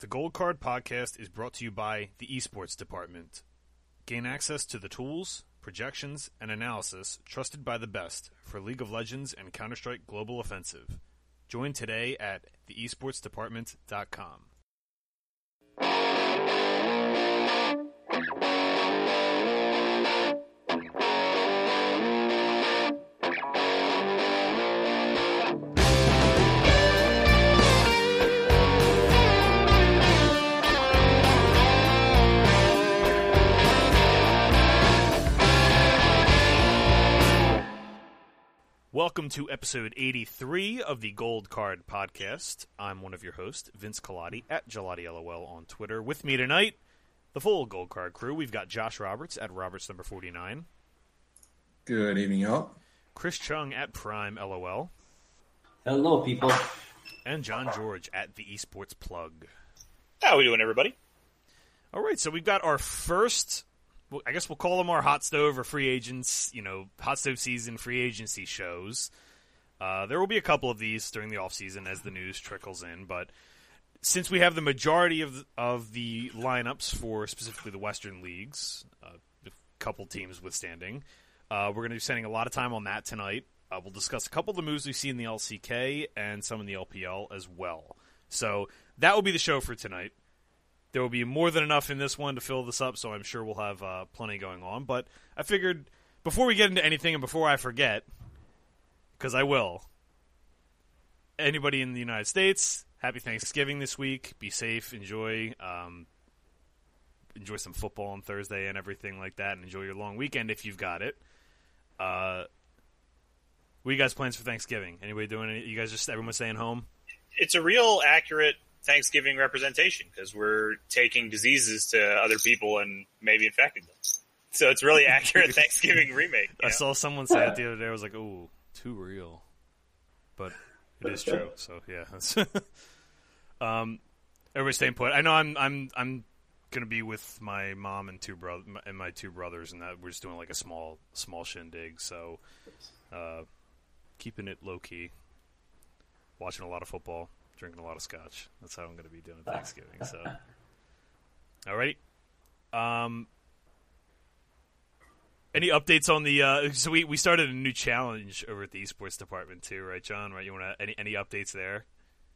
The Gold Card podcast is brought to you by the Esports Department. Gain access to the tools, projections, and analysis trusted by the best for League of Legends and Counter Strike Global Offensive. Join today at theesportsdepartment.com. Welcome to episode 83 of the Gold Card Podcast. I'm one of your hosts, Vince Colati, at Gelati LOL on Twitter. With me tonight, the full Gold Card crew. We've got Josh Roberts at Roberts number 49, Good evening, y'all. Chris Chung at Prime LOL, Hello, people. and John George at the Esports Plug. How are we doing, everybody? All right, so we've got our first. I guess we'll call them our hot stove or free agents. You know, hot stove season free agency shows. Uh, there will be a couple of these during the off season as the news trickles in, but since we have the majority of the, of the lineups for specifically the Western leagues, uh, a couple teams withstanding, uh, we're going to be spending a lot of time on that tonight. Uh, we'll discuss a couple of the moves we see in the LCK and some in the LPL as well. So that will be the show for tonight. There will be more than enough in this one to fill this up, so I'm sure we'll have uh, plenty going on. But I figured before we get into anything and before I forget, because I will, anybody in the United States, happy Thanksgiving this week. Be safe, enjoy, um, enjoy some football on Thursday and everything like that, and enjoy your long weekend if you've got it. Uh, what you guys plans for Thanksgiving? Anybody doing any? You guys just everyone staying home? It's a real accurate Thanksgiving representation because we're taking diseases to other people and maybe infecting them. So it's really accurate Thanksgiving remake. I know? saw someone say it the other day. I was like, "Ooh, too real," but it is true. So yeah, um, everybody staying put. I know I'm I'm I'm gonna be with my mom and two brother and my two brothers, and that we're just doing like a small small shindig. So uh, keeping it low key, watching a lot of football, drinking a lot of scotch. That's how I'm gonna be doing Thanksgiving. So, all right. Um, any updates on the? Uh, so we, we started a new challenge over at the esports department too, right, John? Right? You want to any any updates there?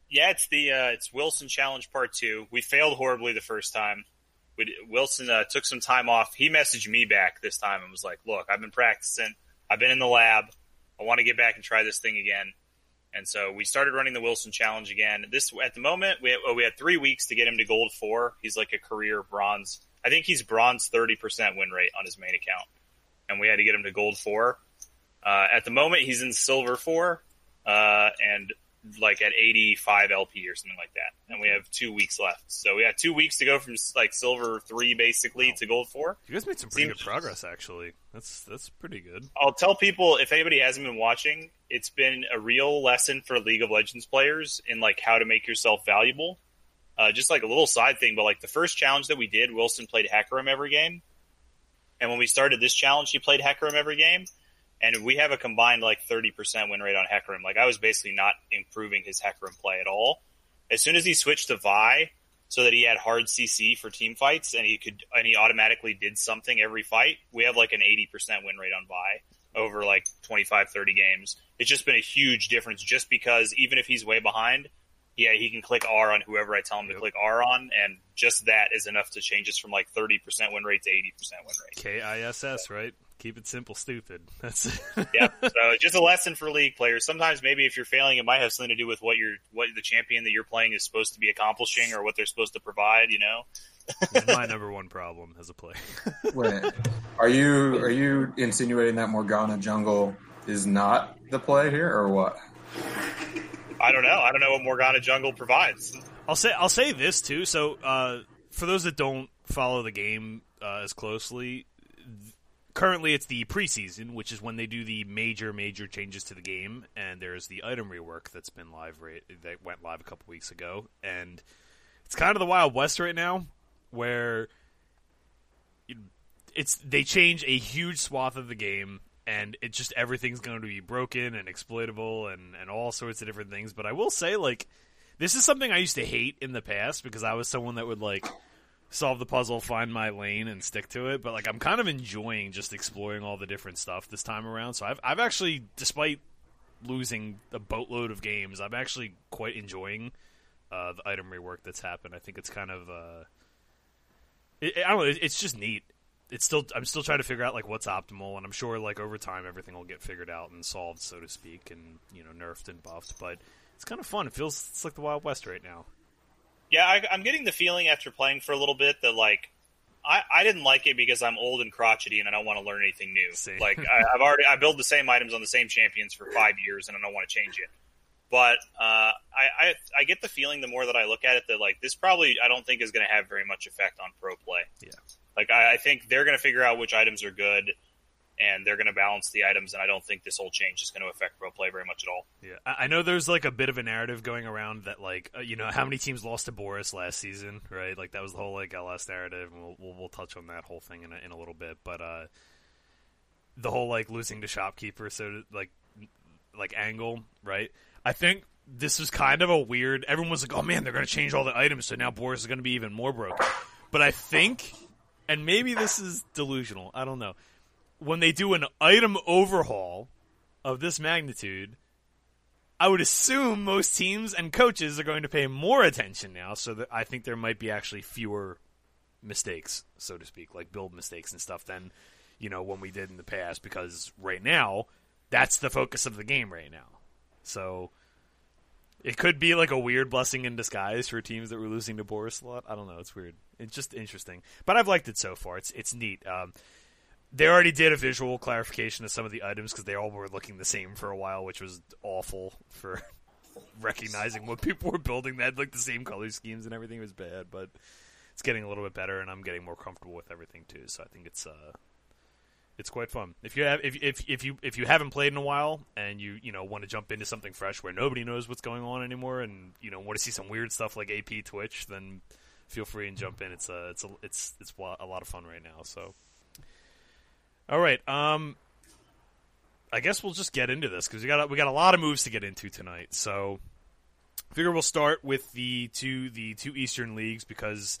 Yeah, it's the uh, it's Wilson Challenge Part Two. We failed horribly the first time. We, Wilson uh, took some time off. He messaged me back this time and was like, "Look, I've been practicing. I've been in the lab. I want to get back and try this thing again." And so we started running the Wilson Challenge again. This at the moment we oh, we had three weeks to get him to gold four. He's like a career bronze. I think he's bronze thirty percent win rate on his main account, and we had to get him to gold four. Uh, at the moment, he's in silver four, uh, and like at 85 LP or something like that. And we have two weeks left. So we have two weeks to go from like silver three basically to gold four. You guys made some pretty Seems- good progress, actually. That's that's pretty good. I'll tell people if anybody hasn't been watching, it's been a real lesson for League of Legends players in like how to make yourself valuable. Uh, just like a little side thing, but like the first challenge that we did, Wilson played Hecarim every game. And when we started this challenge, he played Hecarim every game. And we have a combined like 30% win rate on Hecarim. Like I was basically not improving his Hecarim play at all. As soon as he switched to Vi, so that he had hard CC for team fights and he could, and he automatically did something every fight, we have like an 80% win rate on Vi over like 25, 30 games. It's just been a huge difference just because even if he's way behind, yeah, he can click R on whoever I tell him to Yep. click R on, and just that is enough to change us from like 30% win rate to 80% win rate. K I S S, right? Keep it simple, stupid. That's it. yeah. So just a lesson for league players. Sometimes maybe if you're failing, it might have something to do with what you're, what the champion that you're playing is supposed to be accomplishing or what they're supposed to provide. You know, my number one problem as a player. Wait, are you are you insinuating that Morgana Jungle is not the play here, or what? I don't know. I don't know what Morgana Jungle provides. I'll say I'll say this too. So uh, for those that don't follow the game uh, as closely, th- currently it's the preseason, which is when they do the major major changes to the game, and there's the item rework that's been live right that went live a couple weeks ago, and it's kind of the wild west right now, where it's they change a huge swath of the game. And it just everything's going to be broken and exploitable and, and all sorts of different things. But I will say, like, this is something I used to hate in the past because I was someone that would like solve the puzzle, find my lane, and stick to it. But like, I'm kind of enjoying just exploring all the different stuff this time around. So I've I've actually, despite losing a boatload of games, I'm actually quite enjoying uh, the item rework that's happened. I think it's kind of uh, it, I don't know. It, it's just neat. It's still I'm still trying to figure out like what's optimal, and I'm sure like over time everything will get figured out and solved, so to speak, and you know nerfed and buffed. But it's kind of fun. It feels it's like the Wild West right now. Yeah, I, I'm getting the feeling after playing for a little bit that like I, I didn't like it because I'm old and crotchety and I don't want to learn anything new. Same. Like I, I've already I build the same items on the same champions for five years and I don't want to change it. But uh, I, I I get the feeling the more that I look at it that like this probably I don't think is going to have very much effect on pro play. Yeah. Like I, I think they're going to figure out which items are good and they're going to balance the items and I don't think this whole change is going to affect pro play very much at all. Yeah, I know there's like a bit of a narrative going around that like uh, you know how many teams lost to Boris last season, right? Like that was the whole like LS narrative, and we'll we'll, we'll touch on that whole thing in a, in a little bit. But uh, the whole like losing to shopkeeper, so like like angle, right? I think this was kind of a weird. Everyone was like, "Oh man, they're going to change all the items, so now Boris is going to be even more broken." But I think, and maybe this is delusional. I don't know. When they do an item overhaul of this magnitude, I would assume most teams and coaches are going to pay more attention now, so that I think there might be actually fewer mistakes, so to speak, like build mistakes and stuff than you know when we did in the past. Because right now, that's the focus of the game right now. So it could be like a weird blessing in disguise for teams that were losing to Boris a lot. I don't know. It's weird. It's just interesting, but I've liked it so far. It's it's neat. Um, they already did a visual clarification of some of the items because they all were looking the same for a while, which was awful for recognizing what people were building. They had like the same color schemes and everything was bad, but it's getting a little bit better, and I'm getting more comfortable with everything too. So I think it's uh, it's quite fun. If you have if if if you if you haven't played in a while and you you know want to jump into something fresh where nobody knows what's going on anymore, and you know want to see some weird stuff like AP Twitch, then feel free and jump in. It's a it's a it's it's a lot of fun right now. So. All right. Um, I guess we'll just get into this because we got we got a lot of moves to get into tonight. So, figure we'll start with the two the two Eastern leagues because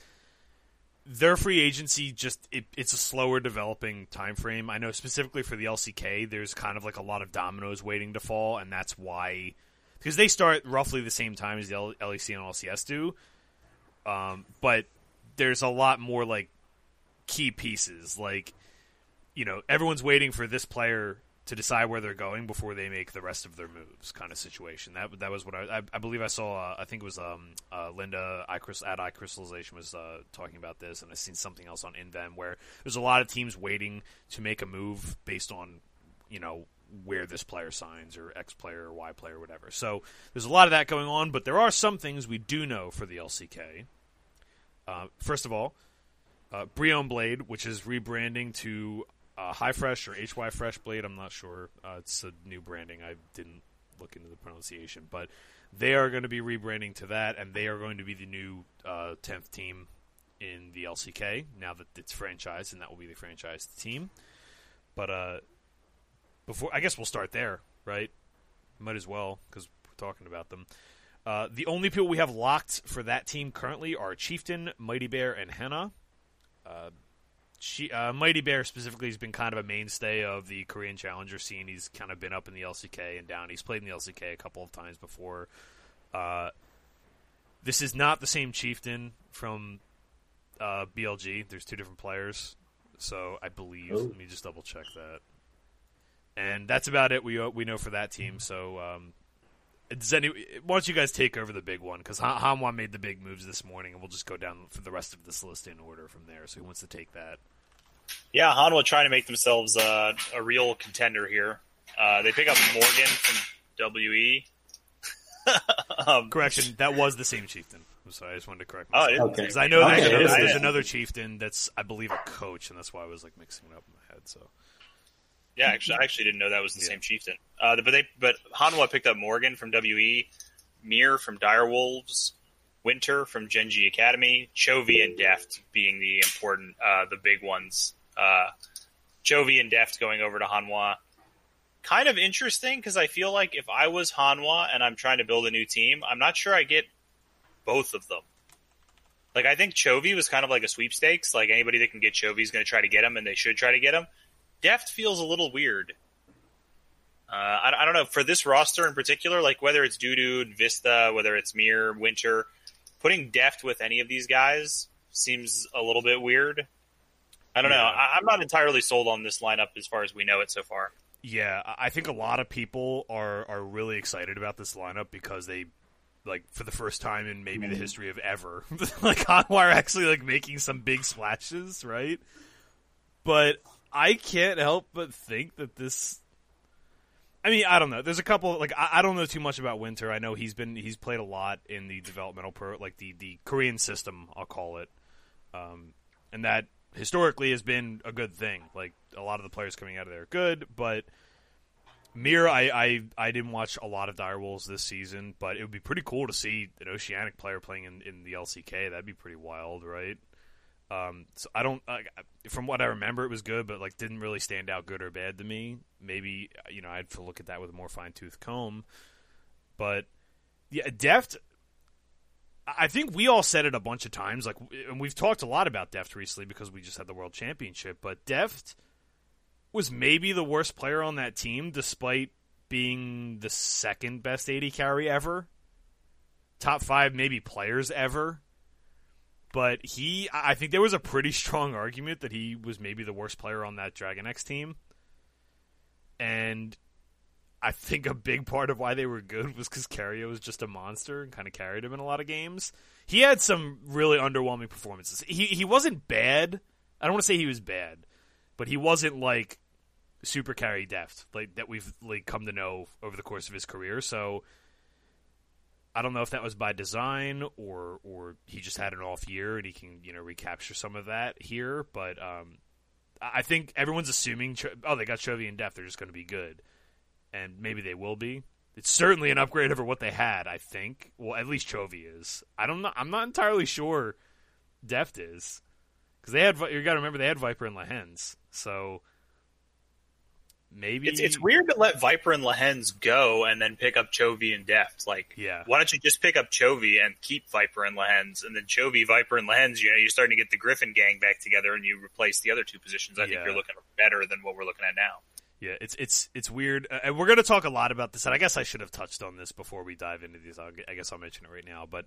their free agency just it, it's a slower developing time frame. I know specifically for the LCK, there's kind of like a lot of dominoes waiting to fall, and that's why because they start roughly the same time as the LEC and LCS do. Um, but there's a lot more like key pieces like you know, everyone's waiting for this player to decide where they're going before they make the rest of their moves, kind of situation. That that was what I I, I believe I saw. Uh, I think it was um, uh, Linda iCrystal, at iCrystallization was uh, talking about this, and I seen something else on Inven where there's a lot of teams waiting to make a move based on you know where this player signs or X player or Y player or whatever. So there's a lot of that going on, but there are some things we do know for the LCK. Uh, first of all, uh, Brion Blade, which is rebranding to uh, High Fresh or HY Fresh Blade. I'm not sure. Uh, it's a new branding. I didn't look into the pronunciation, but they are going to be rebranding to that, and they are going to be the new uh, 10th team in the LCK now that it's franchised, and that will be the franchised team. But uh, before, I guess we'll start there, right? Might as well because we're talking about them. Uh, the only people we have locked for that team currently are Chieftain, Mighty Bear, and Henna. Uh, she, uh, Mighty Bear specifically has been kind of a mainstay of the Korean Challenger scene. He's kind of been up in the LCK and down. He's played in the LCK a couple of times before. Uh, this is not the same Chieftain from uh, BLG. There's two different players, so I believe. Oh. Let me just double check that. And that's about it. We uh, we know for that team. So um, does any? Why don't you guys take over the big one? Because Han- Hanwha made the big moves this morning, and we'll just go down for the rest of this list in order from there. So who wants to take that? Yeah, Hanwha trying to make themselves uh, a real contender here. Uh, they pick up Morgan from WE. um, Correction, that was the same chieftain. I'm sorry, I just wanted to correct Oh, myself. it- Okay. Because I know that Okay, there's, okay. there's another chieftain that's, I believe, a coach, and that's why I was like mixing it up in my head. So Yeah, actually, I actually didn't know that was the Yeah. same chieftain. Uh, but they, but Hanwha picked up Morgan from WE, Mir from Dire Wolves, Winter from Gen G Academy, Chovy and Deft being the important, uh, the big ones. Uh, Chovy and Deft going over to Hanwha. Kind of interesting because I feel like if I was Hanwha and I'm trying to build a new team, I'm not sure I get both of them. Like I think Chovy was kind of like a sweepstakes. Like anybody that can get Chovy is going to try to get him, and they should try to get him. Deft feels a little weird. Uh, I, I, don't know for this roster in particular, like whether it's Dudu, Vista, whether it's Mir, Winter, putting Deft with any of these guys seems a little bit weird. I don't yeah. know. I, I'm not entirely sold on this lineup as far as we know it so far. Yeah, I think a lot of people are are really excited about this lineup because they like for the first time in maybe the mm-hmm. history of ever, like Hanwha actually like making some big splashes, right? But I can't help but think that this. I mean, I don't know. There's a couple like I, I don't know too much about Winter. I know he's been he's played a lot in the developmental pro, like the the Korean system, I'll call it, um, and that historically has been a good thing. Like a lot of the players coming out of there are good, but Mir, I, I I didn't watch a lot of Direwolves this season, but it would be pretty cool to see an Oceanic player playing in, in the LCK. That'd be pretty wild, right? Um, so I don't, from what I remember, it was good, but like didn't really stand out good or bad to me. Maybe you know I'd have to look at that with a more fine tooth comb. But yeah, Deft I think we all said it a bunch of times, like, and we've talked a lot about Deft recently because we just had the World Championship. But Deft was maybe the worst player on that team, despite being the second best AD carry ever, top five maybe players ever. But he, I think there was a pretty strong argument that he was maybe the worst player on that Dragon X team, and I think a big part of why they were good was because Keria was just a monster and kind of carried him in a lot of games. He had some really underwhelming performances. He he wasn't bad. I don't want to say he was bad, but he wasn't like super carry deft like that we've like come to know over the course of his career. So I don't know if that was by design or or he just had an off year and he can you know recapture some of that here. But um, I think everyone's assuming oh they got Chovy and deft they're just going to be good and maybe they will be. It's certainly an upgrade over what they had. I think. Well, at least Chovy is. I don't know. I'm not entirely sure. Deft is because they had. You got to remember they had Viper and Lehends, so maybe it's, it's weird to let Viper and Lehends go and then pick up Chovy and Deft. Like, yeah, why don't you just pick up Chovy and keep Viper and Lehends, and then Chovy, Viper, and Lehends? You know, you're starting to get the Griffin gang back together, and you replace the other two positions. I yeah. think you're looking better than what we're looking at now. Yeah, it's it's it's weird, uh, and we're going to talk a lot about this. And I guess I should have touched on this before we dive into these. I'll, I guess I'll mention it right now. But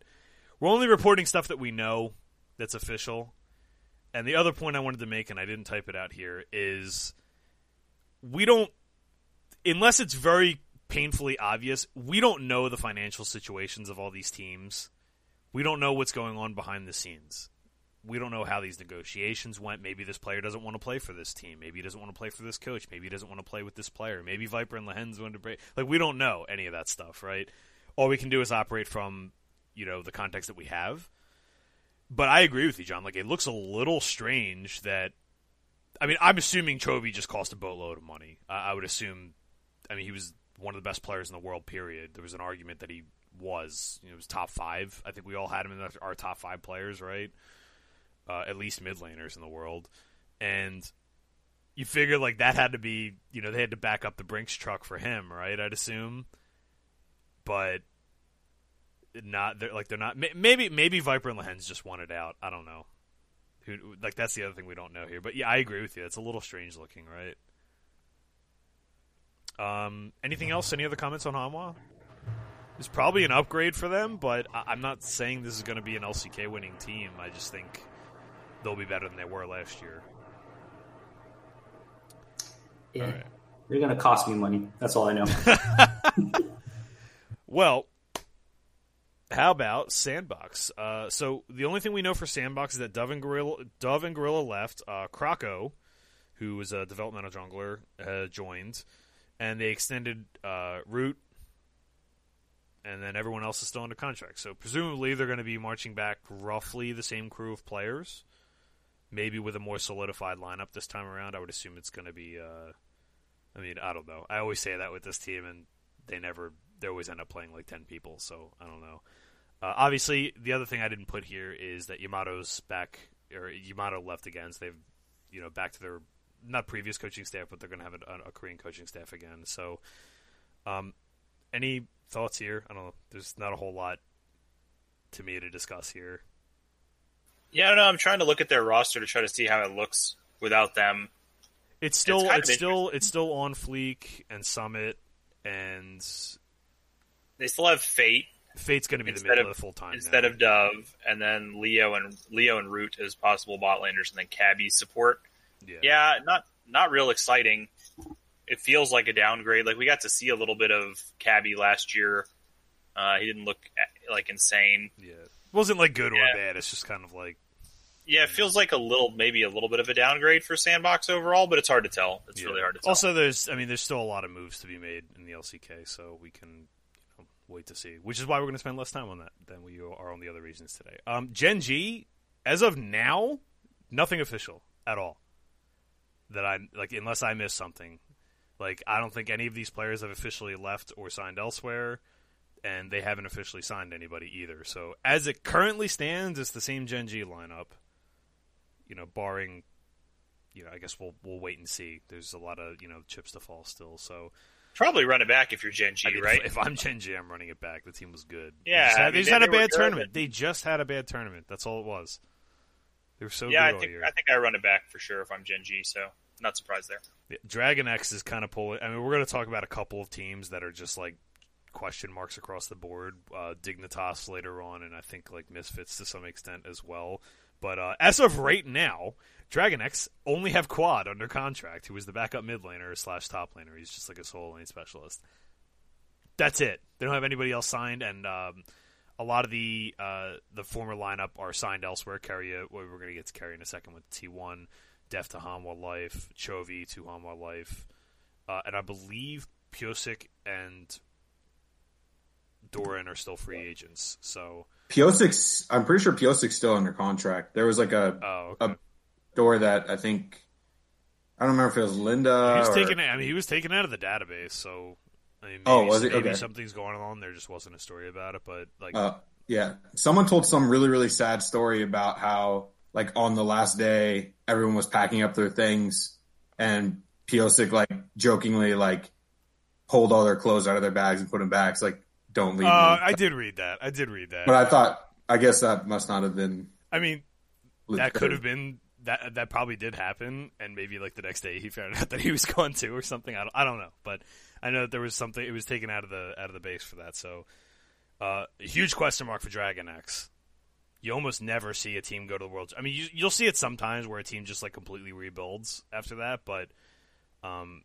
we're only reporting stuff that we know that's official. And the other point I wanted to make, and I didn't type it out here, is we don't, unless it's very painfully obvious, we don't know the financial situations of all these teams. We don't know what's going on behind the scenes we don't know how these negotiations went. Maybe this player doesn't want to play for this team. Maybe he doesn't want to play for this coach. Maybe he doesn't want to play with this player. Maybe Viper and Lehends want to break. Like we don't know any of that stuff, right? All we can do is operate from you know the context that we have. But I agree with you, John. Like it looks a little strange that. I mean, I'm assuming Chovy just cost a boatload of money. Uh, I would assume. I mean, he was one of the best players in the world. Period. There was an argument that he was. You know, it was top five. I think we all had him in our top five players, right? uh, at least mid laners in the world, and you figure like that had to be you know they had to back up the Brinks truck for him, right? I'd assume, but not they're like they're not maybe maybe Viper and Lehends just wanted out. I don't know. Who like that's the other thing we don't know here. But yeah, I agree with you. It's a little strange looking, right? Um, anything else? Any other comments on Hanwha? It's probably an upgrade for them, but I- am not saying this is going to be an LCK winning team. I just think they'll be better than they were last year. Yeah. Right. They're going to cost me money. That's all I know. well, how about Sandbox? Uh, so the only thing we know for Sandbox is that Dove and Gorilla, Dove and Gorilla left. Uh, Krakow, who was a developmental jungler, uh, joined, and they extended uh, Root, and then everyone else is still under contract. So presumably they're going to be marching back roughly the same crew of players maybe with a more solidified lineup this time around. I would assume it's going to be. Uh, I mean, I don't know. I always say that with this team, and they never. They always end up playing like ten people, so I don't know. Uh, obviously, the other thing I didn't put here is that Yamato's back, or Yamato left again. So they've, you know, back to their not previous coaching staff, but they're going to have a, a, Korean coaching staff again. So, um, any thoughts here? I don't know. There's not a whole lot to me to discuss here. Yeah, I don't know. I'm trying to look at their roster to try to see how it looks without them. It's still kind it's, still it's still on Fleek and Summit and They still have Fate Fate's going to be the Instead middle of- of the full time instead of Dove, and then Leo and Leo and Root as possible bot laners, and then Kabbie support. yeah. Yeah, not not real exciting. It feels like a downgrade. Like we got to see a little bit of Kabbie last year. Uh, he didn't look uh, like insane. yeah. It wasn't like good or bad. It's just kind of like Yeah, it feels like a little, maybe a little bit of a downgrade for Sandbox overall, but it's hard to tell. It's yeah. really hard to tell. Also, there's I mean, there's still a lot of moves to be made in the LCK, so we can wait to see. Which is why we're going to spend less time on that than we are on the other reasons today. Um, Gen G, as of now, nothing official at all. That I like, unless I miss something. Like, I don't think any of these players have officially left or signed elsewhere, and they haven't officially signed anybody either. So, as it currently stands, it's the same Gen G lineup. You know, barring you know, I guess we'll we'll wait and see. There's a lot of you know chips to fall still. So Probably run it back if you're Gen G, I mean, right? if, if I'm Gen G, I'm running it back. The team was good. Yeah, they just I had, they just they- had a bad tournament. They just had a bad tournament. That's all it was. They were so yeah, good I all think year. I think I run it back for sure if I'm Gen G. So not surprised there. Yeah, Dragon X is kind of pulling. I mean, we're going to talk about a couple of teams that are just like question marks across the board. Uh, Dignitas later on, and I think like Misfits to some extent as well. But uh, as of right now, Dragon X only have Quad under contract, who is the backup mid laner slash top laner. He's just like a solo lane specialist. That's it. They don't have anybody else signed, and um, a lot of the uh, the former lineup are signed elsewhere. Keria, well, we're going to get to Keria in a second with T one. Deft to Hanwha Life, Chovy to Hanwha Life, uh, and I believe Pyosik and Doran are still free agents. So, Pyosik's, I'm pretty sure Pyosik's still under contract. There was like a oh, A- door that I think I don't remember if it was Linda. he was or- taken. I mean, he was taken out of the database. So, I mean, maybe, Oh, was he? maybe Okay. something's going on. There just wasn't a story about it, but like, Uh, yeah, someone told some really really sad story about how like on the last day everyone was packing up their things and Pyosik like jokingly like pulled all their clothes out of their bags and put them back. It's like don't leave uh, me. I did read that. I did read that. but I thought I guess that must not have been. I mean, that could have been that. That probably did happen, and maybe like the next day he found out that he was gone too, or something. I don't, I don't know, but I know that there was something. It was taken out of the out of the base for that. So, uh, a huge question mark for Dragon X. You almost never see a team go to the world. I mean, you, you'll see it sometimes where a team just like completely rebuilds after that, but um,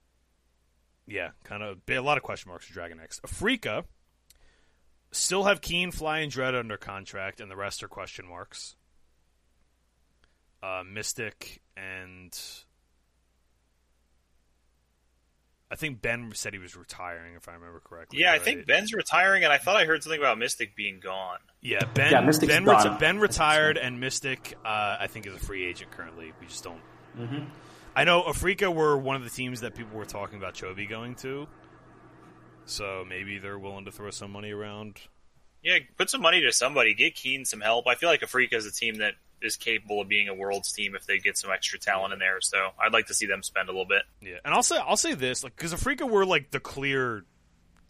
yeah, kind of a lot of question marks for Dragon X. Afreeca still have Kiin, Fly, and Dread under contract, and the rest are question marks uh, Mystic and I think Ben said he was retiring, if I remember correctly. Yeah, I think Ben's retiring, and I thought I heard something about Mystic being gone. Yeah, Ben. Yeah, Mystic's ben, gone. ben retired, and Mystic, uh, I think, is a free agent currently. We just don't. Mhm. I know Afreeca were one of the teams that people were talking about Chovy going to, so maybe they're willing to throw some money around. Yeah, put some money to somebody. Get Kiin some help. I feel like Afreeca is a team that is capable of being a world's team if they get some extra talent in there. So I'd like to see them spend a little bit. Yeah, and I'll say I'll say this, like, because Afreeca were like the clear,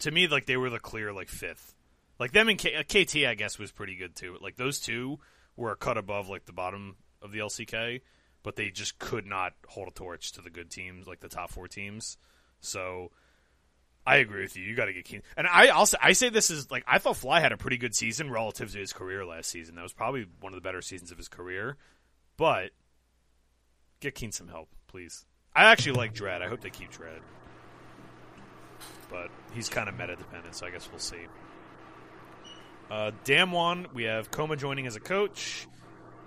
to me, like they were the clear like fifth. Like them and K- uh, KT, I guess, was pretty good too. Like those two were a cut above like the bottom of the LCK, but they just could not hold a torch to the good teams, like the top four teams. So I agree with you. You got to get Kiin. And I also I say this is like I thought Fly had a pretty good season relative to his career last season. That was probably one of the better seasons of his career. But get Kiin some help, please. I actually like Dread. I hope they keep Dread. But he's kind of meta dependent, so I guess we'll see. Uh, Damwon, we have kkOma joining as a coach,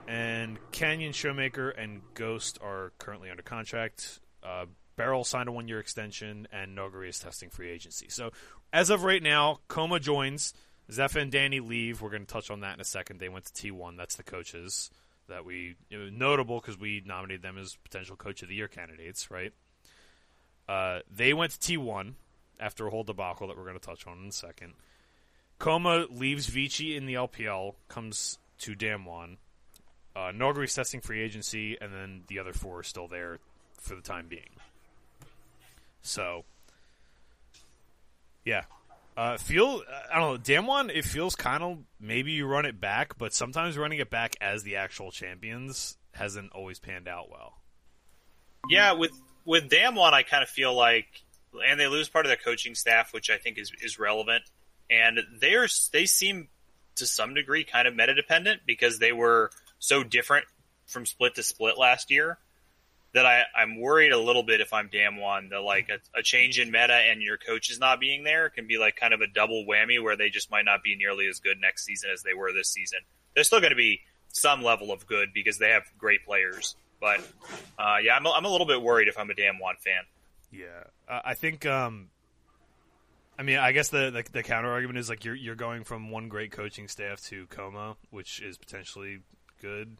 and Canyon Showmaker and Ghost are currently under contract. Uh, Beryl signed a one year extension, and Nuguri is testing free agency. So, as of right now, kkOma joins. Zeph and Daeny leave. We're going to touch on that in a second. They went to T1. That's the coaches that we notable because we nominated them as potential coach of the year candidates, right? Uh, they went to T1 after a whole debacle that we're going to touch on in a second. kkOma leaves Vici in the LPL, comes to Damwon. Uh, Nuguri's testing free agency, and then the other four are still there for the time being. So, yeah, Uh, feel I don't know, Damwon. It feels kind of maybe you run it back, but sometimes running it back as the actual champions hasn't always panned out well. Yeah, with with Damwon, I kind of feel like, and they lose part of their coaching staff, which I think is is relevant, and they're they seem to some degree kind of meta dependent because they were so different from split to split last year that I, I'm worried a little bit if I'm Damwon that like a, a, change in meta and your coach is not being there can be like kind of a double whammy where they just might not be nearly as good next season as they were this season. They're still going to be some level of good because they have great players, but uh, yeah, I'm a, I'm a little bit worried if I'm a Damwon fan. Yeah, uh, I think. Um, I mean, I guess the, the, the counter argument is like you're you're going from one great coaching staff to kkOma, which is potentially good.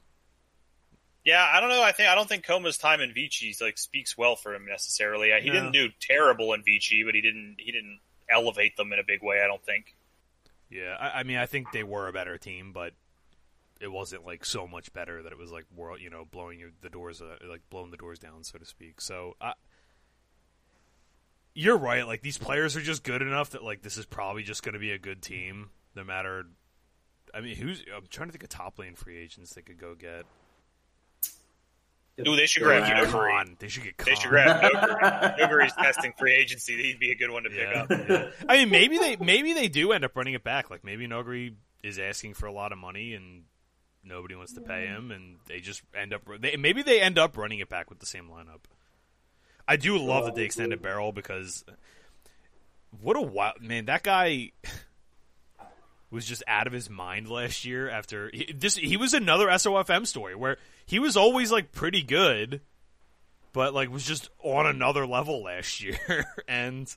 Yeah, I don't know. I think I don't think kkOma's time in Vici like speaks well for him necessarily. He no. didn't do terrible in Vici, but he didn't he didn't elevate them in a big way. I don't think. Yeah, I, I mean, I think they were a better team, but it wasn't like so much better that it was like world, you know, blowing you, the doors, uh, like blowing the doors down, so to speak. So, I, you're right. Like these players are just good enough that like this is probably just going to be a good team, no matter. I mean, who's? I'm trying to think of top lane free agents they could go get. Ooh, they should grab Nuguri. They should get. They should grab Nuguri. Nuguri's testing free agency. He'd be a good one to yeah, pick up. Yeah. I mean, maybe they maybe they do end up running it back. Like maybe Nuguri is asking for a lot of money and nobody wants to pay him, and they just end up. They, maybe they end up running it back with the same lineup. I do love that they extended BeryL because what a wild man that guy was just out of his mind last year after he, this he was another SOFM story where he was always like pretty good, but like was just on another level last year. and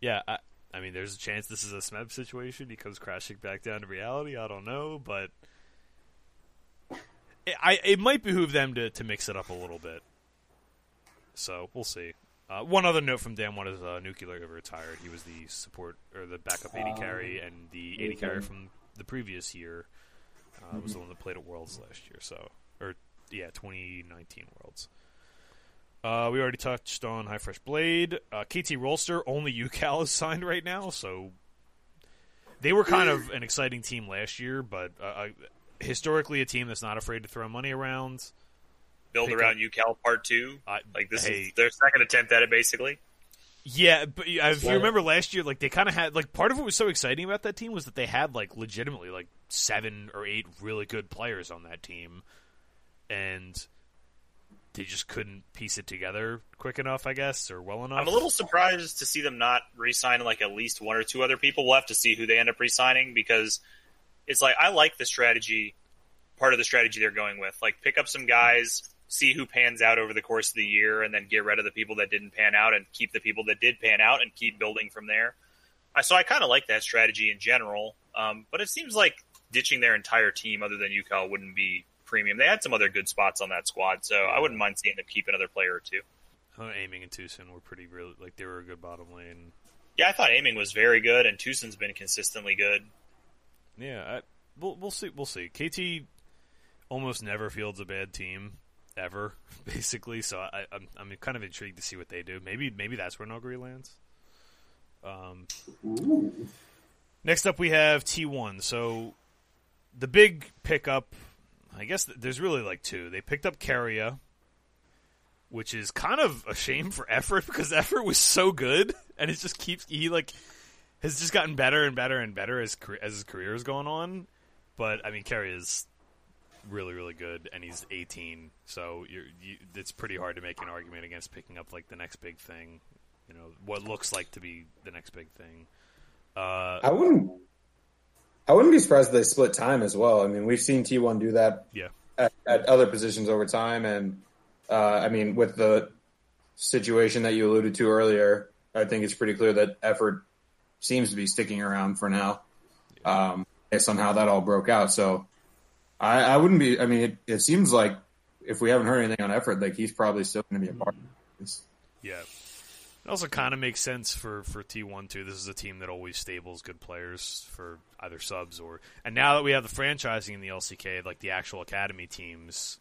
yeah, I, I mean, there's a chance this is a Smeb situation. He comes crashing back down to reality. I don't know, but it, I it might behoove them to to mix it up a little bit. So we'll see. Uh, one other note from Damwon is uh, Nuclear retired. He was the support or the backup AD carry, and the AD carry from the previous year uh, was the one that played at Worlds last year. So, or yeah, 2019 Worlds. Uh, we already touched on High Fresh Blade. Uh, KT Rolster only UCal is signed right now, so they were kind of an exciting team last year, but uh, uh, historically a team that's not afraid to throw money around. Build around up, UCal Part Two. like this hey, is their second attempt at it, basically. Yeah, but if you remember last year, like they kind of had like part of what was so exciting about that team was that they had like legitimately like seven or eight really good players on that team, and they just couldn't piece it together quick enough, I guess, or well enough. I'm a little surprised to see them not re-sign like at least one or two other people. We'll have to see who they end up re-signing because it's like I like the strategy, part of the strategy they're going with. Like pick up some guys see who pans out over the course of the year and then get rid of the people that didn't pan out and keep the people that did pan out and keep building from there. So I kind of like that strategy in general, um, but it seems like ditching their entire team other than UCal wouldn't be premium. They had some other good spots on that squad, so I wouldn't mind seeing them keep another player or two. Aiming and Tusin were pretty real, like they were a good bottom lane. Yeah, I thought Aiming was very good, and Tusin's been consistently good. Yeah, I, we'll we'll see. We'll see. KT almost never fields a bad team ever, basically. So I, am I'm, I'm kind of intrigued to see what they do. Maybe maybe that's where Nuguri lands. Um, next up, we have T1. So the big pickup, I guess there's really like two. They picked up Keria, which is kind of a shame for Effort because Effort was so good, and it just keeps he like has just gotten better and better and better as as his career is going on. But I mean, Keria is really really good, and he's 18. So you, it's pretty hard to make an argument against picking up like the next big thing. You know what looks like to be the next big thing. Uh, I wouldn't. I wouldn't be surprised if they split time as well. I mean, we've seen T1 do that yeah. at, at other positions over time, and uh, I mean, with the situation that you alluded to earlier, I think it's pretty clear that effort seems to be sticking around for now. Um, based on how that all broke out, so I, I wouldn't be. I mean, it, it, seems like if we haven't heard anything on effort, like he's probably still going to be a part. Yeah. It also kind of makes sense for, for T1 too. This is a team that always stables good players for either subs or. And now that we have the franchising in the LCK, like the actual academy teams,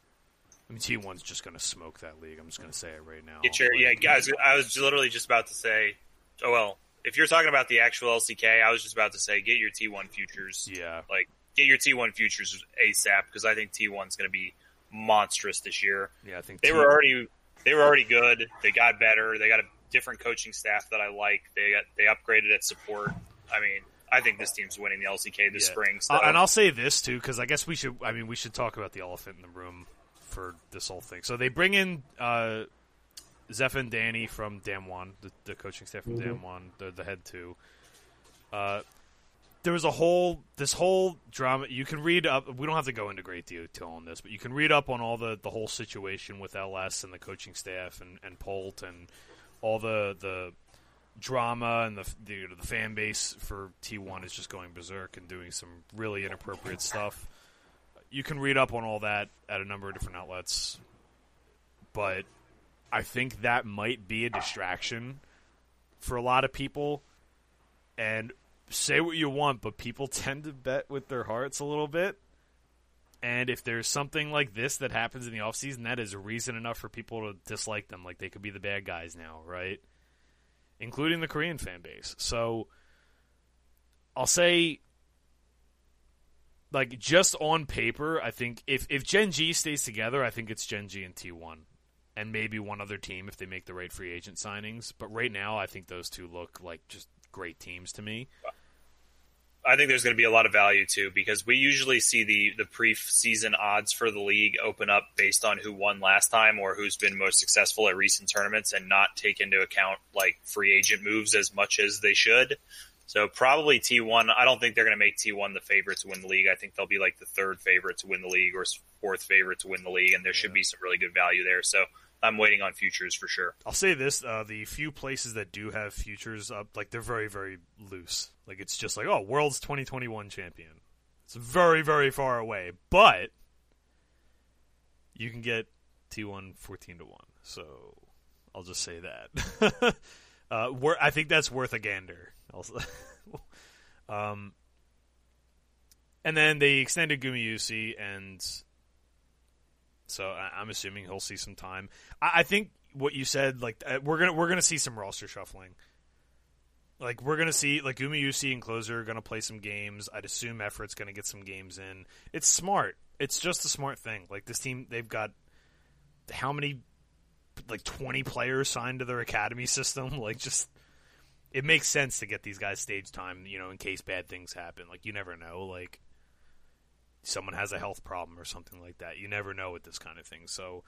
I mean T1's just going to smoke that league. I'm just going to say it right now. Get your, like, yeah, guys. I was literally just about to say. Oh well, if you're talking about the actual LCK, I was just about to say get your T1 futures. Yeah. Like get your T1 futures ASAP because I think T1's going to be monstrous this year. Yeah, I think They T- were already they were already good. They got better. They got a different coaching staff that I like. They got they upgraded at support. I mean, I think this team's winning the LCK this Yeah. spring. So Uh, and I'll say this too, because I guess we should. I mean, we should talk about the elephant in the room for this whole thing. So they bring in uh, Zeph and Daeny from Damwon, the, the coaching staff from Damwon, the, the head two. Uh, there was a whole this whole drama. You can read up. We don't have to go into great detail on this, but you can read up on all the the whole situation with LS and the coaching staff and and Polt and all the the drama and the the, the fan base for T1 is just going berserk and doing some really inappropriate stuff. You can read up on all that at a number of different outlets, but I think that might be a distraction for a lot of people. And say what you want, but people tend to bet with their hearts a little bit. And if there's something like this that happens in the offseason, that is reason enough for people to dislike them. Like they could be the bad guys now, right? including the Korean fan base. So I'll say like just on paper, I think if if Gen G stays together, I think it's Gen G and T1 and maybe one other team if they make the right free agent signings, but right now I think those two look like just great teams to me. I think there's going to be a lot of value too because we usually see the the pre-season odds for the league open up based on who won last time or who's been most successful at recent tournaments and not take into account like free agent moves as much as they should. So probably T1. I don't think they're going to make T1 the favorite to win the league. I think they'll be like the third favorite to win the league or fourth favorite to win the league, and there should be some really good value there. So I'm waiting on futures for sure. I'll say this: uh, the few places that do have futures up, like they're very, very loose. Like it's just like, oh, world's 2021 champion. It's very, very far away, but you can get T1 14 to one. So I'll just say that. uh, I think that's worth a gander. Also, um, and then they extended Gumayusi, and so I- I'm assuming he'll see some time. I, I think what you said, like uh, we're gonna we're gonna see some roster shuffling. Like we're gonna see like Umayusi and Clozer are gonna play some games. I'd assume Effort's gonna get some games in. It's smart. It's just a smart thing. Like this team, they've got how many like 20 players signed to their academy system. Like just it makes sense to get these guys stage time. You know, in case bad things happen. Like you never know. Like someone has a health problem or something like that. You never know with this kind of thing. So,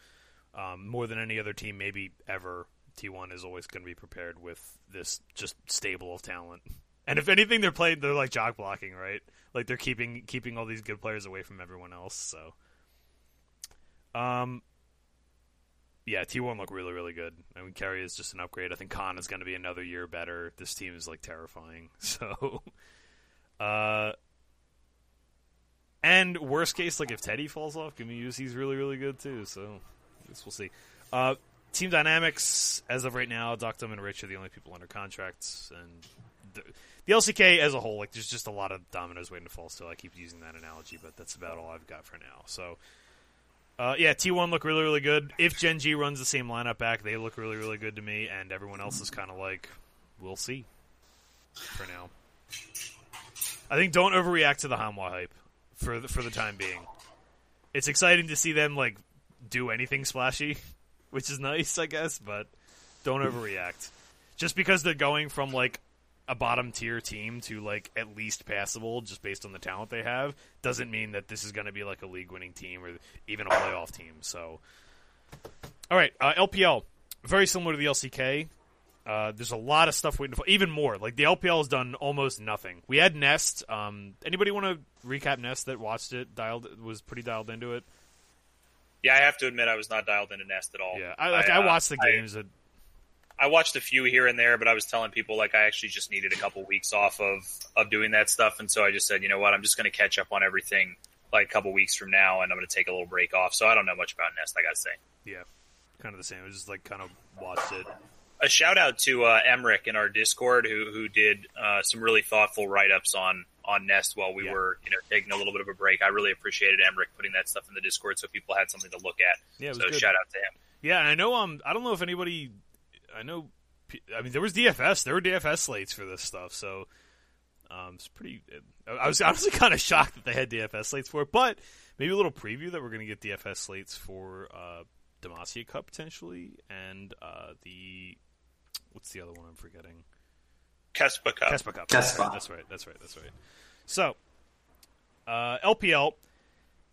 um, more than any other team, maybe ever, T1 is always going to be prepared with this just stable of talent. And if anything, they're playing, they're like jock blocking, right? Like they're keeping keeping all these good players away from everyone else. So, um, yeah, T1 look really really good. I mean, Keria is just an upgrade. I think Khan is going to be another year better. This team is like terrifying. So, uh. And worst case, like if Teddy falls off, give me use. He's really, really good too. So I guess we'll see. Uh, team dynamics as of right now, Doctum and Rich are the only people under contracts, and the, the LCK as a whole, like there's just a lot of dominoes waiting to fall. Still, I keep using that analogy, but that's about all I've got for now. So. Uh, yeah, T1 look really, really good. If Gen G runs the same lineup back, they look really, really good to me, and everyone else is kind of like, we'll see for now. I think don't overreact to the Hanwha hype for the, for the time being. It's exciting to see them like do anything splashy, which is nice, I guess, but don't overreact. Just because they're going from like a bottom tier team to like at least passable just based on the talent they have doesn't mean that this is going to be like a league winning team or even a playoff team. So, all right, uh, LPL very similar to the LCK. Uh, there's a lot of stuff waiting for even more. Like the LPL has done almost nothing. We had Nest. Um, anybody want to recap Nest that watched it? Dialed was pretty dialed into it. Yeah, I have to admit I was not dialed into Nest at all. Yeah, I, like, I, uh, watched the I- games. that I watched a few here and there, but I was telling people like I actually just needed a couple weeks off of of doing that stuff, and so I just said, you know what, I'm just going to catch up on everything like a couple weeks from now, and I'm going to take a little break off. So I don't know much about Nest, I got to say. yeah, kind of the same. I just like kind of watched it. A shout out to uh, Emric in our Discord who who did uh, some really thoughtful write ups on on Nest while we Yeah. were you know taking a little bit of a break. I really appreciated Emric putting that stuff in the Discord so people had something to look at. Yeah, so good. shout out to him. Yeah, and I know um I don't know if anybody I know I mean, there was DFS. There were DFS slates for this stuff, so um, it's pretty. I was honestly kind of shocked that they had DFS slates for it, but maybe a little preview that we're going to get DFS slates for uh, Demacia Cup potentially, and uh, the what's the other one I'm forgetting? Kespa Cup. Kespa Cup. Kespa. That's right. That's right. That's right. So, uh, LPL.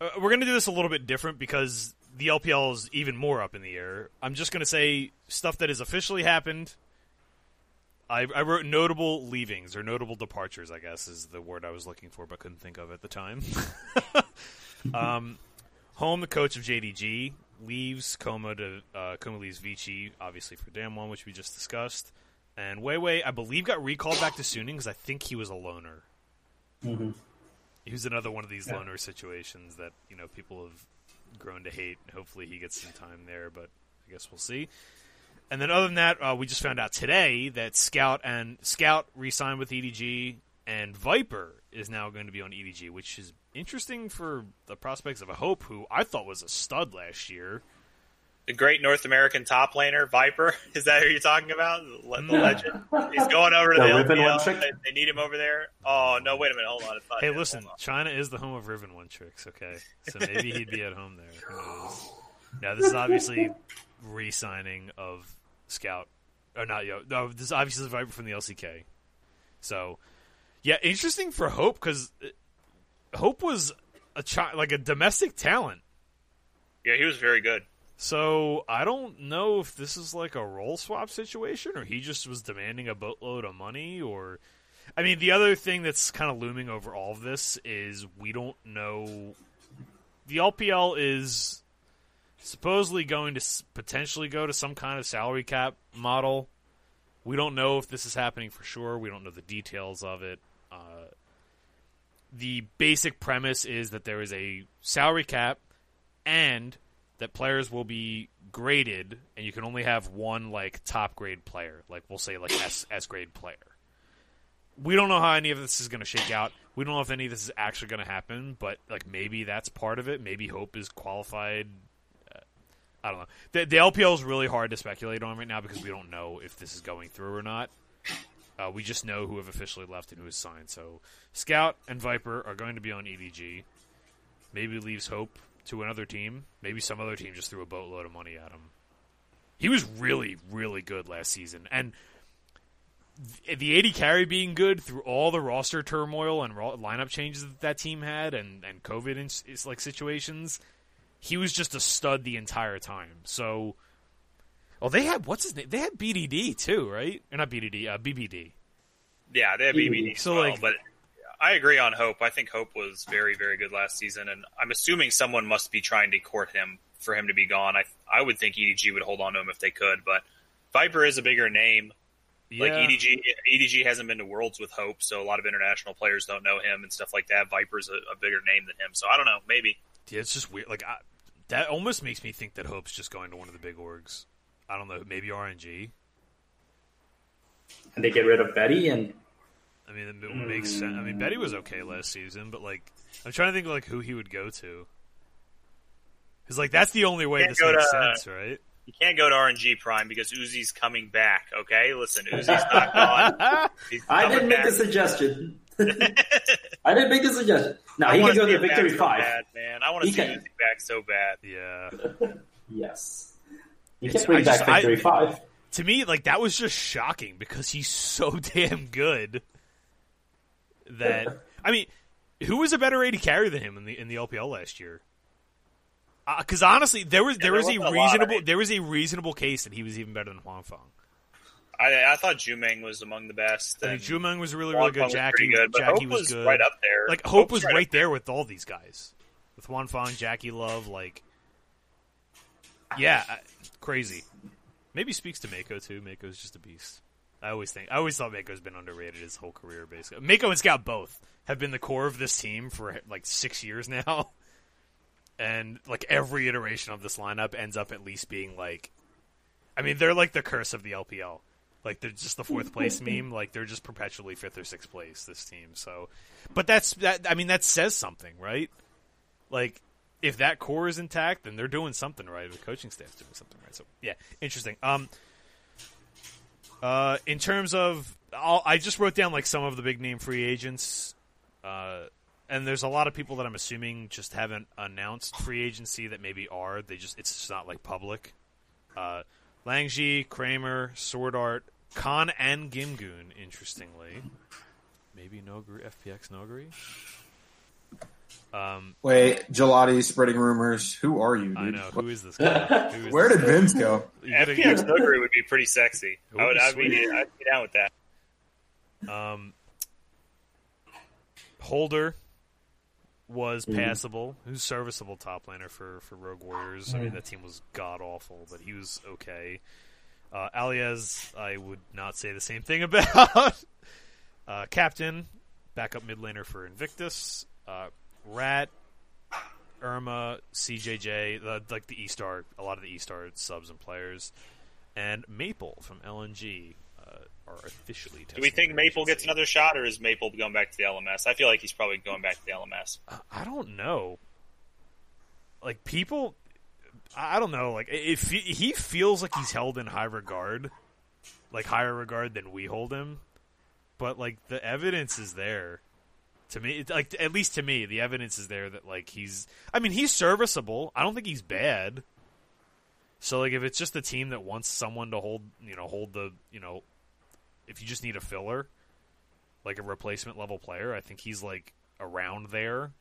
Uh, we're going to do this a little bit different because the LPL is even more up in the air. I'm just going to say stuff that has officially happened. I, I wrote notable leavings or notable departures. I guess is the word I was looking for, but couldn't think of at the time. um, home, the coach of JDG leaves kkOma to uh, kkOma leaves Vici, obviously for Damwon, which we just discussed. And Weiwei, I believe, got recalled back to Suning because I think he was a loner. Mhm. He was another one of these Yeah. loner situations that you know people have grown to hate. Hopefully, he gets some time there, but I guess we'll see. And then, other than that, uh, we just found out today that Scout and Scout re-signed with EDG, and Viper is now going to be on EDG, which is interesting for the prospects of a Hope, who I thought was a stud last year. The great North American top laner, Viper. Is that who you're talking about? The, le- the legend. He's going over to The the, Riven one LPL. trick? They, they need him over there. Oh no! Wait a minute. Hold on. It's not Hey, him. listen, on. China is the home of Riven One tricks. Okay, so maybe he'd be at home there. Who? Now, this is obviously re-signing of Scout, or not? Yo, no, this is obviously Viper from the LCK. So, yeah, interesting for Hope because uh, Hope was a chi- like a domestic talent. Yeah, he was very good. So I don't know if this is like a role swap situation or he just was demanding a boatload of money or I mean the other thing that's kind of looming over all of this is we don't know the LPL is supposedly going to potentially go to some kind of salary cap model. We don't know if this is happening for sure. We don't know the details of it. The basic premise is that there is a salary cap and that players will be graded and you can only have one like top grade player like we'll say like s s grade player. We don't know how any of this is going to shake out. We don't know if any of this is actually going to happen but like maybe that's part of it. Maybe hope is qualified. Uh, i don't know. The, the lpl is really hard to speculate on right now because we don't know if this is going through or not uh, we just know who have officially left and who has signed so scout and viper are going to be on edg maybe leaves hope to another team. Maybe some other team just threw a boatload of money at him. He was really, really good last season, and the AD carry being good through all the roster turmoil and lineup changes that that team had, and and COVID is like situations. He was just a stud the entire time. So, oh, they had what's his name? They had BDD too, right? Or not BDD, uh, BBD. Yeah, they have BBD. So, So, well, like- but I agree on Hope. I think Hope was very, very good last season, and I'm assuming someone must be trying to court him for him to be gone. I I would think EDG would hold on to him if they could, but Viper is a bigger name. Like EDG, EDG hasn't been to Worlds with Hope, so a lot of international players don't know him and stuff like that. Viper's a, a bigger name than him, so I don't know. Maybe Yeah, it's just weird. Like I, that almost makes me think that Hope's just going to one of the big orgs. I don't know, maybe RNG. And they get rid of Betty, and I mean, it makes sense. I mean, Betty was okay last season, but like, I'm trying to think of like who he would go to. Because like that's the only way Can't this go makes to- uh, sense, right? you can't go to RNG Prime because Uzi's coming back. Okay, listen, Uzi's not gone. I didn't make back. the suggestion. I didn't make the suggestion. No, I he want can go to him back Victory so Five. bad, man. I want to He see can- Uzi back so bad. Yeah. Yes. You It's- can bring I just- back Victory I- Five. to me, like that was just shocking because he's so damn good. That I mean, who was a better AD carry than him in the in the LPL last year? Uh, because honestly, there was there there was a wasn't lot, I reasonable there was a reasonable case that he was even better than Huanfeng. I, I thought Jumeng was among the best. I mean, and Jumeng was really, really Feng good. was Jackie, pretty good, Jackie Hope was, was good. right up there. Like Hope Hope's was right right, up there with all these guys, with Huanfeng, Jackie Love. Like, yeah, crazy. Maybe speaks to Meiko too. Meiko's just a beast. I always think. I always thought Meiko's been underrated his whole career. Basically, Meiko and Scout both have been the core of this team for like six years now, and like every iteration of this lineup ends up at least being like, I mean, they're like the curse of the LPL. Like they're just the fourth place meme. Like they're just perpetually fifth or sixth place. This team. So, but that's that. I mean, that says something, right? Like if that core is intact, then they're doing something right. The coaching staff's doing something right. So yeah, interesting. Um, Uh, in terms of, I'll, I just wrote down like some of the big name free agents, uh, and there's a lot of people that I'm assuming just haven't announced free agency that maybe are. They just it's just not like public. Uh, Langji, Kramer, Sword Art, Khan, and Gimgoon. Interestingly, maybe Nuguri, FPX Nuguri. Um, Wait, Gelati spreading rumors. Who are you, dude? I know who is this guy? Who is Where this did guy? Vince go? You gotta- FPX Nuguri would be pretty sexy. It I would would, be I'd, be. I'd be down with that. Um, Holder was passable. He was serviceable top laner for, for Rogue Warriors. I mean, that team was god awful, but he was okay. Uh, Alias, I would not say the same thing about. uh, Captain, backup mid laner for Invictus. Uh, Rat, Irma, CJJ, the, like the E Star, a lot of the E Star subs and players, and Maple from LNG uh, are officially. Do we think Maple gets another shot, or is Maple going back to the LMS? I feel like he's probably going back to the LMS. I don't know. Like people, I I don't know. Like if he, he feels like he's held in high regard, like higher regard than we hold him, but like the evidence is there. To me, it's like at least to me, the evidence is there that like he's. I mean, he's serviceable. I don't think he's bad. So like, if it's just a team that wants someone to hold, you know, hold the, you know, if you just need a filler, like a replacement level player, I think he's like around there.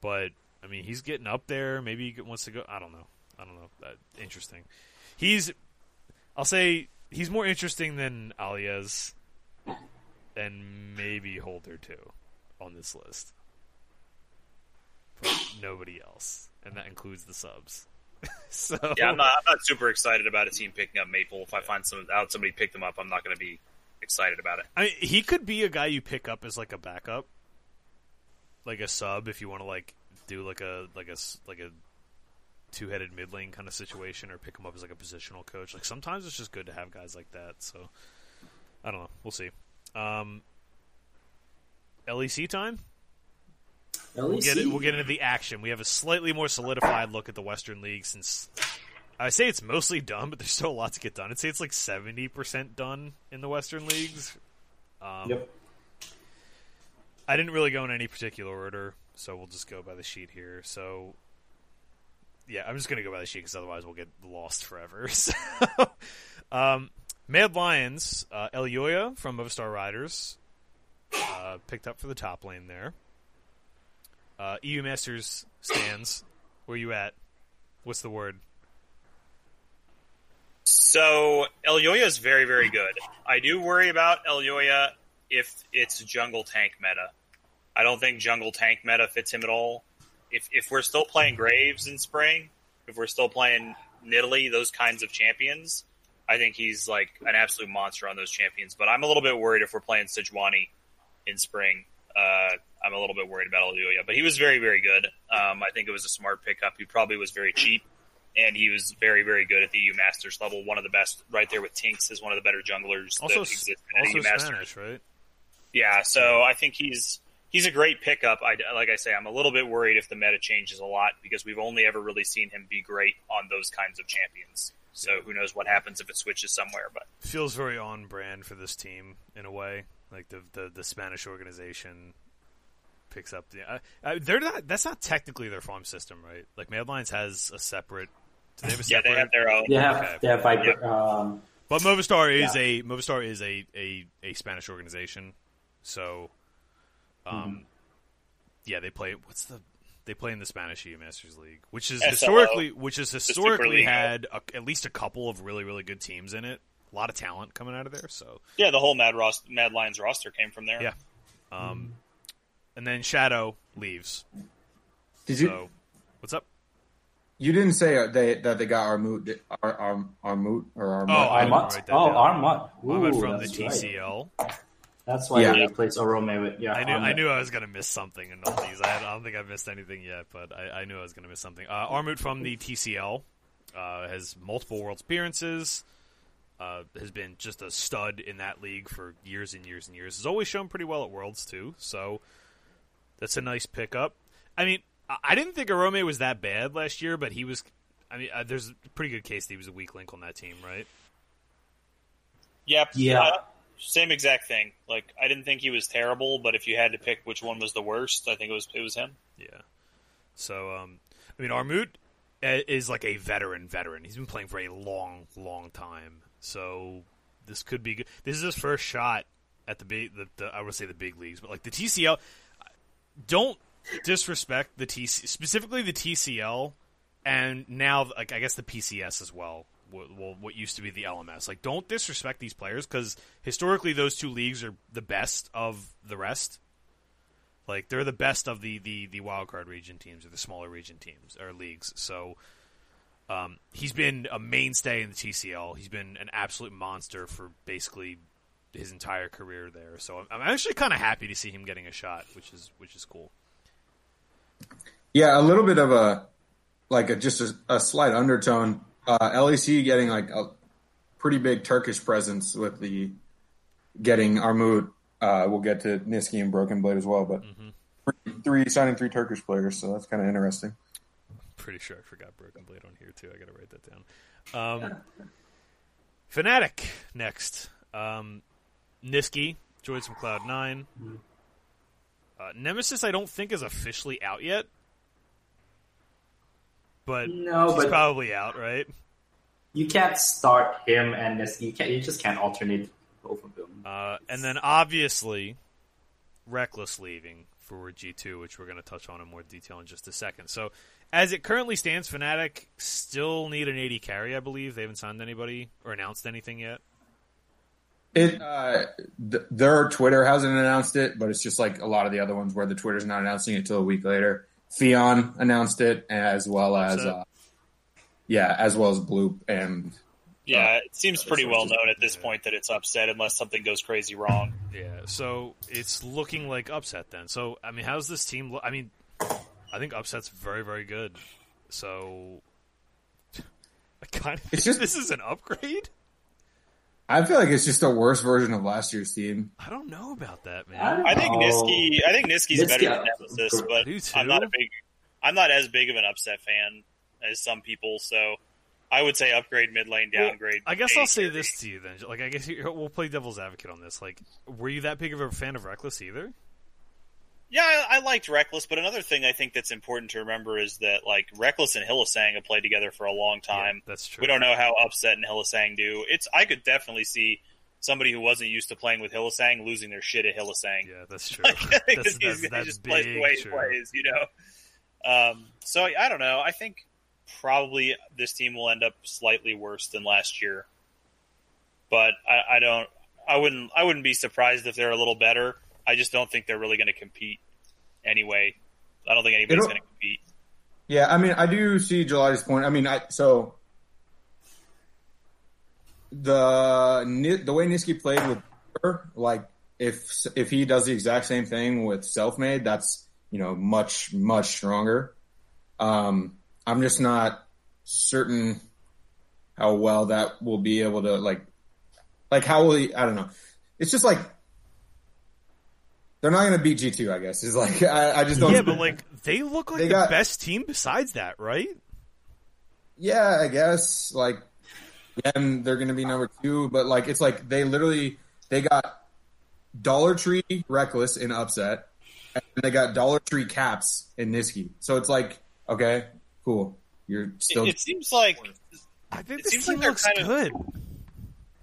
But I mean, he's getting up there. Maybe he wants to go. I don't know. I don't know. That, interesting. He's. I'll say he's more interesting than Alias, and maybe Holder too, on this list. But nobody else, and that includes the subs. so Yeah, I'm not. I'm not super excited about a team picking up Maple. If I find some out somebody picked them up, I'm not going to be excited about it. I mean, he could be a guy you pick up as like a backup, like a sub if you want to like do like a like a like a two headed mid lane kind of situation, or pick him up as like a positional coach. Like sometimes it's just good to have guys like that. So I don't know. We'll see. Um, LEC time. We'll get it, we'll get into the action. We have a slightly more solidified look at the Western League since I say it's mostly done, but there's still a lot to get done. I'd say it's like seventy percent done in the Western leagues. Um, Yep. I didn't really go in any particular order, so we'll just go by the sheet here. So, yeah, I'm just going to go by the sheet because otherwise we'll get lost forever. So, um, Mad Lions, uh, Elyoya from Movistar Riders, uh, picked up for the top lane there. Uh, EU Masters stands. Where you at? What's the word? So Elyoya is very, very good. I do worry about Elyoya if it's jungle tank meta. I don't think jungle tank meta fits him at all. If if we're still playing Graves in spring, if we're still playing Nidalee, those kinds of champions, I think he's like an absolute monster on those champions. But I'm a little bit worried if we're playing Sejuani in spring. Uh, I'm a little bit worried about Elyoya, but he was very, very good. Um, I think it was a smart pickup. He probably was very cheap and he was very, very good at the EU Masters level. One of the best, right there with Tinks, is one of the better junglers Also, that s- exists at also EU Masters. Spanish, right? Yeah, so I think he's he's a great pickup. I, like I say, I'm a little bit worried if the meta changes a lot because we've only ever really seen him be great on those kinds of champions. So who knows what happens if it switches somewhere? But feels very on brand for this team in a way. Like the the, the Spanish organization picks up the. Uh, uh, they're not. That's not technically their farm system, right? Like Mad Lions has a separate. Do they have a yeah, they have their own. They have Okay. they have Viper. Um, But Movistar is Yeah. a Movistar is a, a, a Spanish organization, so um, Mm-hmm. yeah, they play. What's the they play in the Spanish EU Masters League, which is SLO. historically which has historically had a, at least a couple of really really good teams in it. A lot of talent coming out of there. So Yeah, the whole Mad Ros- Mad Lions roster came from there. yeah, um, and then Shadow leaves. Did you? What's up? You didn't say uh, they that they got Armut, Ar, Ar, Armut or Armut. Oh, Armut. Oh, down. Armut. Mohammed Ooh, from the that's right. TCL. That's why Yeah. they replaced Orome with yeah. I knew I knew I was gonna miss something in all these. I, had, I don't think I've missed anything yet, but I, I knew I was gonna miss something. Uh, Armut from the TCL uh, has multiple world appearances. Uh, has been just a stud in that league for years and years and years. Has always shown pretty well at Worlds too, so that's a nice pickup. I mean, I, I didn't think Orome was that bad last year, but he was. I mean, uh, there's a pretty good case that he was a weak link on that team, right? Yep. Yeah. uh, same exact thing. Like I didn't think he was terrible, but if you had to pick which one was the worst, I think it was it was him. Yeah. So, um, I mean, Armut uh, is like a veteran veteran. He's been playing for a long, long time. So this could be good. This is his first shot at the big, the, the I would say the big leagues, but like the TCL. Don't disrespect the TC, specifically the TCL, and now like I guess the PCS as well. Well, what used to be the LMS. Like, don't disrespect these players because historically those two leagues are the best of the rest. Like they're the best of the the the wild card region teams or the smaller region teams or leagues. So um, he's been a mainstay in the TCL. He's been an absolute monster for basically his entire career there. So I'm, I'm actually kind of happy to see him getting a shot, which is which is cool. Yeah, a little bit of a like a just a, a slight undertone. Uh, LEC getting like a pretty big Turkish presence with the getting Armut. Uh, we'll get to Nisqy and Broken Blade as well, but three, three signing three Turkish players, so that's kind of interesting. Pretty sure I forgot Broken Blade on here too. I got to write that down. Um, Fnatic next. Um, Nisqy joins from Cloud Nine. Uh, Nemesis, I don't think is officially out yet, but No, he's but- probably out, right? You can't start him and this. You can't. You just can't alternate both of them. Uh, and then obviously, Reckless leaving for G2, which we're going to touch on in more detail in just a second. So, as it currently stands, Fnatic still need an AD carry, I believe. They haven't signed anybody or announced anything yet. It uh, th- their Twitter hasn't announced it, but it's just like a lot of the other ones where the Twitter's not announcing it until a week later. Fion announced it, as well as uh, yeah, as well as Bloop and Yeah, Oh. it seems pretty well known at this point that it's upset unless something goes crazy wrong. Yeah, so it's looking like upset then. So, I mean, how's this team look? I mean, I think upset's very, very good. So, I kind of It's just- this is an upgrade. I feel like it's just a worse version of last year's team. I don't know about that, man. don't I think. Nisqy. I think Nisqy's Nisqy, better than Nemesis, but I do too. I'm not a big. I'm not as big of an upset fan as some people. So I would say upgrade mid lane, Well, downgrade. I guess I'll say this to you then. Like, I guess you, we'll play devil's advocate on this. Like, were you that big of a fan of Reckless either? Yeah, I, I liked Reckless, but another thing I think that's important to remember is that like Reckless and Hylissang have played together for a long time. Yeah, that's true. We don't know how Upset and Hylissang do. It's I could definitely see somebody who wasn't used to playing with Hylissang losing their shit at Hylissang. Yeah, that's true. Like, that's, that's, that's just plays the way he plays, you know. Um, so I don't know. I think probably this team will end up slightly worse than last year, but I, I don't. I wouldn't. I wouldn't be surprised if they're a little better. I just don't think they're really going to compete anyway. I don't think anybody's going to compete. Yeah, I mean, I do see July's point. I mean, I so the the way Nisqy played with her, like if if he does the exact same thing with Selfmade, that's you know much much stronger. Um, I'm just not certain how well that will be able to like like how will he? I don't know. It's just like they're not going to beat G two. I guess is like I, I just don't. Yeah, but like they look like They the got- best team besides that, right? Yeah, I guess like again they're going to be number two, but like it's like they literally they got Dollar Tree Reckless in upset, and they got Dollar Tree Caps in Nisqy. So it's like okay, cool. You're still It, it seems like I think It this seems team like they're looks kind of- good.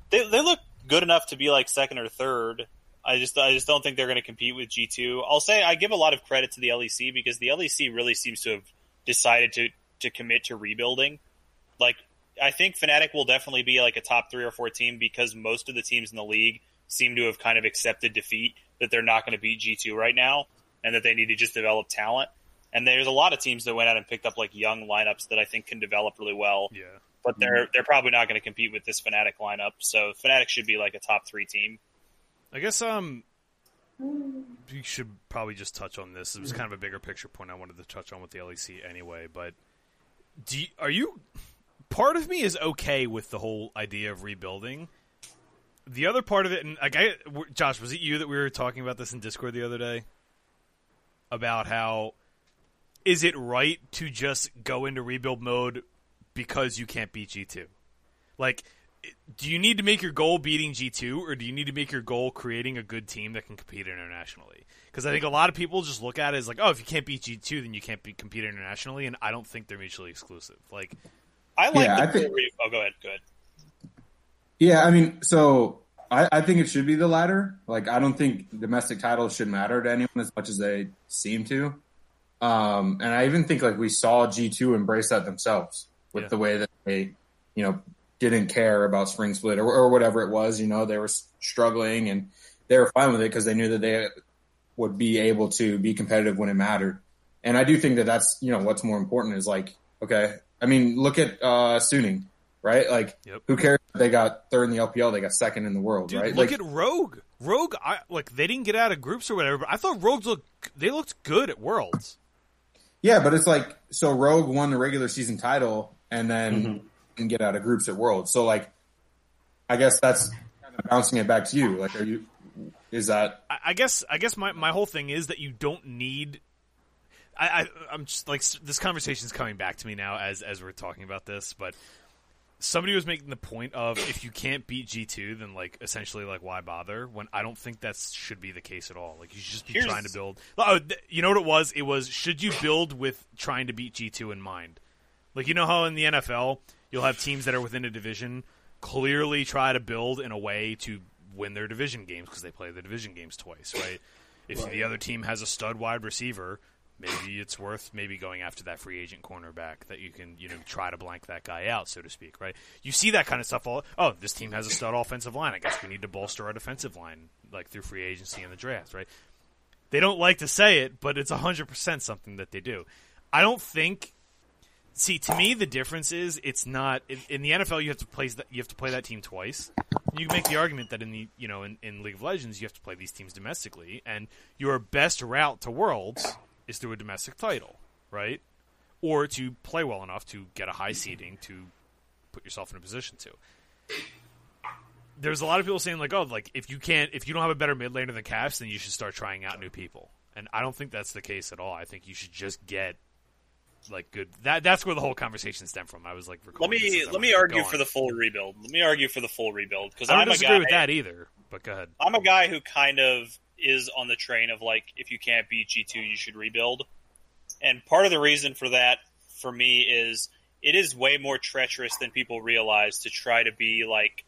they they look good enough to be like second or third. I just I just don't think they're going to compete with G two. I'll say I give a lot of credit to the LEC because the LEC really seems to have decided to to commit to rebuilding. Like I think Fnatic will definitely be like a top three or four team because most of the teams in the league seem to have kind of accepted defeat that they're not going to beat G two right now and that they need to just develop talent. And there's a lot of teams that went out and picked up like young lineups that I think can develop really well Yeah. but they're mm-hmm. they're probably not going to compete with this Fnatic lineup. So Fnatic should be like a top three team. I guess um we should probably just touch on this. It was kind of a bigger picture point I wanted to touch on with the LEC anyway, but do you, are you part of me is okay with the whole idea of rebuilding. The other part of it and like I Josh, was it you that we were talking about this in Discord the other day? About how is it right to just go into rebuild mode because you can't beat G2? Like do you need to make your goal beating G2 or do you need to make your goal creating a good team that can compete internationally? Because I think a lot of people just look at it as like, oh, if you can't beat G2, then you can't be, compete internationally, and I don't think they're mutually exclusive. Like, I like Yeah, the I think- full Oh, go ahead. Go ahead. Yeah, I mean, so I, I think it should be the latter. Like, I don't think domestic titles should matter to anyone as much as they seem to. Um, and I even think like we saw G2 embrace that themselves with Yeah. the way that they, you know, didn't care about spring split or, or whatever it was. You know, they were struggling and they were fine with it because they knew that they would be able to be competitive when it mattered. And I do think that that's, you know, what's more important is like, okay, I mean, look at, uh, Suning, right? Like, Yep. who cares they got third in the LPL? They got second in the world, dude, right? look like, at Rogue. Rogue, I like they didn't get out of groups or whatever, but I thought Rogues looked they looked good at Worlds. yeah, but it's like, so Rogue won the regular season title and then Mhm. Didn't get out of groups at Worlds. So like, I guess that's kind of bouncing it back to you. Like, are you, is that, I, I guess I guess my, my whole thing is that you don't need. I, I I'm just like this conversation is coming back to me now as as we're talking about this, but somebody was making the point of if you can't beat G two, then like essentially like why bother? When I don't think that should be the case at all. Like you should just be Here's- trying to build. Oh, th- you know what it was? It was should you build with trying to beat G two in mind? Like you know how in the NFL you'll have teams that are within a division clearly try to build in a way to win their division games because they play the division games twice, right? If the other team has a stud wide receiver, maybe it's worth maybe going after that free agent cornerback that you can you know try to blank that guy out, so to speak, right? You see that kind of stuff all. Oh, this team has a stud offensive line. I guess we need to bolster our defensive line like through free agency and the draft, right? They don't like to say it, but it's hundred percent something that they do. I don't think See, to me, the difference is it's not in, the NFL. You have to play that you have to play that team twice. You can make the argument that in the you know in, in League of Legends you have to play these teams domestically, and your best route to Worlds is through a domestic title, right? Or to play well enough to get a high seeding to put yourself in a position to. There's a lot of people saying like, oh, like if you can't, if you don't have a better mid laner than Caps, then you should start trying out new people. And I don't think that's the case at all. I think you should just get like good. That that's where the whole conversation stemmed from. I was like, Let me let me argue for the full rebuild. Let me argue for the full rebuild because I don't I'm a disagree guy. with that either. But go ahead. I'm a guy who kind of is on the train of like, if you can't beat G2, you should rebuild. And part of the reason for that, for me, is it is way more treacherous than people realize to try to be like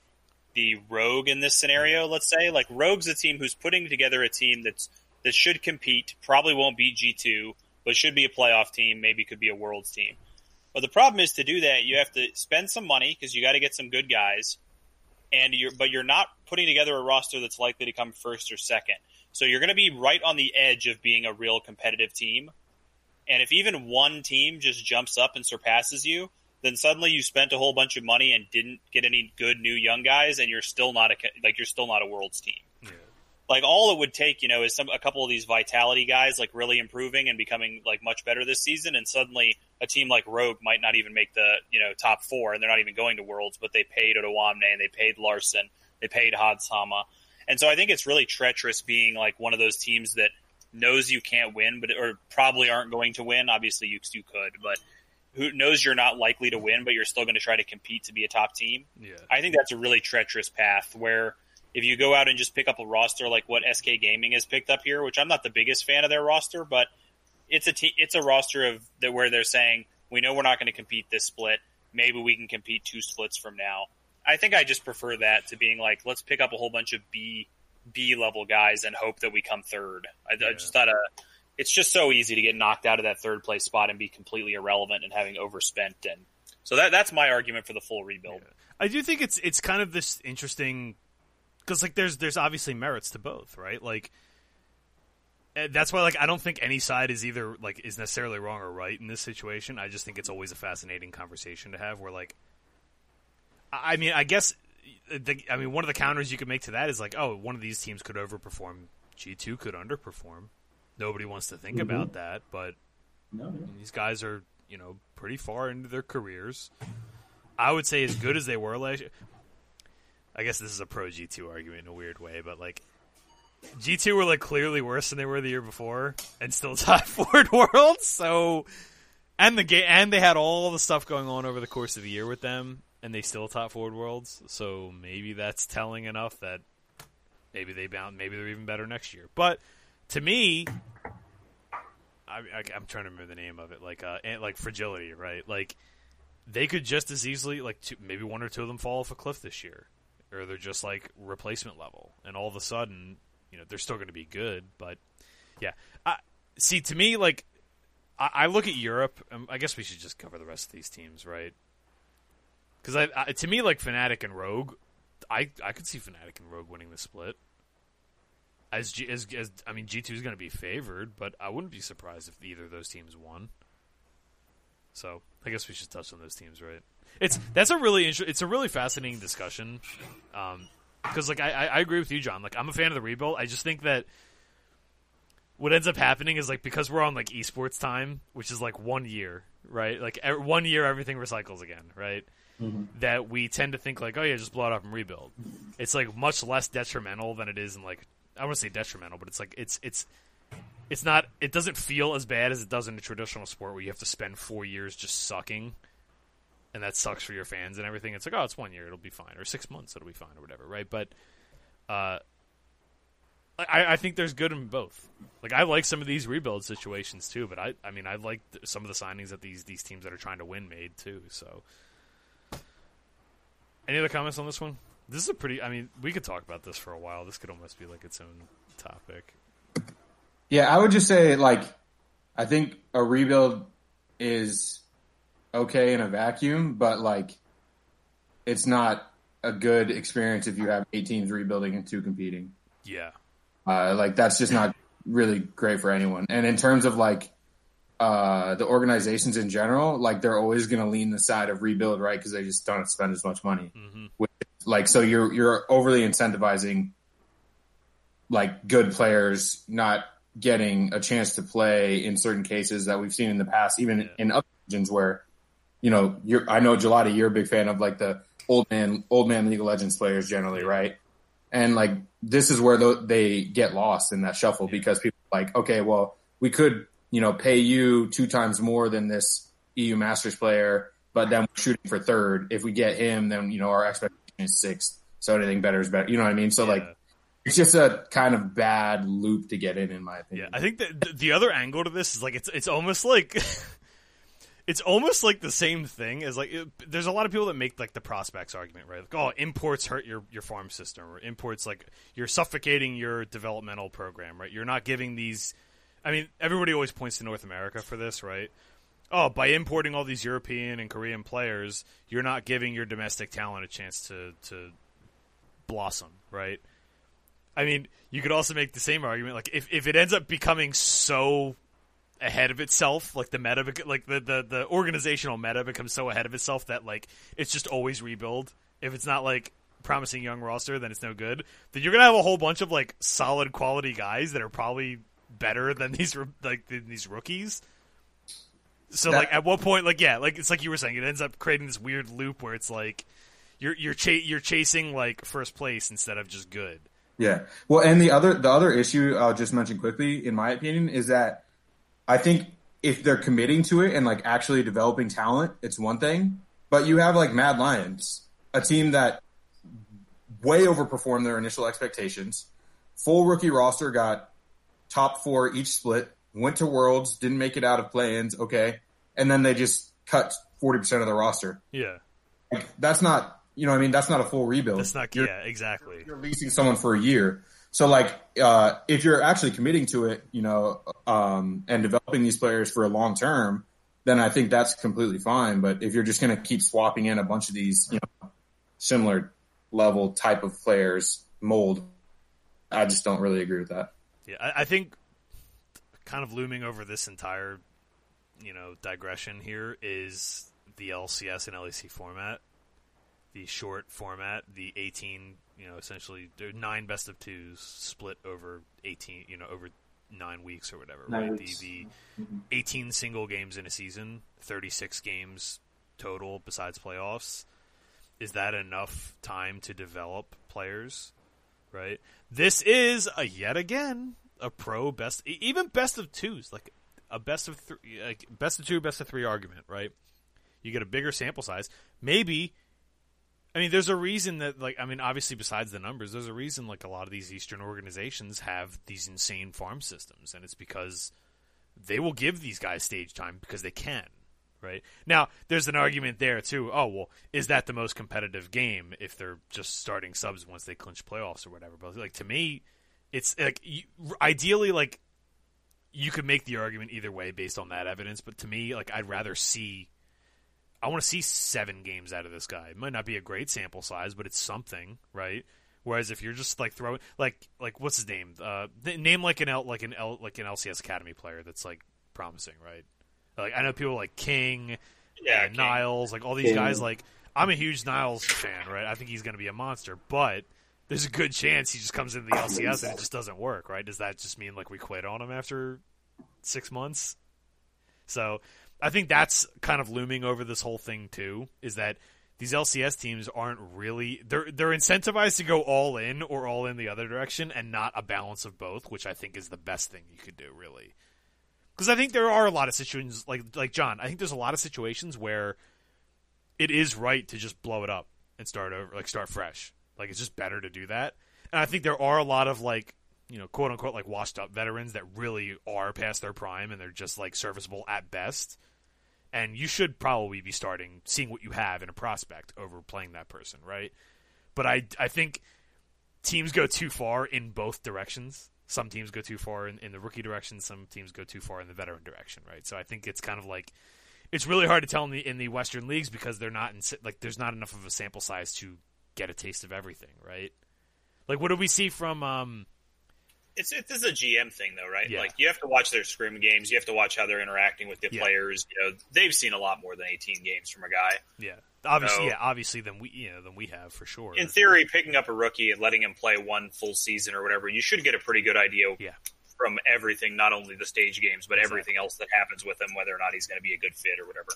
the rogue in this scenario. Let's say, like Rogue's a team who's putting together a team that's that should compete, probably won't beat G2, but should be a playoff team, maybe could be a world's team. But the problem is to do that, you have to spend some money because you got to get some good guys and you're but you're not putting together a roster that's likely to come first or second. So you're going to be right on the edge of being a real competitive team. And if even one team just jumps up and surpasses you, then suddenly you spent a whole bunch of money and didn't get any good new young guys, and you're still not a like you're still not a world's team. Like all it would take, you know, is some a couple of these vitality guys like really improving and becoming like much better this season, and suddenly a team like Rogue might not even make the you know top four, and they're not even going to Worlds, but they paid Odoamne and they paid Larssen, they paid Hans sama, and so I think it's really treacherous being like one of those teams that knows you can't win, but or probably aren't going to win. Obviously, you you could, but who knows you're not likely to win, but you're still going to try to compete to be a top team. Yeah. I think that's a really treacherous path where if you go out and just pick up a roster like what SK Gaming has picked up here, which I'm not the biggest fan of their roster, but it's a it's a roster of that where they're saying we know we're not going to compete this split. Maybe we can compete two splits from now. I think I just prefer that to being like let's pick up a whole bunch of B B level guys and hope that we come third. I, I just thought uh it's just so easy to get knocked out of that third place spot and be completely irrelevant and having overspent and so that that's my argument for the full rebuild. I do think it's it's kind of this interesting because like there's there's obviously merits to both, right? Like eh, that's why like I don't think any side is either like is necessarily wrong or right in this situation. I just think it's always a fascinating conversation to have where like I mean I guess the, I mean one of the counters you could make to that is like oh one of these teams could overperform, G two could underperform. Nobody wants to think Mhm. about that, but No, no. these guys are, you know, pretty far into their careers. I would say as good as they were last year. I guess this is a pro G2 argument in a weird way, but like G2 were like clearly worse than they were the year before and still top four Worlds. So and the game and they had all the stuff going on over the course of the year with them. and they still top forward worlds. So maybe that's telling enough that maybe they bound, maybe they're even better next year. But to me, I, am trying to remember the name of it, like uh, like fragility, right? Like they could just as easily, like two, maybe one or two of them fall off a cliff this year, or they're just like replacement level, and all of a sudden, you know, they're still going to be good. But yeah, I, see, to me, like I, I look at Europe. Um, I guess we should just cover the rest of these teams, right? Because I, I, to me, like Fnatic and Rogue, I I could see Fnatic and Rogue winning the split. As G, as, as I mean, G two is going to be favored, but I wouldn't be surprised if either of those teams won. So I guess we should touch on those teams, right? It's that's a really inter- it's a really fascinating discussion, because um, like I, I agree with you, John. Like I'm a fan of the rebuild. I just think that what ends up happening is like because we're on like esports time, which is like one year, right? Like one year, everything recycles again, right? Mm-hmm. That we tend to think like, oh yeah, just blow it up and rebuild. It's like much less detrimental than it is in like I wouldn't say detrimental, but it's like it's it's it's not it doesn't feel as bad as it does in a traditional sport where you have to spend four years just sucking and that sucks for your fans and everything it's like oh it's one year it'll be fine or six months it'll be fine or whatever right but uh I, I think there's good in both. Like I like some of these rebuild situations too, but I I mean I like some of the signings that these these teams that are trying to win made too. So, any other comments on this one? This is a pretty. I mean, we could talk about this for a while. This could almost be like its own topic. Yeah, I would just say like I think a rebuild is okay in a vacuum, but like it's not a good experience if you have eight teams rebuilding and two competing. Yeah. Uh, like that's just not really great for anyone. And in terms of like uh, the organizations in general, like they're always going to lean the side of rebuild, right? Because they just don't spend as much money. Mm-hmm. With, like, so you're you're overly incentivizing like good players not getting a chance to play in certain cases that we've seen in the past, even yeah. in other regions where, you know, you're. I know Gelati, you're a big fan of like the old man, old man League of Legends players generally, right? And like this is where they get lost in that shuffle yeah. because people are like, okay, well, we could, you know, pay you two times more than this EU Masters player, but then we're shooting for third. If we get him, then you know our expectation is sixth. So anything better is better. You know what I mean? So yeah. like, it's just a kind of bad loop to get in, in my opinion. Yeah, I think that the other angle to this is like it's it's almost like it's almost like the same thing as like it, there's a lot of people that make like the prospects argument, right? Like, oh, imports hurt your your farm system, or imports like you're suffocating your developmental program, right? You're not giving these. I mean, everybody always points to North America for this, right? Oh, by importing all these European and Korean players, you're not giving your domestic talent a chance to to blossom, right? I mean, you could also make the same argument, like if if it ends up becoming so ahead of itself. Like the meta, like the, the the organizational meta becomes so ahead of itself that like it's just always rebuild. If it's not like promising young roster, then it's no good. Then you're gonna have a whole bunch of like solid quality guys that are probably better than these like than these rookies. So that, like at what point, like yeah, like it's like you were saying, it ends up creating this weird loop where it's like you're you're cha- you're chasing like first place instead of just good. Yeah. Well, and the other the other issue I'll just mention quickly, in my opinion, is that I think if they're committing to it and like actually developing talent, it's one thing. But you have like Mad Lions, a team that way overperformed their initial expectations. Full rookie roster got top four each split, went to Worlds, didn't make it out of play-ins, okay, and then they just cut forty percent of the roster. Yeah, like, that's not you know I mean that's not a full rebuild. That's not you're, yeah exactly. You're leasing someone for a year. So like, uh, if you're actually committing to it, you know, um, and developing these players for a long term, then I think that's completely fine. But if you're just going to keep swapping in a bunch of these, you know, similar level type of players mold, I just don't really agree with that. Yeah, I, I think kind of looming over this entire, you know, digression here is the LCS and LEC format, the short format, the 18 you know, essentially there are nine best of twos split over eighteen, you know, over nine weeks or whatever. Nine right? Weeks. The the mm-hmm. eighteen single games in a season, thirty six games total besides playoffs. Is that enough time to develop players? Right. This is a yet again a pro best, even best of twos, like a best of three, like best of two, best of three argument. Right. You get a bigger sample size. Maybe I mean, there's a reason that, like, I mean, obviously, besides the numbers, there's a reason, like, a lot of these Eastern organizations have these insane farm systems, and it's because they will give these guys stage time because they can, right? Now, there's an argument there, too. Oh, well, is that the most competitive game if they're just starting subs once they clinch playoffs or whatever? But, like, to me, it's, like, you, ideally, like, you could make the argument either way based on that evidence, but to me, like, I'd rather see I want to see seven games out of this guy. It might not be a great sample size, but it's something, right? Whereas if you're just like throwing like like what's his name? Uh, name like an L like an L like an LCS Academy player that's like promising, right? Like I know people like King, Yeah, King. Niles, like all these King. guys. Like I'm a huge Niles fan, right? I think he's going to be a monster, but there's a good chance he just comes into the LCS and it just doesn't work, right? Does that just mean like we quit on him after six months? So I think that's kind of looming over this whole thing too. Is that these LCS teams aren't really they're they're incentivized to go all in or all in the other direction and not a balance of both, which I think is the best thing you could do, really. Because I think there are a lot of situations like like John. I think there's a lot of situations where it is right to just blow it up and start over, like start fresh. Like it's just better to do that. And I think there are a lot of like you know quote unquote like washed up veterans that really are past their prime and they're just like serviceable at best. And you should probably be starting seeing what you have in a prospect over playing that person, right? But I I think teams go too far in both directions. Some teams go too far in, in the rookie direction. Some teams go too far in the veteran direction, right? So I think it's kind of like it's really hard to tell in the in the Western leagues because they're not in like there's not enough of a sample size to get a taste of everything, right? Like what do we see from um It's it, this is a GM thing though, right? Yeah. Like you have to watch their scrim games. You have to watch how they're interacting with the Yeah. players. You know, they've seen a lot more than 18 games from a guy. yeah obviously No. yeah obviously than we you know than we have for sure. In theory, picking up a rookie and letting him play one full season or whatever, you should get a pretty good idea Yeah. from everything, not only the stage games, but Exactly. everything else that happens with him, whether or not he's going to be a good fit or whatever.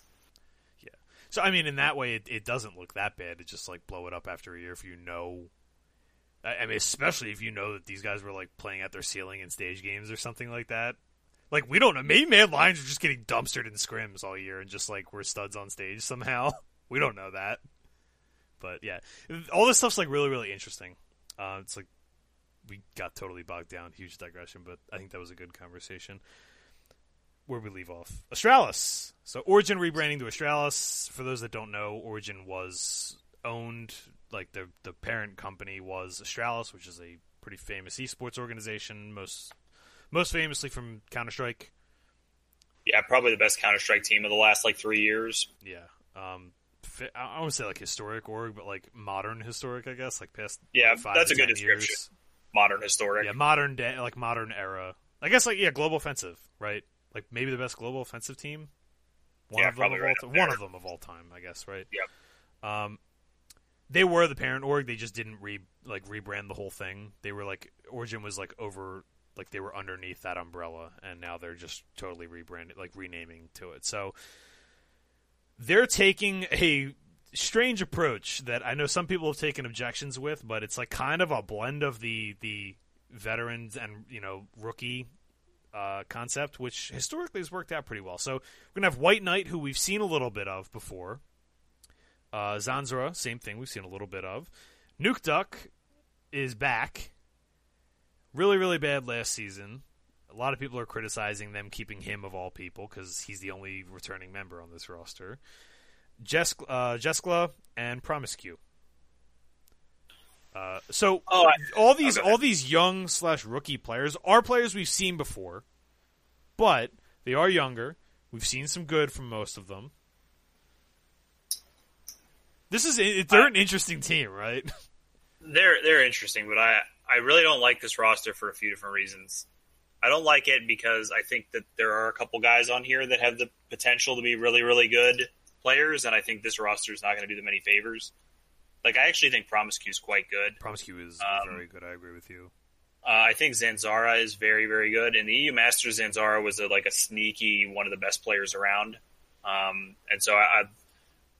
Yeah. So I mean, in that way, it, it doesn't look that bad to just like blow it up after a year if you know. I mean, especially if you know that these guys were like playing at their ceiling in stage games or something like that. Like we don't know. Maybe Mad Lions are just getting dumpstered in scrims all year and just like we're studs on stage somehow. We don't know that. But yeah, all this stuff's like really really interesting. Uh, it's like we got totally bogged down. Huge digression, but I think that was a good conversation where we leave off. Astralis. So Origin rebranding to Astralis. For those that don't know, Origin was owned like the the parent company was Astralis, which is a pretty famous esports organization, most most famously from Counter Strike. Yeah, probably the best Counter Strike team of the last like three years. Yeah. Um I I won't say like historic org, but like modern historic, I guess, like past Yeah, like, five that's a good 10 description. years. Modern historic. Yeah, modern day, like modern era. I guess like yeah, global offensive, right? Like maybe the best global offensive team. One Yeah, of them probably of right all one of them of all time, I guess, right? Yep. Um, they were the parent org. They just didn't re like rebrand the whole thing. They were like Origin was like over like they were underneath that umbrella, and now they're just totally rebranded, like renaming to it. So they're taking a strange approach that I know some people have taken objections with, but it's like kind of a blend of the the veterans and you know rookie uh, concept, which historically has worked out pretty well. So we're gonna have White Knight, who we've seen a little bit of before. Uh, Zanzara, same thing, we've seen a little bit of. Nuke Duck is back. Really, really bad last season. A lot of people are criticizing them keeping him of all people because he's the only returning member on this roster. Jes- uh, Jeskla and Promisq. Uh, so Oh, I- all these all these young slash rookie players are players we've seen before, but they are younger. We've seen some good from most of them. This is they're an interesting team, right? They're they're interesting, but I I really don't like this roster for a few different reasons. I don't like it because I think that there are a couple guys on here that have the potential to be really really good players, and I think this roster is not going to do them any favors. Like I actually think Promisq is quite good. Promisq is Um, very good. I agree with you. Uh, I think Zanzara is very, very good. and the EU Masters, Zanzara was a, like a sneaky one of the best players around. Um, and so I, I,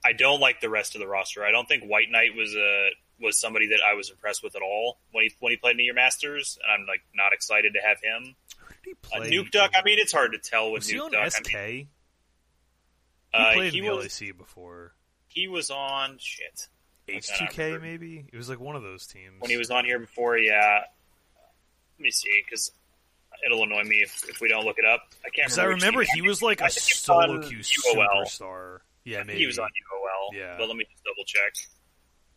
I don't like the rest of the roster. I don't think White Knight was a was somebody that I was impressed with at all when he when he played in EU Masters, and I'm like not excited to have him. Who did he Uh, play? Nuke Duck. I mean, it's hard to tell with was Nuke Duck. SK? I mean, he uh, played he in the was LAC before. he was on shit. H2K maybe. It was like one of those teams. when he was on here before. Yeah, let me see because it'll annoy me if, if we don't look it up. I can't. Because I remember. which remember team he was like a think he was solo queue UOL. superstar. Yeah, maybe he was on UOL. Yeah. but let me just double check.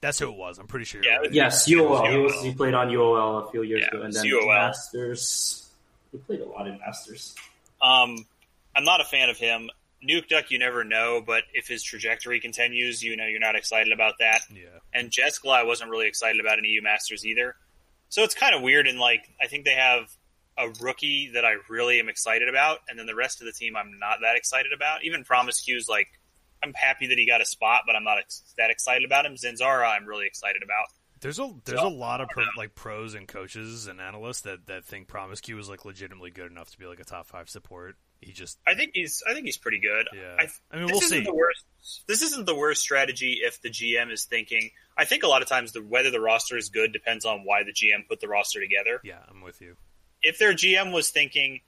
That's who it was. I'm pretty sure. Yeah, you're right. Yes, It UOL. He was he played on UOL a few years Yeah, ago, and then UOL. Masters. He played a lot in Masters. Um, I'm not a fan of him. Nuke Duck, you never know, but if his trajectory continues, you know you're not excited about that. Yeah. And Jeskla, I wasn't really excited about in EU Masters either. So it's kind of weird. And like, I think they have a rookie that I really am excited about, and then the rest of the team I'm not that excited about. Even Promisq's like, I'm happy that he got a spot, but I'm not ex- that excited about him. Zanzarah, I'm really excited about. There's a there's So, a lot of pro, like pros and coaches and analysts that, that think Promisq is like legitimately good enough to be like a top five support. He just I think he's, I think he's pretty good. yeah. I, I, mean, this we'll isn't see. the worst. This isn't the worst strategy if the GM is thinking. I think a lot of times the whether the roster is good depends on why the GM put the roster together. Yeah, I'm with you. If their GM was thinking,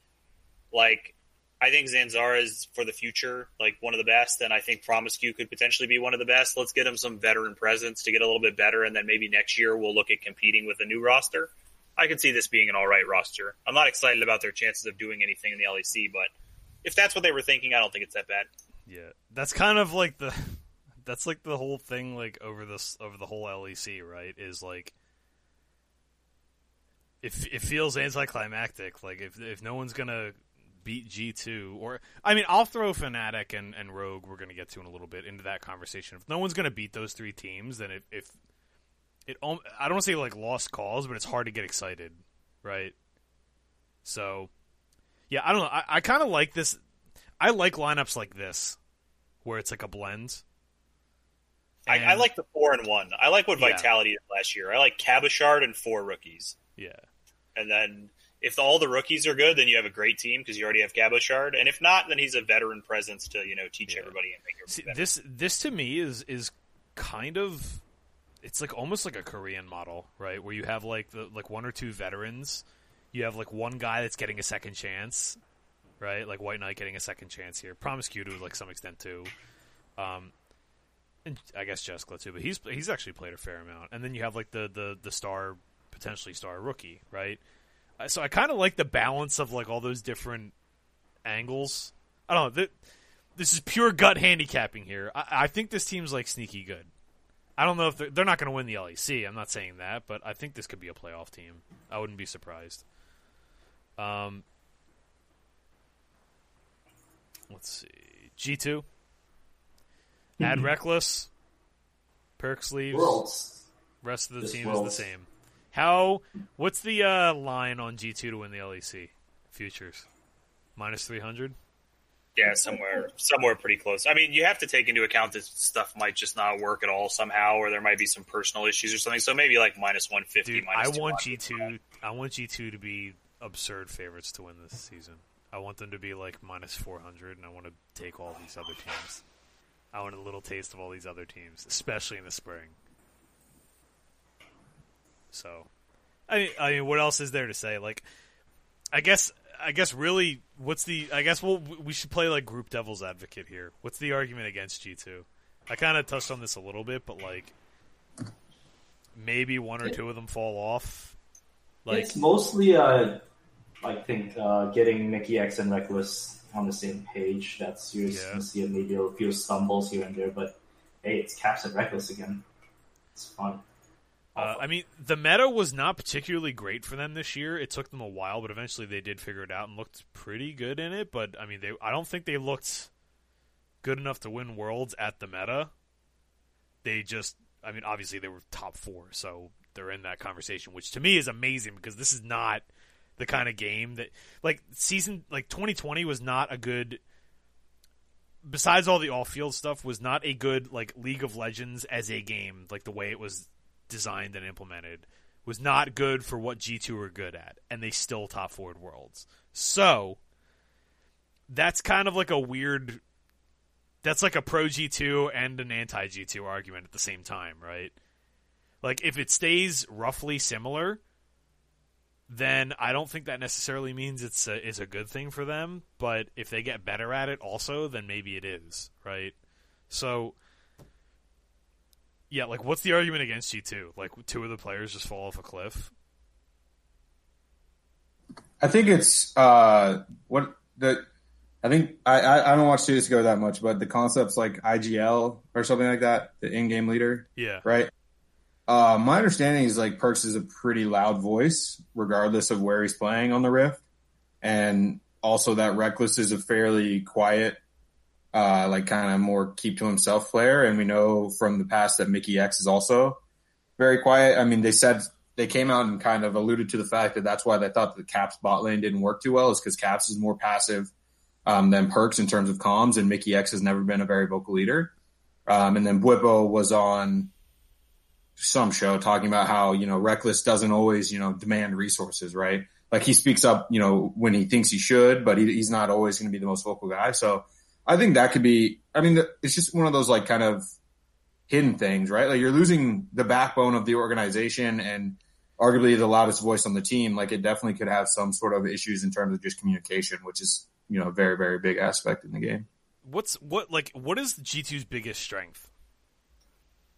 like, I think Zanzarah is for the future, like one of the best, and I think Promisq could potentially be one of the best. Let's get him some veteran presence to get a little bit better, and then maybe next year we'll look at competing with a new roster. I could see this being an all right roster. I'm not excited about their chances of doing anything in the LEC, but if that's what they were thinking, I don't think it's that bad. Yeah, that's kind of like the that's like the whole thing like over this over the whole LEC, right? Is like if it feels anticlimactic. Like if if no one's gonna beat G two or I mean I'll throw Fnatic and, and Rogue we're gonna get to in a little bit into that conversation. If no one's gonna beat those three teams, then if, if it I don't say like lost cause, but it's hard to get excited, right? So yeah, I don't know. I, I kind of like this. I like lineups like this, where it's like a blend. I, I like the four and one. I like what Yeah. Vitality did last year. I like Cabochard and four rookies. Yeah, And then if all the rookies are good, then you have a great team because you already have Cabochard. And if not, then he's a veteran presence to you know teach Yeah. everybody and make everybody See, better. this this to me is is kind of it's like almost like a Korean model, right? Where you have like the like one or two veterans, you have like one guy that's getting a second chance, right? Like WhiteKnight getting a second chance here. Promisq to like some extent too. Um, and I guess Jessica too, but he's he's actually played a fair amount. And then you have like the the the star potentially star rookie, right? So I kind of like the balance of like all those different angles. I don't know. Th- this is pure gut handicapping here. I, I think this team's like sneaky good. I don't know if they're, they're not going to win the LEC. I'm not saying that, but I think this could be a playoff team. I wouldn't be surprised. Um, let's see. G two. Add Rekkles. Perkz leaves. Worlds. Rest of the Just team Worlds. is the same. How? What's the uh, line on G two to win the LEC? Futures minus three hundred. yeah, somewhere somewhere pretty close. I mean, you have to take into account that stuff might just not work at all somehow, or there might be some personal issues or something. So maybe like minus one fifty. I want 200. G two. I want G two to be absurd favorites to win this season. I want them to be like minus four hundred, and I want to take all these other teams. I want a little taste of all these other teams, especially in the spring. So, I mean, I mean, what else is there to say? Like, I guess, I guess, really, what's the? I guess we'll we should play like group devil's advocate here. What's the argument against G two? I kind of touched on this a little bit, but like, maybe one or two of them fall off. Like, it's mostly, uh, I think, uh, getting Mikyx and Rekkles on the same page. That's you're Yeah. gonna see maybe a few stumbles here and there, but hey, it's Caps and Rekkles again. It's fun. Uh, I mean, the meta was not particularly great for them this year. It took them a while, but eventually they did figure it out and looked pretty good in it. But I mean, they I don't think they looked good enough to win worlds at the meta. They just, I mean, obviously they were top four, so they're in that conversation, which to me is amazing because this is not the kind of game that like season like 2020 was not a good besides all the off-field stuff was not a good like League of Legends as a game like the way it was designed and implemented was not good for what G2 were good at and they still top forward worlds. So that's kind of like a weird that's like a pro G2 and an anti G2 argument at the same time, right? Like if it stays roughly similar, then I don't think that necessarily means it's a, is a good thing for them. But if they get better at it, also, then maybe it is, right? So Yeah, like what's the argument against G two? Like two of the players just fall off a cliff. I think it's uh what the I think I I, don't watch Go that much, but the concepts like IGL or something like that, the in-game leader, Yeah. right? Uh, my understanding is like Perkz is a pretty loud voice, regardless of where he's playing on the Rift, and also that Rekkles is a fairly quiet, uh, like kind of more keep to himself player. And we know from the past that Mikyx is also very quiet. I mean, they said they came out and kind of alluded to the fact that that's why they thought the Caps bot lane didn't work too well, is because Caps is more passive um, than Perkz in terms of comms, and Mikyx has never been a very vocal leader. Um, and then Bwipo was on some show talking about how you know Rekkles doesn't always you know demand resources, right? Like he speaks up, you know, when he thinks he should, but he, he's not always going to be the most vocal guy. So I think that could be. I mean, it's just one of those like kind of hidden things, right? Like you're losing the backbone of the organization and arguably the loudest voice on the team. Like it definitely could have some sort of issues in terms of just communication, which is you know a very very big aspect in the game. What's what like what is G 2s biggest strength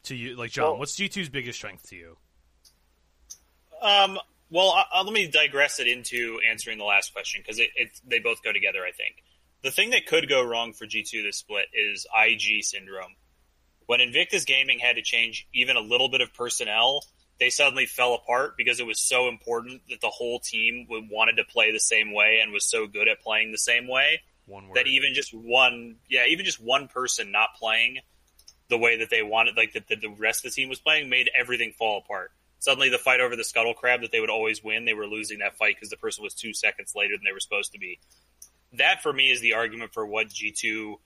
to you? Like John, Well- what's G 2s biggest strength to you? Um, well, uh, uh, let me digress it into answering the last question because it, it they both go together. I think the thing that could go wrong for G two this split is IG syndrome. When Invictus Gaming had to change even a little bit of personnel, they suddenly fell apart because it was so important that the whole team wanted to play the same way and was so good at playing the same way that even just one, yeah, even just one person not playing the way that they wanted, like that the, the rest of the team was playing, made everything fall apart. Suddenly, the fight over the scuttle crab that they would always win, they were losing that fight because the person was two seconds later than they were supposed to be. That for me is the argument for what G two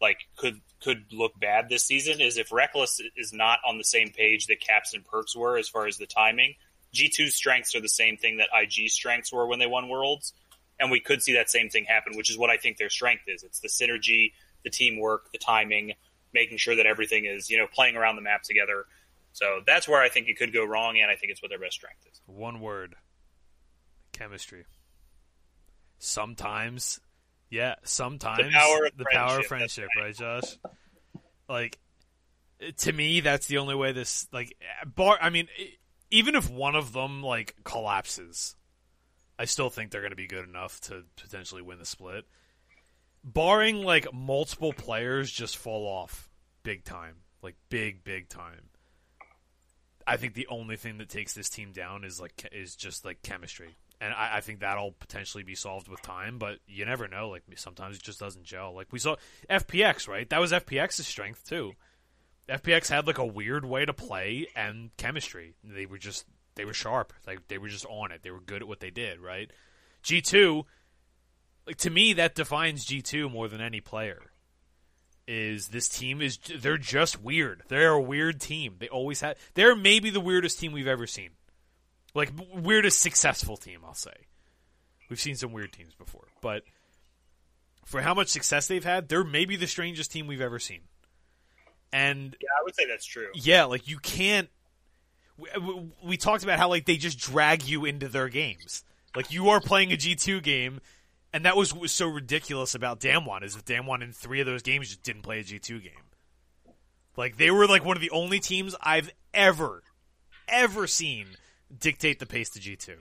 like could could look bad this season is if Rekkles is not on the same page that Caps and Perkz were as far as the timing. G 2s strengths are the same thing that IG strengths were when they won Worlds, and we could see that same thing happen, which is what I think their strength is. It's the synergy, the teamwork, the timing, making sure that everything is you know playing around the map together. So that's where I think it could go wrong, and I think it's what their best strength is. One word. Chemistry. Sometimes, yeah, sometimes The power of the power of friendship, friendship, that's right, Josh? Like, to me, that's the only way this like bar. I mean, even if one of them like collapses, I still think they're going to be good enough to potentially win the split. Barring like multiple players just fall off big time, like big big time. I think the only thing that takes this team down is like is just like chemistry, and I, I think that'll potentially be solved with time. But you never know. Like sometimes it just doesn't gel. Like we saw FPX, right? That was FPX's strength too. FPX had like a weird way to play and chemistry. They were just they were sharp. Like they were just on it. They were good at what they did, right? G two, like to me, that defines G two more than any player. Is this team is they're just weird. They're a weird team. They always have. They're maybe the weirdest team we've ever seen. Like weirdest successful team, I'll say. We've seen some weird teams before, but for how much success they've had, they're maybe the strangest team we've ever seen. And Yeah, I would say that's true. yeah, like you can't. We, we, talked about how like they just drag you into their games. Like you are playing a G two game, and that was what was so ridiculous about Damwon is that Damwon in three of those games just didn't play a G two game. Like they were like one of the only teams I've ever, ever seen dictate the pace to G two.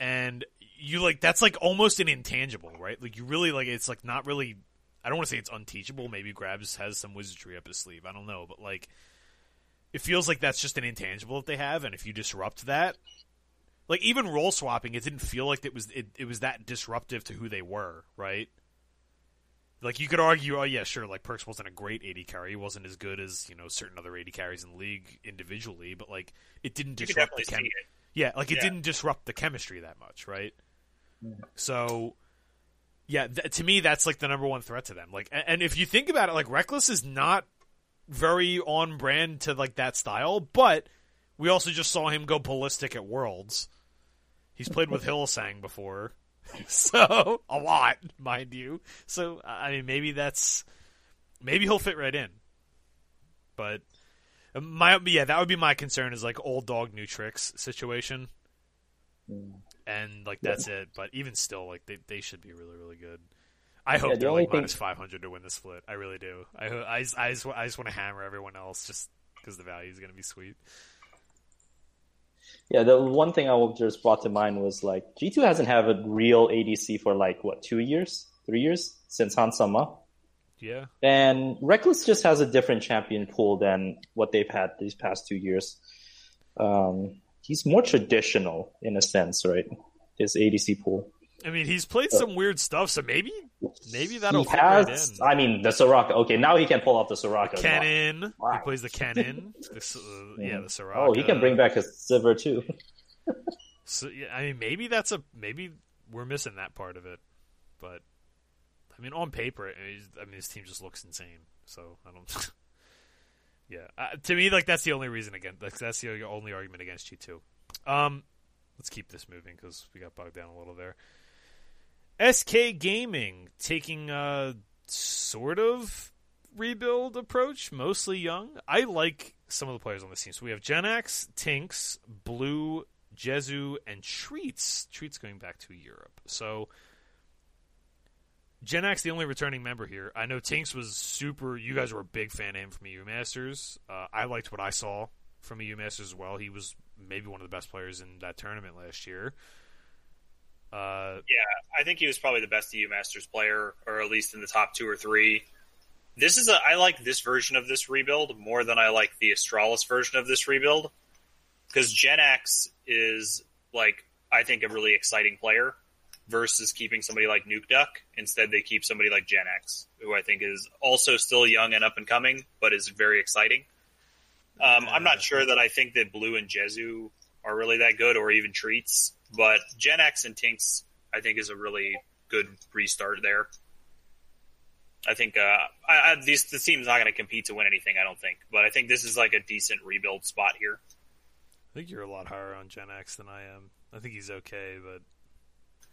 And you like that's like almost an intangible, right? Like you really like it's like not really I don't want to say it's unteachable. Maybe GrabbZ has some wizardry up his sleeve. I don't know, but like, it feels like that's just an intangible that they have, and if you disrupt that, like even role swapping, it didn't feel like it was it, it was that disruptive to who they were, right? Like you could argue, oh yeah, sure, like Perkz wasn't a great AD carry, he wasn't as good as you know certain other AD carries in the league individually, but like it didn't You disrupt the definitely chem- it. yeah, like it Yeah. didn't disrupt the chemistry that much, right? Mm-hmm. So, yeah, th- to me, that's like the number one threat to them. Like, a- and if you think about it, like Rekkles is not very on brand to like that style, but we also just saw him go ballistic at Worlds. He's played with Hylissang before, so a lot, mind you. So I mean, maybe that's maybe he'll fit right in, but. Um, my yeah, that would be my concern is like old dog new tricks situation, and like that's it. But even still, like they they should be really really good. I hope Yeah, the they're only like thing- minus five hundred to win the split. I really do. I I I just, I just want to hammer everyone else just because the value is going to be sweet. Yeah, the one thing I just brought to mind was like G2 hasn't had a real ADC for like what two years, three years since Hans sama, Yeah, and Rekkles just has a different champion pool than what they've had these past two years. Um, he's more traditional in a sense, right? His ADC pool. I mean he's played some weird stuff, so maybe maybe that'll he right has. in. I mean, the Soraka. Okay, now he can pull off the Soraka. He Wow. plays the Kennen. The uh, yeah, the Soraka. Oh, he can bring back his Sivir too. So, yeah, I mean, maybe that's a maybe we're missing that part of it, but I mean, on paper, I mean, I mean, his team just looks insane. So I don't. yeah, uh, to me, like that's the only reason against. Like, that's the only argument against G two. Um, let's keep this moving because we got bogged down a little there. SK Gaming taking a sort of rebuild approach, mostly young. I like some of the players on this team. So we have Jenax, TynX, Blue, Jezu, and Treatz. Treatz going back to Europe. So Jenax, the only returning member here. I know TynX was super. You guys were a big fan of him from EU Masters. Uh, I liked what I saw from EU Masters as well. He was maybe one of the best players in that tournament last year. Uh, Yeah, I think he was probably the best EU Masters player, or at least in the top two or three. This is a I like this version of this rebuild more than I like the Astralis version of this rebuild because Jenax is like I think a really exciting player versus keeping somebody like Nukeduck. Instead, they keep somebody like Gen X, who I think is also still young and up and coming, but is very exciting. Um, I'm not sure that I think that Blue and Jezu are really that good, or even Treatz, but Jenax and TynX I think is a really good restart there. I think uh, I, I, these the team's not going to compete to win anything. I don't think, but I think this is like a decent rebuild spot here. I think you're a lot higher on Jenax than I am. I think he's okay, but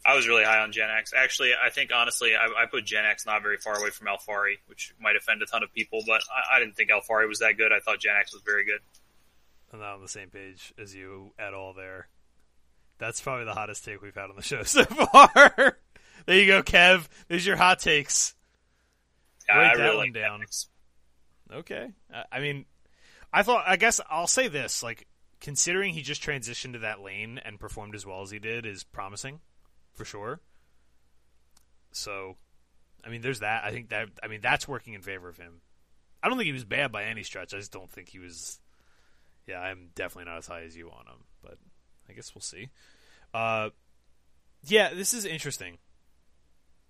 I was really high on Jenax. Actually, I think honestly, I, I put Jenax not very far away from Alphari, which might offend a ton of people, but I, I didn't think Alphari was that good. I thought Jenax was very good. I'm not on the same page as you at all there. That's probably the hottest take we've had on the show so far. there you go, Kev. There's your hot takes. Write I that really one down. X. Okay. I- I mean, I thought. I guess I'll say this: like, considering he just transitioned to that lane and performed as well as he did, is promising, for sure. So, I mean, there's that. I think that. I mean, that's working in favor of him. I don't think he was bad by any stretch. I just don't think he was. Yeah, I'm definitely not as high as you on him, but I guess we'll see. Uh, yeah, this is interesting.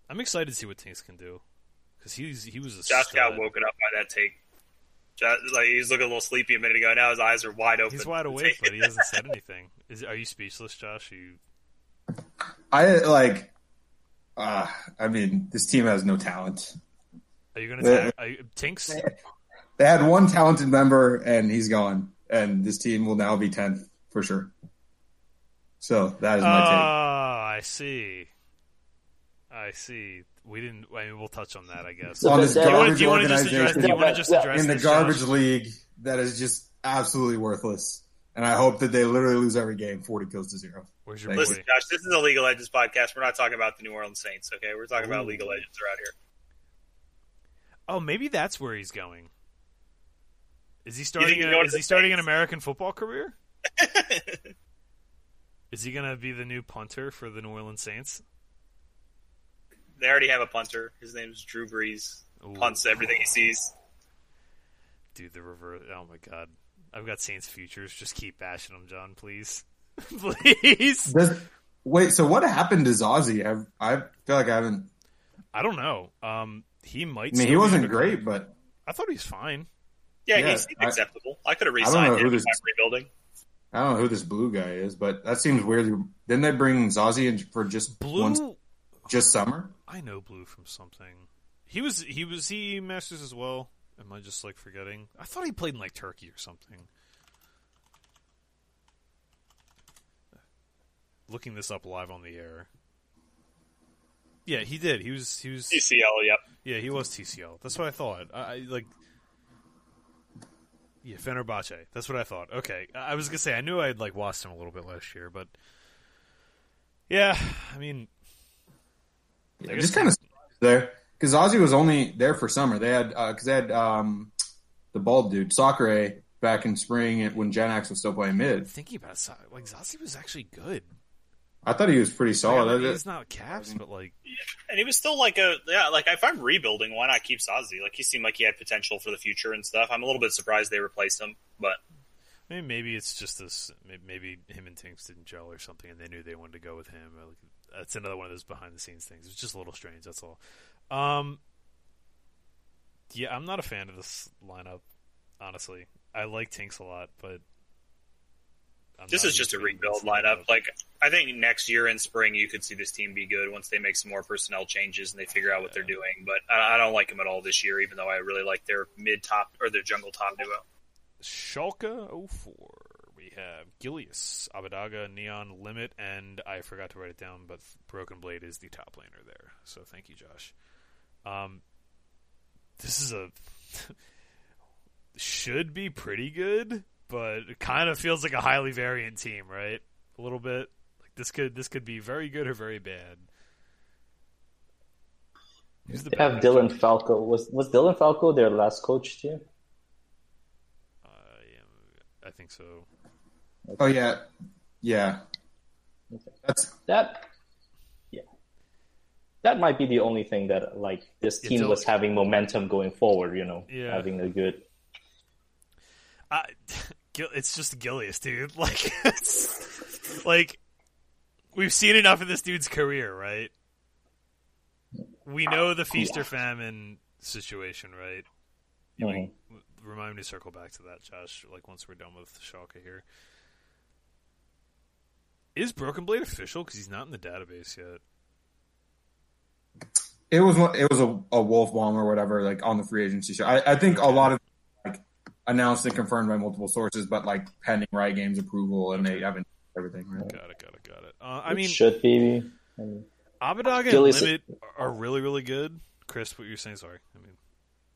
I'm excited to see what TynX can do because he's he was a Josh got woken up by that take. Josh, like he was looking a little sleepy a minute ago. Now his eyes are wide open. He's wide awake, but he hasn't said anything. Is are you speechless, Josh? Are you I like. Uh, I mean, this team has no talent. are you going to tag TynX? They had one talented member, and he's gone. And this team will now be tenth for sure. So that is my ah, take. Oh, I see. I see. We didn't. I mean, we'll touch on that, I guess. So On this that- you want garbage to just organization you want to just address in the garbage Josh? league that is just absolutely worthless. And I hope that they literally lose every game, forty kills to zero. Where's your Thank? Listen, Josh, this is a League of Legends podcast. We're not talking about the New Orleans Saints, okay? We're talking about Ooh. League of Legends around here. Oh, maybe that's where he's going. Is he starting? A, is he the starting an American football career? is he going to be the new punter for the New Orleans Saints? They already have a punter. His name's Drew Brees. Ooh. Punts everything he sees. Dude, the reverse. Oh my god. I've got Saints futures. Just keep bashing them, John, please. please. Does, wait, so what happened to Zazee? I, I feel like I haven't. I don't know. Um, he might. I mean, he wasn't great, but I thought he was fine. Yeah, Yeah, he's, he's I- acceptable. I, could have I don't know re-signed who him this- rebuilding. I don't know who this blue guy is. But that seems weird. Didn't they bring Zazee in for just Blue. one, just summer? I know Blue from something. He was. He was. He Masters as well. Am I just like forgetting? I thought he played in like Turkey or something. Looking this up live on the air. Yeah, he did. He was. He was. TCL, yep. Yeah, he was TCL. That's what I thought. I, I like. Yeah, Fenerbahce. That's what I thought. Okay, I was gonna say I knew I'd like watched him a little bit last year, but yeah, I mean, Yeah, I just kind of there because Ozzy was only there for summer. They had because they had um, the bald dude Sakura back in spring when Jenax was still playing mid. Thinking about it, like Zazee was actually good. I thought he was pretty solid. Like, he's not caps, but like, and he was still like a yeah. Like if I'm rebuilding, why not keep Zazee? Like he seemed like he had potential for the future and stuff. I'm a little bit surprised they replaced him, but I mean, maybe it's just this. Maybe him and TynX didn't gel or something, and they knew they wanted to go with him. That's another one of those behind the scenes things. It's just a little strange. That's all. Um, yeah, I'm not a fan of this lineup. Honestly, I like Tinks a lot, but I'm this is just a rebuild lineup. Like I think next year in spring you could see this team be good once they make some more personnel changes and they figure out what yeah. they're doing. But I, I, don't like them at all this year, even though I really like their mid top or their jungle top duo. Schalke 04. We have Gilius, Abbedagge, Neon Limit, and I forgot to write it down, but Broken Blade is the top laner there. So thank you, Josh. Um, this is a should be pretty good but it kind of feels like a highly variant team, right? A little bit. Like this could this could be very good or very bad. Who's the they have Dylan Falco. Was was Dylan Falco their last coach too? Uh, yeah, I think so. Okay. Oh yeah, yeah. Okay. That's that. Yeah, that might be the only thing that like this team was having momentum going forward. You know, yeah. having a good. I, it's just Gilius, dude. Like, like we've seen enough of this dude's career, right? We know the feast or famine situation, right? Mm-hmm. remind me to circle back to that, Josh. Like once we're done with Schalke here, is Broken Blade official? Because he's not in the database yet. It was it was a, a wolf bomb or whatever, like on the free agency show. I, I think a lot of announced and confirmed by multiple sources, but like pending Riot Games approval, and they haven't everything. Right? Got it, got it, got it. Uh, I mean, should be. I mean, Abbedagge and Limit are really, really good. Chris, what you're saying? Sorry, I mean.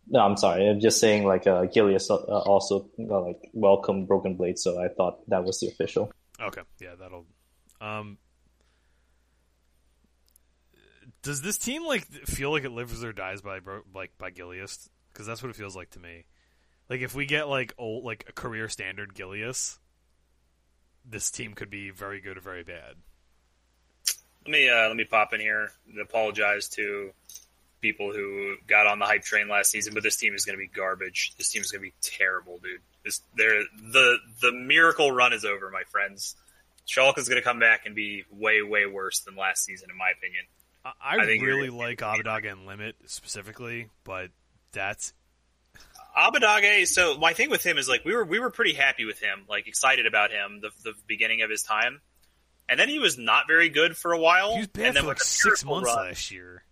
No, I'm sorry. I'm just saying, like, uh, Gilius uh, also uh, like welcome Broken Blade, so I thought that was the official. Okay, yeah, that'll. Um, does this team like feel like it lives or dies by like by Gilius? Because that's what it feels like to me. Like if we get like old like a career standard Gilius, this team could be very good or very bad. Let me uh, let me pop in here and apologize to people who got on the hype train last season, but this team is going to be garbage. This team is going to be terrible, dude. This, there the the miracle run is over, my friends. Schalke is going to come back and be way way worse than last season, in my opinion. I, I, I really like Abbedagge and Limit specifically, but that's Abbedagge. So my thing with him is like we were we were pretty happy with him, like excited about him the the beginning of his time, and then he was not very good for a while. He was bad and then for like six months run, last year.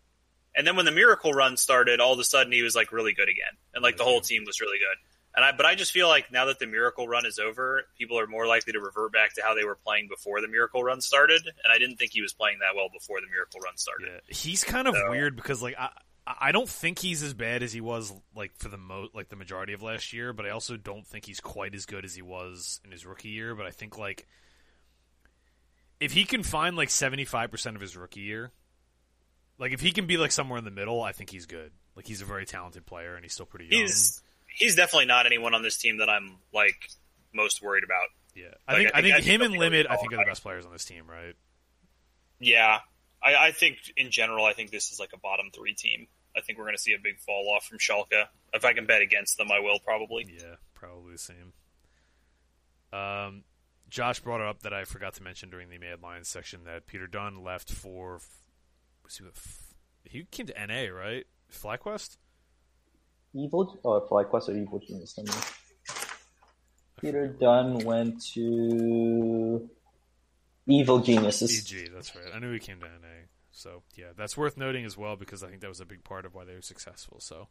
And then when the miracle run started, all of a sudden he was like really good again, and like the whole team was really good. And I, but I just feel like now that the miracle run is over, people are more likely to revert back to how they were playing before the miracle run started. And I didn't think he was playing that well before the miracle run started. Yeah. He's kind of so, weird because like I, I don't think he's as bad as he was like for the mo like the majority of last year, but I also don't think he's quite as good as he was in his rookie year. But I think like if he can find like seventy five percent of his rookie year, like if he can be like somewhere in the middle, I think he's good. Like he's a very talented player and he's still pretty young. He's he's definitely not anyone on this team that I'm like most worried about. Yeah, I, think, I think I think, him and Limit I think are the best players on this team, right? Yeah, I, I think in general, I think this is like a bottom three team. I think we're going to see a big fall off from Schalke. If I can bet against them, I will probably. Yeah, probably the same. Um, Josh brought it up that I forgot to mention during the Mad Lions section that Peter Dunn left for. Was he, he came to NA, right? FlyQuest? Evil? Oh, FlyQuest or Evil Genius? Peter Dunn went to Evil Geniuses. EG, that's right. I knew he came to NA. So yeah, that's worth noting as well because I think that was a big part of why they were successful. So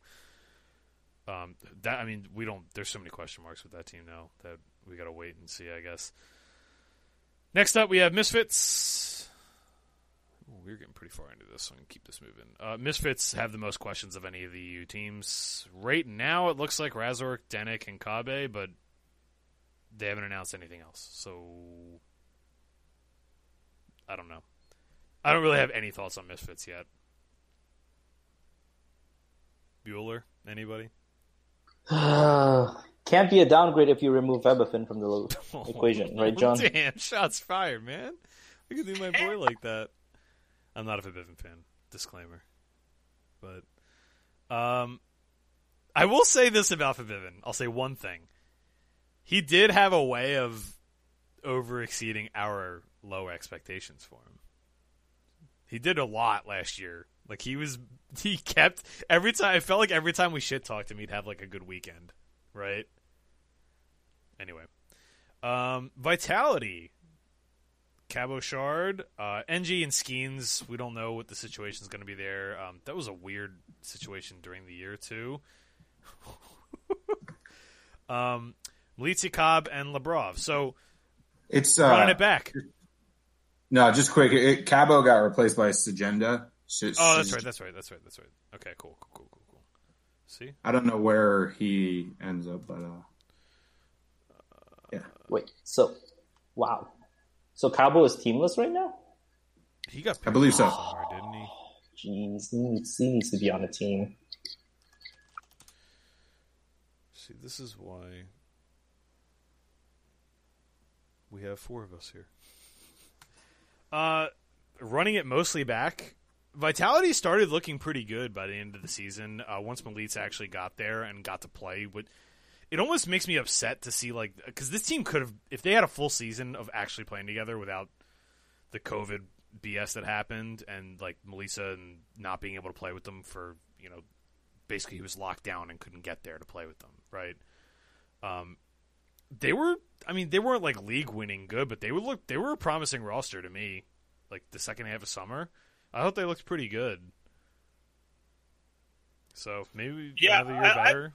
um, that I mean, we don't. There's so many question marks with that team now that we got to wait and see. I guess. Next up, we have Misfits. Ooh, we're getting pretty far into this, so I'm gonna keep this moving. Uh, Misfits have the most questions of any of the EU teams right now. It looks like Razork, Denyk, and Kobbe, but they haven't announced anything else. So I don't know. I don't really have any thoughts on Misfits yet. Bueller? Anybody? Can't be a downgrade if you remove Eberfin from the equation, right, John? Damn, shots fired, man. Look at do my boy like that. I'm not a Febiven fan. Disclaimer. But um I will say this about Febiven. I'll say one thing. He did have a way of over exceeding our low expectations for him. He did a lot last year. Like he was he kept every time I felt like every time we shit talked him he'd have like a good weekend. Right? Anyway. Um Vitality. Cabochard, uh, NG and Skeanz, we don't know what the situation is going to be there. Um, that was a weird situation during the year, too. um, Malitzi Cobb and Labrov. So, It's running uh, it back. No, just quick. It, Cabo got replaced by Szygenda. Sh- Oh, that's right. That's right. That's right. That's right. Okay, cool, cool, cool, cool, cool. See? I don't know where he ends up, but uh, yeah. Wait, so wow. So Cabo is teamless right now? He got I believe so. somewhere, didn't he? Jeez, he needs, he needs to be on a team. See, this is why we have four of us here. Uh, running it mostly back. Vitality started looking pretty good by the end of the season. Uh, once Malitz actually got there and got to play, but it almost makes me upset to see like because this team could have if they had a full season of actually playing together without the COVID BS that happened and like Melissa and not being able to play with them for you know basically he was locked down and couldn't get there to play with them, right? Um, they were, I mean, they weren't like league winning good, but they would look, they were a promising roster to me. Like the second half of summer, I thought they looked pretty good. So maybe Yeah, another year I- I- better.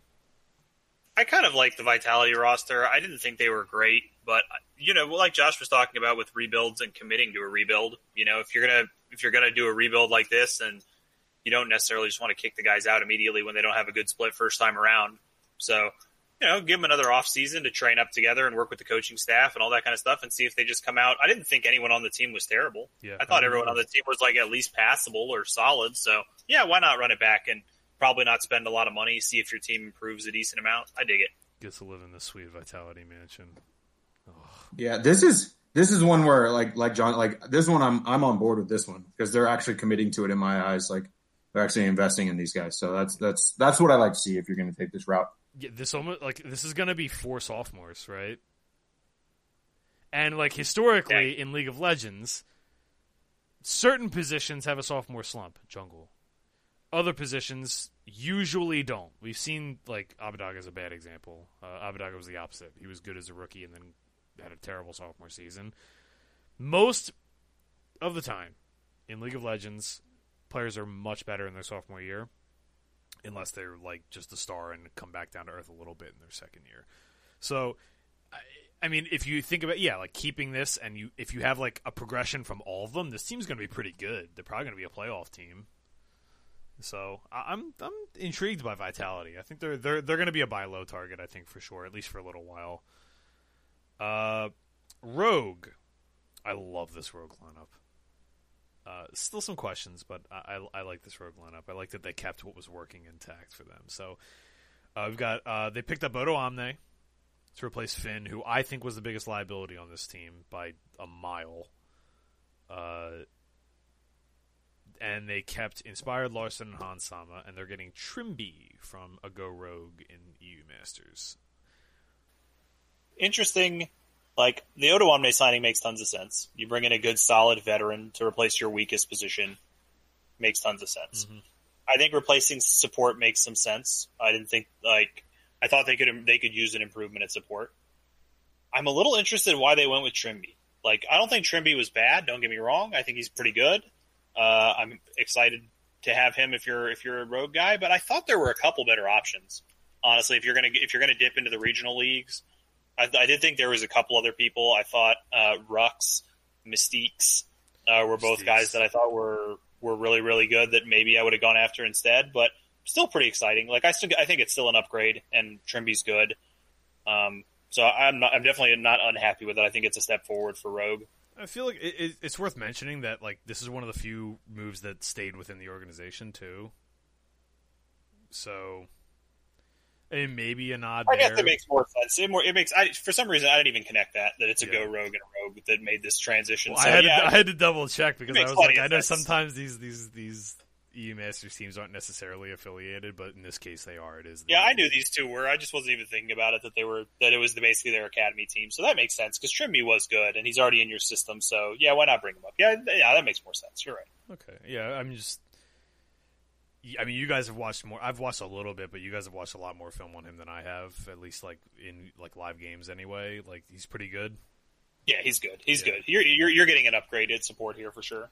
I kind of like the Vitality roster. I didn't think they were great, but you know, like Josh was talking about with rebuilds and committing to a rebuild. You know, if you're gonna if you're gonna do a rebuild like this, and you don't necessarily just want to kick the guys out immediately when they don't have a good split first time around. So, you know, give them another off season to train up together and work with the coaching staff and all that kind of stuff, and see if they just come out. I didn't think anyone on the team was terrible. Yeah, I thought everyone on the team was like at least passable or solid. So, yeah, why not run it back and probably not spend a lot of money, see if your team improves a decent amount. I dig it. gets to live in the sweet Vitality mansion. Yeah, this is this is one where like like John like this one I'm I'm on board with this one because they're actually committing to it in my eyes. Like they're actually investing in these guys. So that's that's that's what I like to see if you're going to take this route. Yeah, this almost like this is going to be four sophomores, right? And like historically in League of Legends, certain positions have a sophomore slump. Jungle, other positions usually don't. We've seen like Abbedagge is a bad example. Uh, Abbedagge was the opposite. He was good as a rookie and then had a terrible sophomore season. Most of the time in League of Legends, players are much better in their sophomore year unless they're like just a star and come back down to earth a little bit in their second year. So, I, I mean, if you think about yeah, like keeping this and you if you have like a progression from all of them, this team's going to be pretty good. They're probably going to be a playoff team. So I- I'm I'm intrigued by Vitality. I think they're they're they're going to be a buy low target. I think for sure, at least for a little while. Uh, Rogue, I love this Rogue lineup. Uh, still some questions, but I, I, I like this rogue lineup. I like that they kept what was working intact for them. So uh, we've got uh, they picked up Odoamne to replace Finn, who I think was the biggest liability on this team by a mile. Uh, and they kept Inspired Larssen and Hans sama, and they're getting Trymbi from a Go Rogue in EU Masters. Interesting. Like the Odoamne signing makes tons of sense. You bring in a good, solid veteran to replace your weakest position. Makes tons of sense. I think replacing support makes some sense. I didn't think like I thought they could they could use an improvement at support. I'm a little interested in why they went with Trymbi. Like I don't think Trymbi was bad. Don't get me wrong. I think he's pretty good. Uh, I'm excited to have him if you're if you're a rogue guy. But I thought there were a couple better options. Honestly, if you're gonna if you're gonna dip into the regional leagues, I, I did think there was a couple other people. I thought uh, Rux, Mystiques uh, were both Mystiques. guys that I thought were were really really good. That maybe I would have gone after instead, but still pretty exciting. Like I still I think it's still an upgrade, and Trymbi's good. Um, so I'm not I'm definitely not unhappy with it. I think it's a step forward for Rogue. I feel like it, it, it's worth mentioning that like this is one of the few moves that stayed within the organization too. So, Mean, maybe a nod I there. guess it makes more sense. It, more, it makes. I, for some reason, I didn't even connect that that it's a Yeah. go rogue and a rogue that made this transition. Well, so I had yeah, to, I had to double check because I was like, I of know sense. sometimes these these these EU Masters teams aren't necessarily affiliated, but in this case they are. It is. yeah, I knew these two were. I just wasn't even thinking about it that they were that it was the, basically their academy team. So that makes sense because Trymbi was good and he's already in your system. So yeah, why not bring him up? Yeah, yeah, that makes more sense. You're right. Okay. Yeah, I'm just. I mean, you guys have watched more. I've watched a little bit, but you guys have watched a lot more film on him than I have. At least, like in like live games, anyway. Like he's pretty good. Yeah, he's good. He's Yeah. good. You're, you're you're getting an upgraded support here for sure.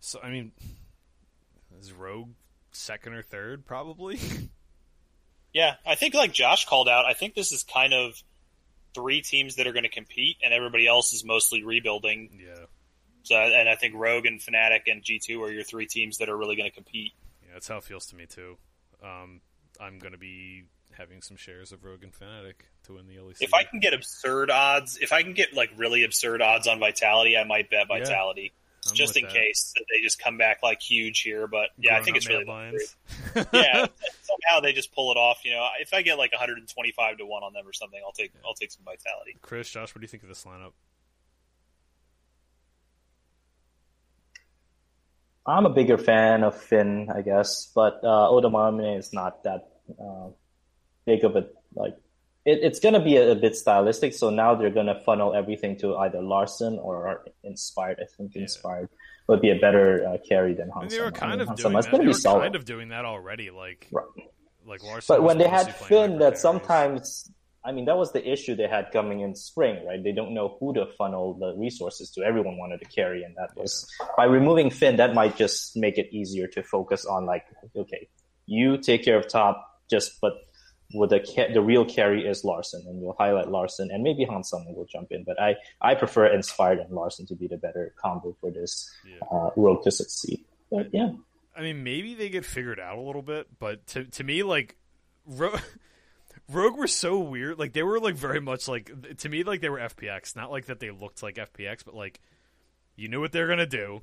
So I mean, is Rogue second or third probably? Yeah, I think like Josh called out. I think this is kind of three teams that are going to compete, and everybody else is mostly rebuilding. yeah. So, and I think Rogue and Fnatic and G two are your three teams that are really going to compete. Yeah, that's how it feels to me too. Um, I'm gonna be having some shares of Rogue and Fnatic to win the LEC. If I can get absurd odds, if I can get like really absurd odds on Vitality, I might bet Vitality I'm just in that. case that they just come back like huge here. But yeah, I think it's really Grown-up looking Mad great. yeah. Somehow they just pull it off. You know, if I get like 125 to one on them or something, I'll take I'll take some Vitality. Chris, Josh, what do you think of this lineup? I'm a bigger fan of Finn, I guess, but uh, is not that uh, big of a like. It, it's going to be a, a bit stylistic, so now they're going to funnel everything to either Larssen or Inspired. I think Yeah. Inspired would be a better uh, carry than I mean, Hansama. they were kind of Hansama doing that. They were solid. kind of doing that already. Like, Right. like Larssen. But when they had Finn, that sometimes, I mean, that was the issue they had coming in spring, right? They don't know who to funnel the resources to. Everyone wanted to carry, and that was by removing Finn, that might just make it easier to focus on like, okay, you take care of top, just but with the ca- the real carry is Larssen, and you'll highlight Larssen, and maybe Han Sung will jump in. But I I prefer Inspired and Larssen to be the better combo for this Yeah. uh, rogue to succeed. But yeah, I mean, maybe they get figured out a little bit, but to to me, like, Ro- Rogue were so weird. Like, they were like very much like to me, like they were FPX. Not like that they looked like FPX, but like you knew what they were gonna do,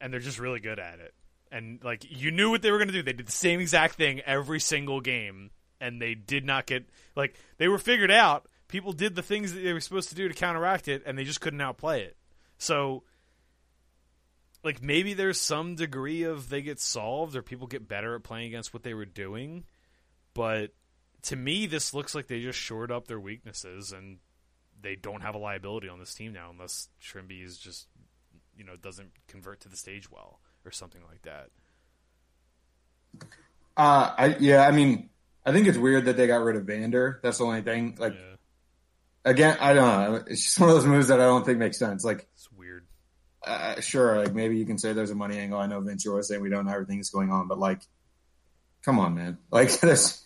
and they're just really good at it. And like you knew what they were gonna do. They did the same exact thing every single game, and they did not get like they were figured out. People did the things that they were supposed to do to counteract it, and they just couldn't outplay it. So like maybe there's some degree of they get solved or people get better at playing against what they were doing but to me this looks like they just shored up their weaknesses and they don't have a liability on this team now unless Trymbi is just you know doesn't convert to the stage well or something like that Uh, I yeah, I mean, I think it's weird that they got rid of Vander. That's the only thing. Like yeah again, I don't know. It's just one of those moves that I don't think makes sense. Like, it's weird uh, sure, like maybe you can say there's a money angle. I know Ventura was saying we don't know everything that's going on, but like, come on, man. Like this,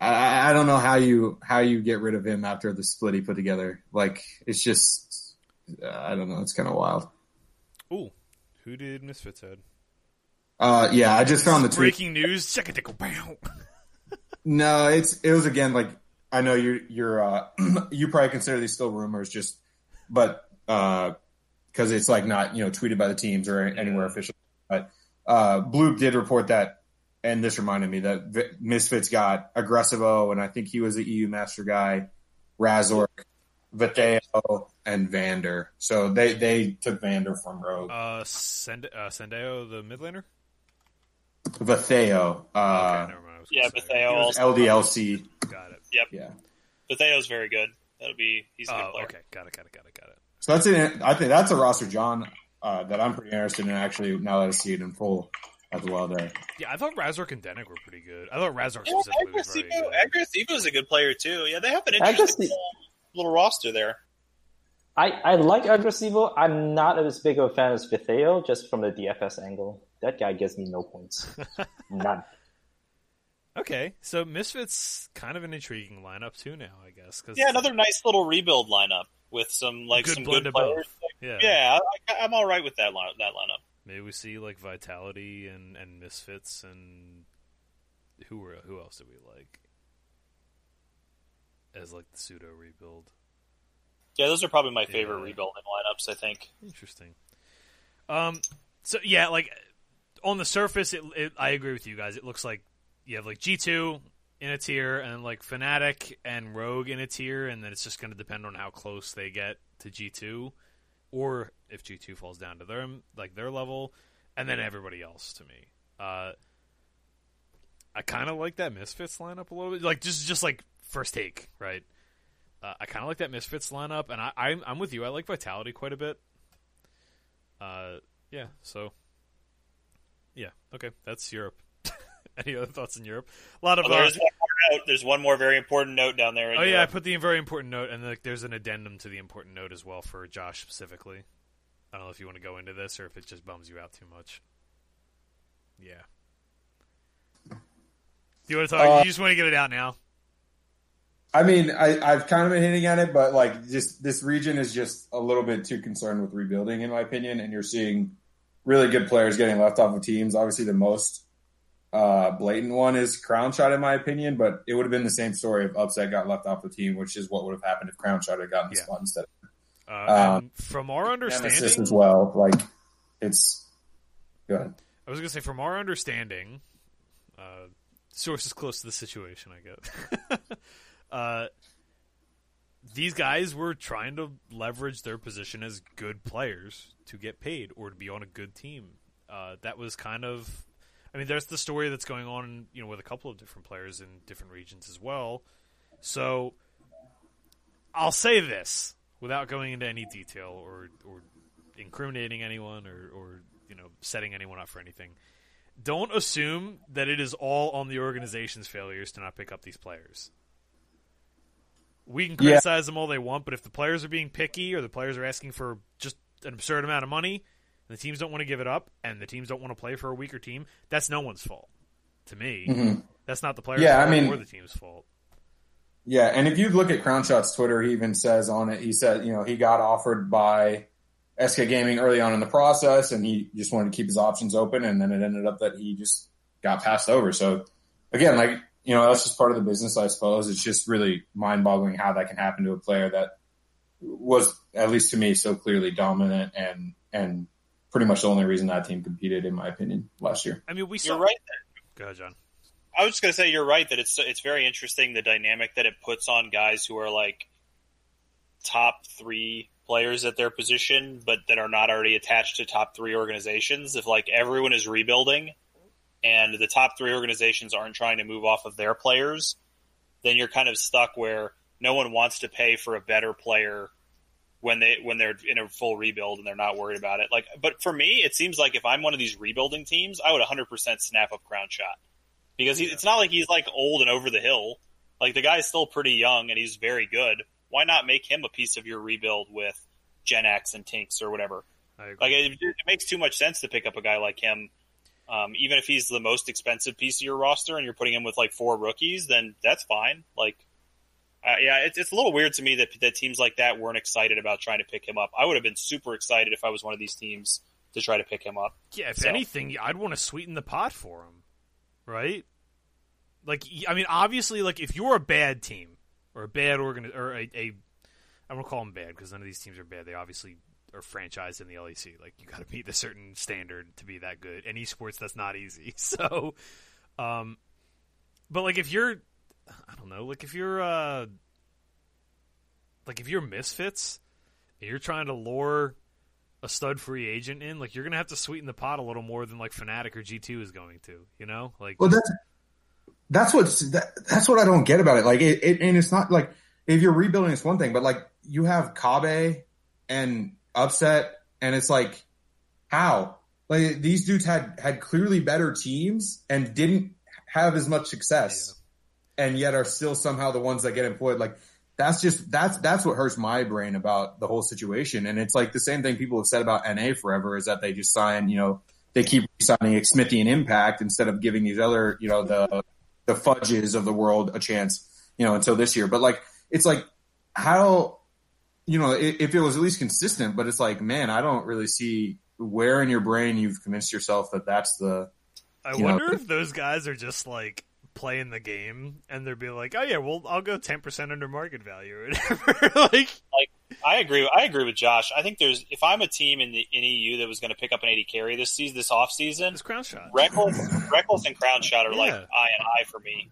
I, I don't know how you how you get rid of him after the split he put together. Like, it's just, uh, I don't know. It's kind of wild. ooh who did Misfits head Uh, yeah, I just found the tweet. breaking news check it bam No, it's it was again like I know you're you're uh you probably consider these still rumors just but uh because it's like not you know tweeted by the teams or anywhere official but uh Bloop did report that and this reminded me that V- Misfits got Aggressivo and I think he was the EU master guy Razork Vetheo and Vander so they they took Vander from Rogue uh Send uh Sendeo the mid laner Vetheo uh okay never mind Yeah, gonna but say. they it was also LDLC got it Yep. yeah but Theo's very good. That'll be he's a good oh player. okay got it got it got it got it So that's it. I think that's a roster, John, uh, that I'm pretty interested in actually now that I see it in full at the Wild Day. Yeah, I thought Razork and Denyk were pretty good. I thought Razork Yeah, specifically was very Agressivo, good. Agressivo's a good player too. Yeah, they have an interesting little, little roster there. I, I like Aggressivo. I'm not as big of a fan as Vetheo, just from the DFS angle. That guy gives me no points. None. Okay, so Misfits kind of an intriguing lineup too now, I guess. Cause Yeah, another nice little rebuild lineup with some like Good some good of both. players. Yeah, Yeah, I, I'm all right with that line, that lineup. Maybe we see like Vitality and, and Misfits and who were who else did we like as like the pseudo rebuild? Yeah, those are probably my favorite Yeah. rebuilding lineups. I think. Interesting. Um. So yeah, like on the surface, it, it I agree with you guys. It looks like you have like G two in a tier, and like Fnatic and Rogue in a tier, and then it's just going to depend on how close they get to G two, or if G two falls down to their like their level, and then everybody else to me. Uh, I kind of like that Misfits lineup a little bit, like just just like first take, right? Uh, I kind of like that Misfits lineup, and I, I'm I'm with you. I like Vitality quite a bit. Uh, yeah. So, yeah. Okay, that's Europe. Any other thoughts in Europe? A lot of. More note. There's one more very important note down there. in oh yeah, I put the very important note, and like, there's an addendum to the important note as well for Josh specifically. I don't know if you want to go into this or if it just bums you out too much. Yeah. Do you want to talk? Uh, you just want to get it out now? I mean, I, I've kind of been hitting at it, but like, just this region is just a little bit too concerned with rebuilding, in my opinion. And you're seeing really good players getting left off of teams. Obviously, the most uh, blatant one is Crownshot, in my opinion. But it would have been the same story if Upset got left off the team, which is what would have happened if Crownshot had gotten the Yeah. spot instead. Uh, um, and from our understanding, as well. Like, it's go ahead. I was gonna say, from our understanding, uh, sources close to the situation, I guess. uh, these guys were trying to leverage their position as good players to get paid or to be on a good team. Uh, that was kind of, I mean, there's the story that's going on, you know, with a couple of different players in different regions as well. So, I'll say this without going into any detail or or incriminating anyone or or you know setting anyone up for anything. Don't assume that it is all on the organization's failures to not pick up these players. We can Yeah. criticize them all they want, but if the players are being picky or the players are asking for just an absurd amount of money, the teams don't want to give it up, and the teams don't want to play for a weaker team, that's no one's fault. To me, Mhm. that's not the player's Yeah, I fault mean- or the team's fault. Yeah, and if you look at Crownshot's Twitter, he even says on it, he said, you know, he got offered by SK Gaming early on in the process, and he just wanted to keep his options open, and then it ended up that he just got passed over. So, again, like you know, that's just part of the business, I suppose. It's just really mind-boggling how that can happen to a player that was, at least to me, so clearly dominant and and pretty much the only reason that team competed, in my opinion, last year. I mean, we saw. You're right. Go ahead, John. I was just gonna say you're right that it's it's very interesting the dynamic that it puts on guys who are like top three players at their position, but that are not already attached to top three organizations. If like everyone is rebuilding, and the top three organizations aren't trying to move off of their players, then you're kind of stuck where no one wants to pay for a better player when they when they're in a full rebuild and they're not worried about it. Like, but for me, it seems like if I'm one of these rebuilding teams, I would 100% snap up Crownshot because he, it's not like he's like old and over the hill. Like the guy's still pretty young and he's very good. Why not make him a piece of your rebuild with Jenax and TynX or whatever? I agree. Like it, it makes too much sense to pick up a guy like him. Um, even if he's the most expensive piece of your roster and you're putting him with like four rookies, then that's fine. Like, uh, yeah, it's, it's a little weird to me that that teams like that weren't excited about trying to pick him up. I would have been super excited if I was one of these teams to try to pick him up. Yeah, if So- anything, I'd want to sweeten the pot for him, right? Like, I mean, obviously, like if you're a bad team or a bad organ or a, a I won't call them bad because none of these teams are bad. They obviously are franchised in the LEC. Like, you got to meet a certain standard to be that good. And esports, that's not easy. So, um, but like if you're, I don't know, like if you're, uh, like if you're misfits and you're trying to lure a stud free agent in, like you're gonna have to sweeten the pot a little more than like Fnatic or G two is going to. You know, like Well, that's that's what's that, that's what I don't get about it. Like, it, it and it's not like if you're rebuilding, it's one thing, but like you have Kobbe and Upset, and it's like how like these dudes had had clearly better teams and didn't have as much success, and yet are still somehow the ones that get employed. Like that's just that's that's what hurts my brain about the whole situation. And it's like the same thing people have said about NA forever is that they just sign, you know, they keep signing Smithy and Impact instead of giving these other, you know, the the fudges of the world a chance, you know, until this year. But like, it's like how, you know, if, it was at least consistent, but it's like, man, I don't really see where in your brain you've convinced yourself that that's the. I you know, wonder if those guys are just like playing the game and they're be like, oh yeah, well I'll go ten percent under market value or whatever. like like I agree. I agree with Josh. I think there's if I'm a team in the in EU that was going to pick up an AD carry this season, this off season, It's crown shot. Rekkles, Rekkles and Crownshot are like Yeah. eye and eye for me,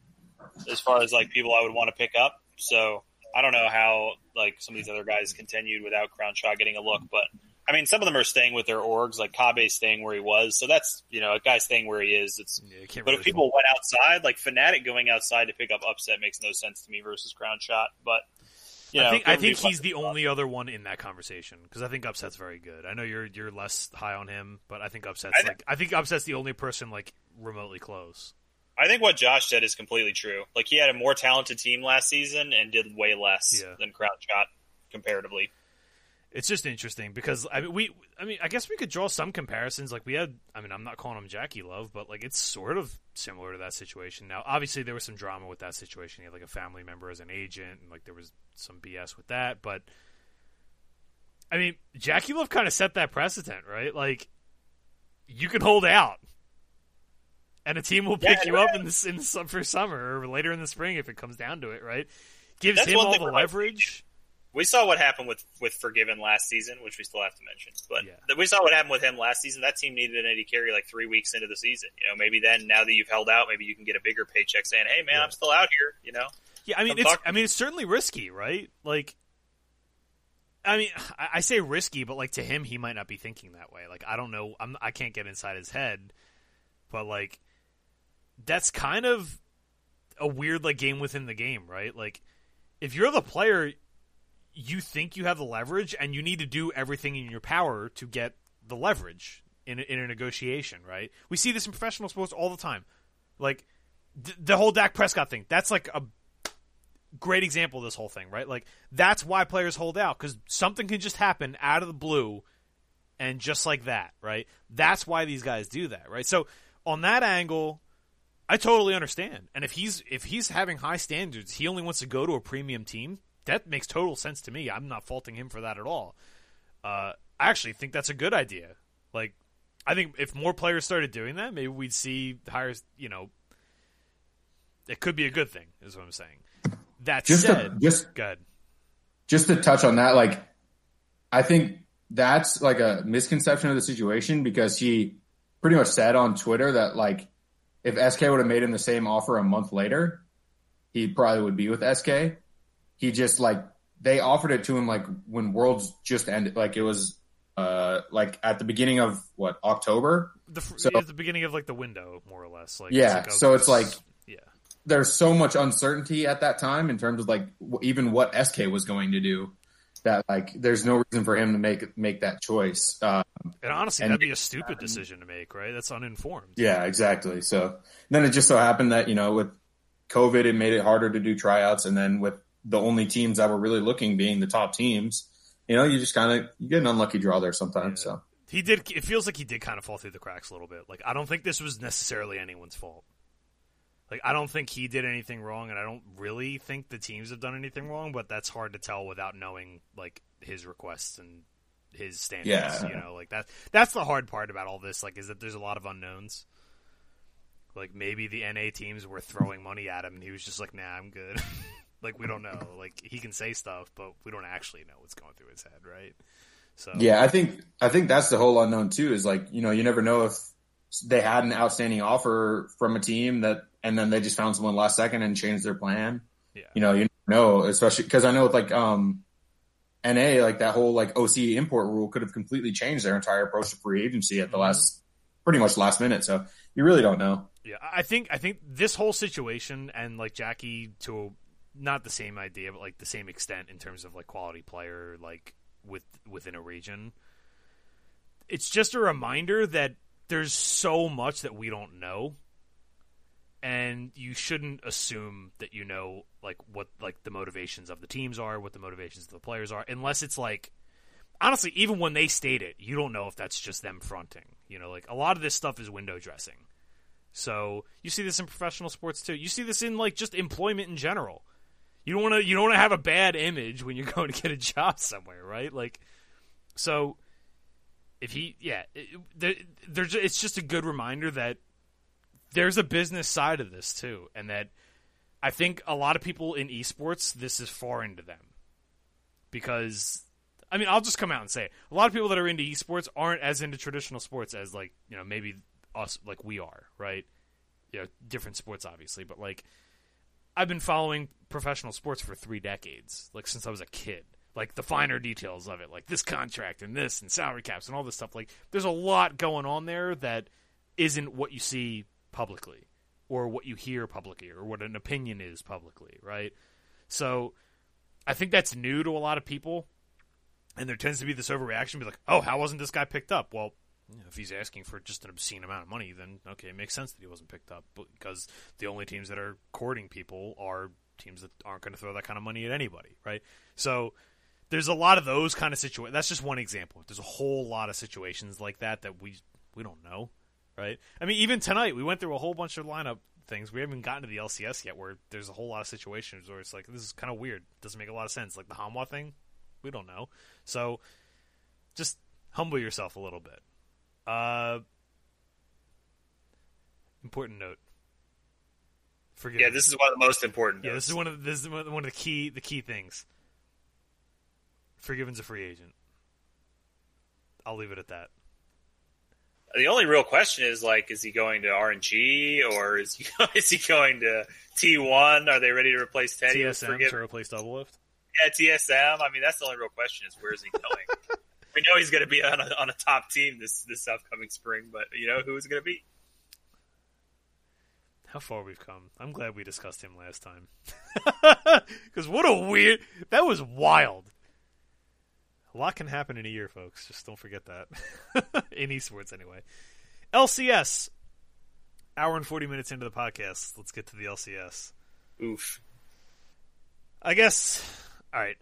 as far as like people I would want to pick up. So I don't know how like some of these other guys continued without Crownshot getting a look, but I mean some of them are staying with their orgs, like Kobbe's staying where he was. So that's you know a guy staying where he is. It's Yeah, but really if people went outside, like Fnatic going outside to pick up upset makes no sense to me versus Crownshot. But you know, I think I think he's the flexibility. only other one in that conversation because I think Upset's very good. I know you're you're less high on him, but I think Upset's I like I think Upset's the only person like remotely close. I think what Josh said is completely true. Like he had a more talented team last season and did way less Yeah. than Crown Shot comparatively. It's just interesting because I mean we I mean I guess we could draw some comparisons. Like we had I mean I'm not calling him JackeyLove, but like it's sort of similar to that situation. Now obviously there was some drama with that situation. He had like a family member as an agent, and like there was some BS with that. But I mean JackeyLove kind of set that precedent, right? Like you can hold out. And a team will pick Yeah, you up in the in the for summer or later in the spring if it comes down to it, right? Gives That's him all the leverage. We saw what happened with with Forgiven last season, which we still have to mention. But Yeah. we saw what happened with him last season. That team needed an AD carry like three weeks into the season. You know, maybe then now that you've held out, maybe you can get a bigger paycheck saying, "Hey, man, Yeah. I'm still out here." You know, Yeah, I mean it's I mean it's certainly risky, right? Like I mean, I, I say risky, but like to him, he might not be thinking that way. Like I don't know, I'm I can't get inside his head, but like that's kind of a weird like game within the game, right? Like if you're the player, you think you have the leverage, and you need to do everything in your power to get the leverage in a, in a negotiation, right? We see this in professional sports all the time, like th- the whole Dak Prescott thing. That's like a great example of this whole thing, right? Like that's why players hold out because something can just happen out of the blue, and just like that, right? That's why these guys do that, right? So on that angle, I totally understand. And if he's if he's having high standards, he only wants to go to a premium team. That makes total sense to me. I'm not faulting him for that at all. Uh, I actually think that's a good idea. Like, I think if more players started doing that, maybe we'd see higher. You know, it could be a good thing. Is what I'm saying. That Just said, to, just good. just to touch on that, like I think that's like a misconception of the situation because he pretty much said on Twitter that like if SK would have made him the same offer a month later, he probably would be with SK. He just like they offered it to him like when Worlds just ended, like it was uh like at the beginning of what October. The, So- at the beginning of like the window, more or less. Like Yeah, like so it's like- yeah, There's so much uncertainty at that time in terms of like w- even what SK was going to do that like there's no reason for him to make make that choice. Uh, and honestly, and- that'd be a stupid decision to make, right? That's uninformed. Yeah, exactly. So then it just so happened that, you know, with COVID, it made it harder to do tryouts. And then with the only teams that were really looking being the top teams, you know, you just kind of, you get an unlucky draw there sometimes. Yeah. So He did. It feels like he did kind of fall through the cracks a little bit. Like I don't think this was necessarily anyone's fault. Like I don't think he did anything wrong, and I don't really think the teams have done anything wrong. But that's hard to tell without knowing like his requests and his standards. Yeah. You know, like that. That's the hard part about all this. Like, is that there's a lot of unknowns. Like maybe the NA teams were throwing money at him, and he was just like, "Nah, I'm good." like we don't know. Like he can say stuff, but we don't actually know what's going through his head, right? So yeah, I think, I think that's the whole unknown too is like, you know, you never know if they had an outstanding offer from a team that, and then they just found someone last second and changed their plan. yeah. you know, you never know, especially because I know with like um, NA, like that whole like OC import rule could have completely changed their entire approach to free agency at the Mhm. last, pretty much last minute. So you really don't know. Yeah, I think I think this whole situation and like Jackie to not the same idea, but like the same extent in terms of like quality player, like with within a region. It's just a reminder that there's so much that we don't know, and you shouldn't assume that you know like what like the motivations of the teams are, what the motivations of the players are, unless it's like honestly, even when they state it, you don't know if that's just them fronting. You know, like a lot of this stuff is window dressing. So you see this in professional sports too. You see this in like just employment in general. You don't want to you don't want to have a bad image when you're going to get a job somewhere, right? Like, so if he, yeah, it, there, there's it's just a good reminder that there's a business side of this too, and that I think a lot of people in esports this is foreign to them because I mean, I'll just come out and say it. a lot of people that are into esports aren't as into traditional sports as like you know maybe us like we are, right? You know, different sports obviously, but like I've been following professional sports for three decades, like since I was a kid. Like the finer details of it, like this contract and this and salary caps and all this stuff. Like there's a lot going on there that isn't what you see publicly or what you hear publicly or what an opinion is publicly, right? So I think that's new to a lot of people. And there tends to be this overreaction, be like, oh, how wasn't this guy picked up? Well, if he's asking for just an obscene amount of money, then okay, it makes sense that he wasn't picked up because the only teams that are courting people are teams that aren't going to throw that kind of money at anybody, right? So there's a lot of those kind of situations. That's just one example. There's a whole lot of situations like that that we we don't know, right? I mean, even tonight we went through a whole bunch of lineup things. We haven't gotten to the LCS yet, where there's a whole lot of situations where it's like this is kind of weird. Doesn't make a lot of sense. Like the Hanwha thing, we don't know. So just humble yourself a little bit. Uh, important note. Forgive yeah, this is one of the most important. Yeah, notes. this is one of the, this is one of the key the key things. Forgiven's a free agent. I'll leave it at that. The only real question is like, is he going to RNG or is he is he going to T1? Are they ready to replace Teddy? TSM to replace Doublelift? Yeah, TSM. I mean, that's the only real question is where is he going? we know he's going to be on a, on a top team this this upcoming spring, but you know who is going to be? How far we've come. I'm glad we discussed him last time. Because what a weird. That was wild. A lot can happen in a year, folks. Just don't forget that. in esports, anyway. LCS. Hour and 40 minutes into the podcast. Let's get to the LCS. Oof. I guess. All right.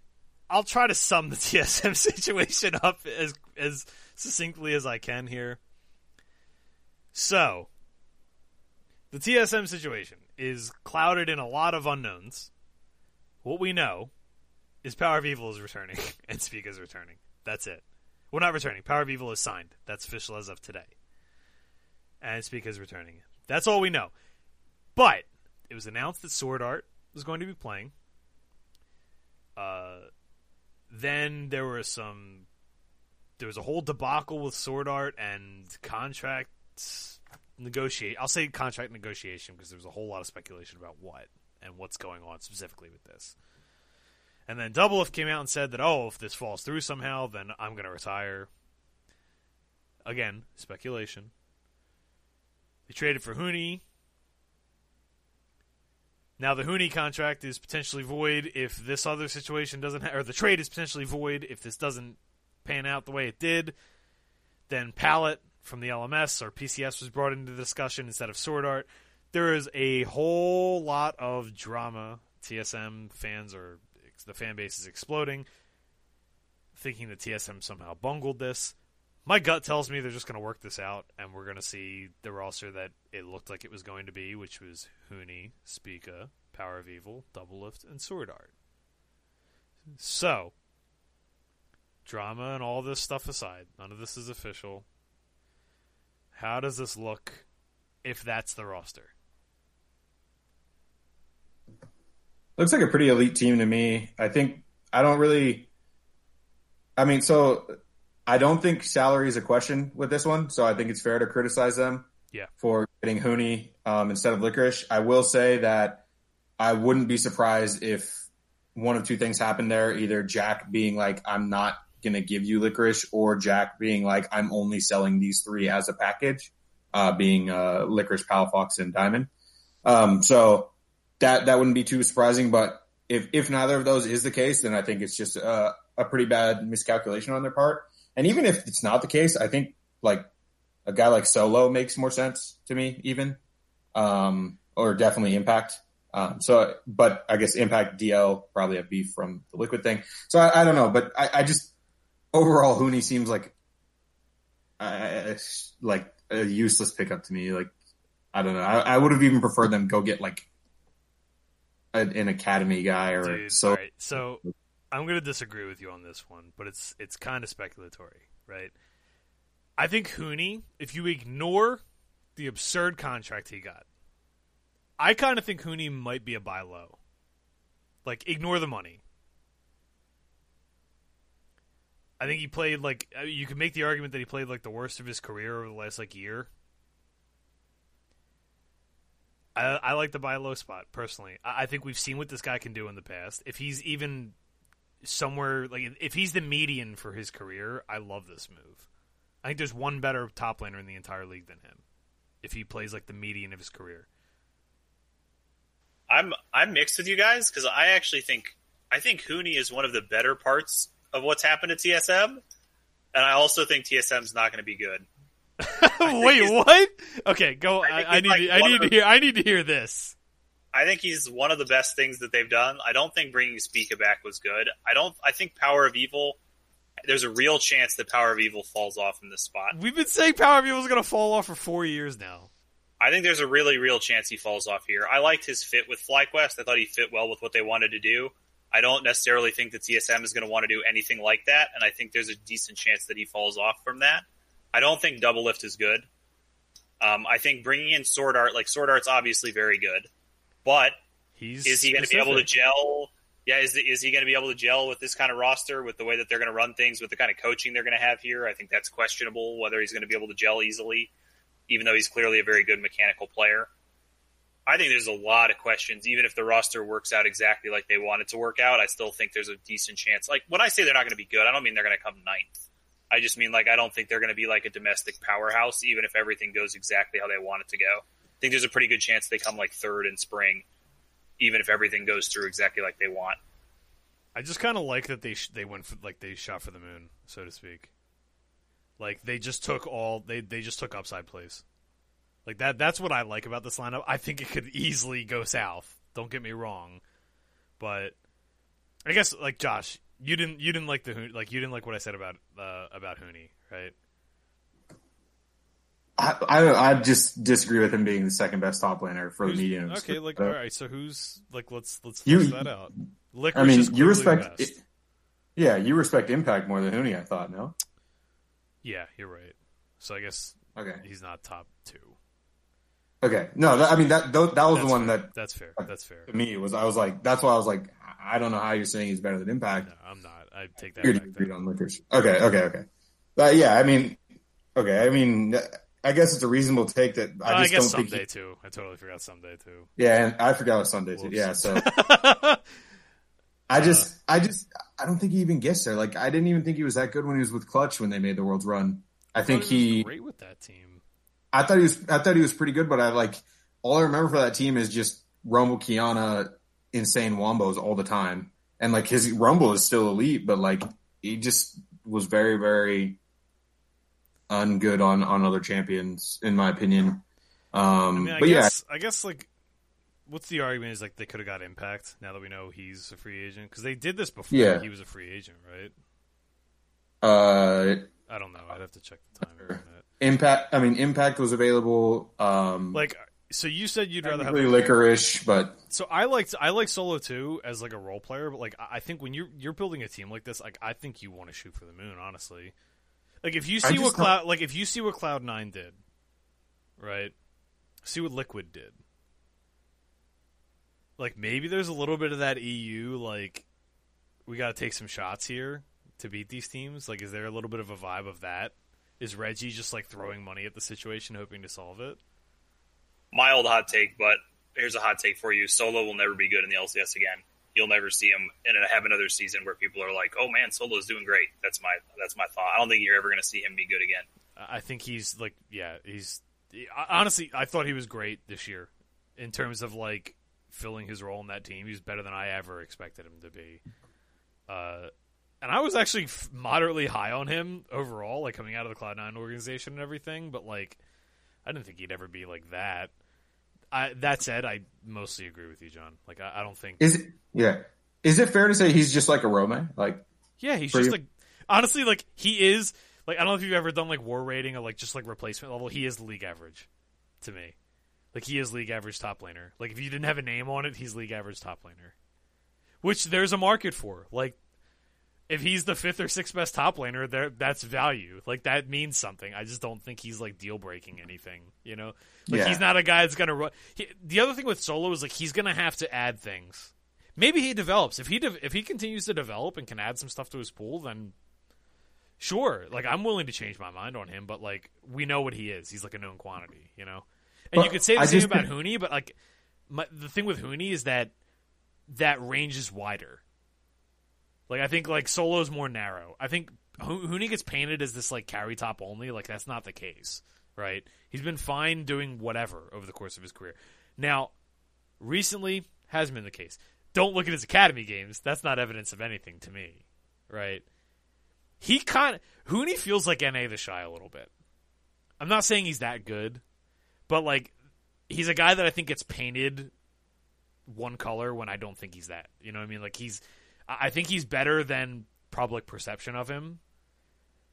I'll try to sum the TSM situation up as as succinctly as I can here. So, the TSM situation is clouded in a lot of unknowns. What we know is Power of Evil is returning and Spica is returning. That's it. Well, not returning. Power of Evil is signed. That's official as of today. And Spica is returning. That's all we know. But it was announced that Sword Art was going to be playing. Uh, then there was some. There was a whole debacle with Sword Art and contract negotiate. I'll say contract negotiation because there was a whole lot of speculation about what and what's going on specifically with this. And then Double Doublelift came out and said that, oh, if this falls through somehow, then I'm going to retire. Again, speculation. They traded for Huni. Now the Huni contract is potentially void if this other situation doesn't, ha- or the trade is potentially void if this doesn't pan out the way it did. Then Palette from the LMS or PCS was brought into the discussion instead of Sword Art. There is a whole lot of drama. TSM fans are the fan base is exploding, thinking that TSM somehow bungled this. My gut tells me they're just going to work this out, and we're going to see the roster that it looked like it was going to be, which was Huni, Spica, Power of Evil, Doublelift, and Sword Art. So, drama and all this stuff aside, none of this is official. How does this look if that's the roster? Looks like a pretty elite team to me. I think I don't really. I mean, so I don't think salary is a question with this one. So I think it's fair to criticize them. Yeah. For getting Huni um, instead of Licorice. I will say that I wouldn't be surprised if one of two things happened there: either Jack being like, "I'm not going to give you Licorice," or Jack being like, "I'm only selling these three as a package," uh, being uh, Licorice, Palafox, and Diamond. Um, so that that wouldn't be too surprising. But if if neither of those is the case, then I think it's just a, a pretty bad miscalculation on their part. And even if it's not the case, I think like a guy like Solo makes more sense to me, even um, or definitely Impact. Um, so, but I guess Impact DL probably have beef from the Liquid thing. So I, I don't know, but I, I just overall Huni seems like uh, like a useless pickup to me. Like I don't know. I, I would have even preferred them go get like an academy guy or Dude, so. Right. So I'm going to disagree with you on this one, but it's it's kind of speculatory, right? I think Huni, if you ignore the absurd contract he got, I kind of think Huni might be a buy low. Like ignore the money. I think he played like uh, you could make the argument that he played like the worst of his career over the last like year. I, I like the buy low spot personally. I, I think we've seen what this guy can do in the past. If he's even somewhere like if he's the median for his career, I love this move. I think there's one better top laner in the entire league than him. If he plays like the median of his career, I'm I'm mixed with you guys because I actually think I think Huni is one of the better parts of what's happened to TSM, and I also think TSM's not going to be good. Wait, what? Okay, go. I I, I need. like to, I need of to hear. I need to hear this. I think he's one of the best things that they've done. I don't think bringing Spica back was good. I don't. I think Power of Evil. There's a real chance that Power of Evil falls off in this spot. We've been saying Power of Evil is going to fall off for four years now. I think there's a really real chance he falls off here. I liked his fit with FlyQuest. I thought he fit well with what they wanted to do. I don't necessarily think that TSM is going to want to do anything like that, and I think there's a decent chance that he falls off from that. I don't think Doublelift is good. Um, I think bringing in Sword Art, like Sword Art's obviously very good, but He's is he going to be able to gel? Yeah, is is he going to be able to gel with this kind of roster, with the way that they're going to run things, with the kind of coaching they're going to have here? I think that's questionable whether he's going to be able to gel easily, even though he's clearly a very good mechanical player. I think there's a lot of questions. Even if the roster works out exactly like they want it to work out, I still think there's a decent chance. Like when I say they're not going to be good, I don't mean they're going to come ninth. I just mean like I don't think they're going to be like a domestic powerhouse, even if everything goes exactly how they want it to go. Think there's a pretty good chance they come like third in spring, even if everything goes through exactly like they want. I just kind of like that they sh- they went for like they shot for the moon, so to speak. Like they just took all they they just took upside plays. Like that that's what I like about this lineup. I think it could easily go south. Don't get me wrong, but I guess like Josh, you didn't you didn't like the like you didn't like what I said about uh, about Huni, right? I, I I just disagree with him being the second best top laner for Who's- the medium. Okay, like Uh, all right. So who's like let's let's You- that out. Licorice I mean, you respect. It, yeah, you respect Impact more than Huni. I thought. No. Yeah, you're right. So I guess Okay. he's not top two. Okay. No, that, I mean that that was That's the one fair. that That's fair. That's fair. to me was I was like that's why I was like I don't know how you're saying he's better than Impact. No, I'm not. I take that You're back. agreed on Lickers. Okay. Okay. Okay. But yeah, I mean, okay. I mean, I guess it's a reasonable take that Uh, I I, just don't think. Ssumday He, too. I totally forgot Ssumday too. yeah, and I forgot it was Ssumday too. Yeah, so I just, I just, I don't think he even gets there. Like, I didn't even think he was that good when he was with Clutch when they made the World's Run. I think thought he, was great with that team. I thought he was, I thought he was pretty good, but I like all I remember for that team is just Rumble, Kiana, insane wombos all the time, and like his Rumble is still elite, but like he just was very, very ungood on on other champions, in my opinion. Um, I mean, I but yeah, I guess like, what's the argument? Is like they could have got Impact now that we know he's a free agent because they did this before Yeah. he was a free agent, right? uh, I don't know. I'd have to check the time. Impact. I mean, Impact was available. Um, Like, so you said you'd rather have licorice, but So I liked I like solo too as like a role player, but like I I think when you're you're building a team like this, like I think you want to shoot for the moon, honestly. Like if you see what just don't- Cloud like if you see what Cloud Nine did, right? See what Liquid did. Like maybe there's a little bit of that EU like we got to take some shots here to beat these teams. Like is there a little bit of a vibe of that? Is Reggie just like throwing money at the situation hoping to solve it? Mild hot take, but here's a hot take for you: Solo will never be good in the LCS again. You'll never see him and have another season where people are like, "Oh man, Solo's doing great." That's my that's my thought. I don't think you're ever going to see him be good again. I think he's like, yeah, he's honestly. I thought he was great this year in terms of like filling his role in that team. He's better than I ever expected him to be. Uh, and I was actually moderately high on him overall, like coming out of the Cloud Nine organization and everything. But like, I didn't think he'd ever be like that. I, that said, I mostly agree with you, John. Like, I, I don't think. is it? Yeah, is it fair to say he's just like a Rome? Like, Yeah, he's just like honestly like he is like I don't know if you've ever done like war rating or like just like replacement level. He is league average to me. Like he is league average top laner. Like if you didn't have a name on it, he's league average top laner. Which there's a market for. Like if he's the fifth or sixth best top laner, there that's value. Like that means something. I just don't think he's like deal breaking anything. You know, like Yeah. he's not a guy that's gonna run. He, the other thing with solo is like he's gonna have to add things. Maybe he develops if he de- if he continues to develop and can add some stuff to his pool, then sure, like I'm willing to change my mind on him, but like we know what he is. He's like a known quantity, you know. And But you could say the I same about think- Huni, but like my, the thing with Huni is that that range is wider. Like I think like Solo's more narrow. I think Huni gets painted as this like carry top only. Like that's not the case, right? He's been fine doing whatever over the course of his career. Now, recently hasn't been the case. Don't look at his academy games. That's not evidence of anything to me, right? He kind Huni feels like Na the shy a little bit. I'm not saying he's that good, but like he's a guy that I think gets painted one color when I don't think he's that. You know what I mean? Like he's I think he's better than public perception of him.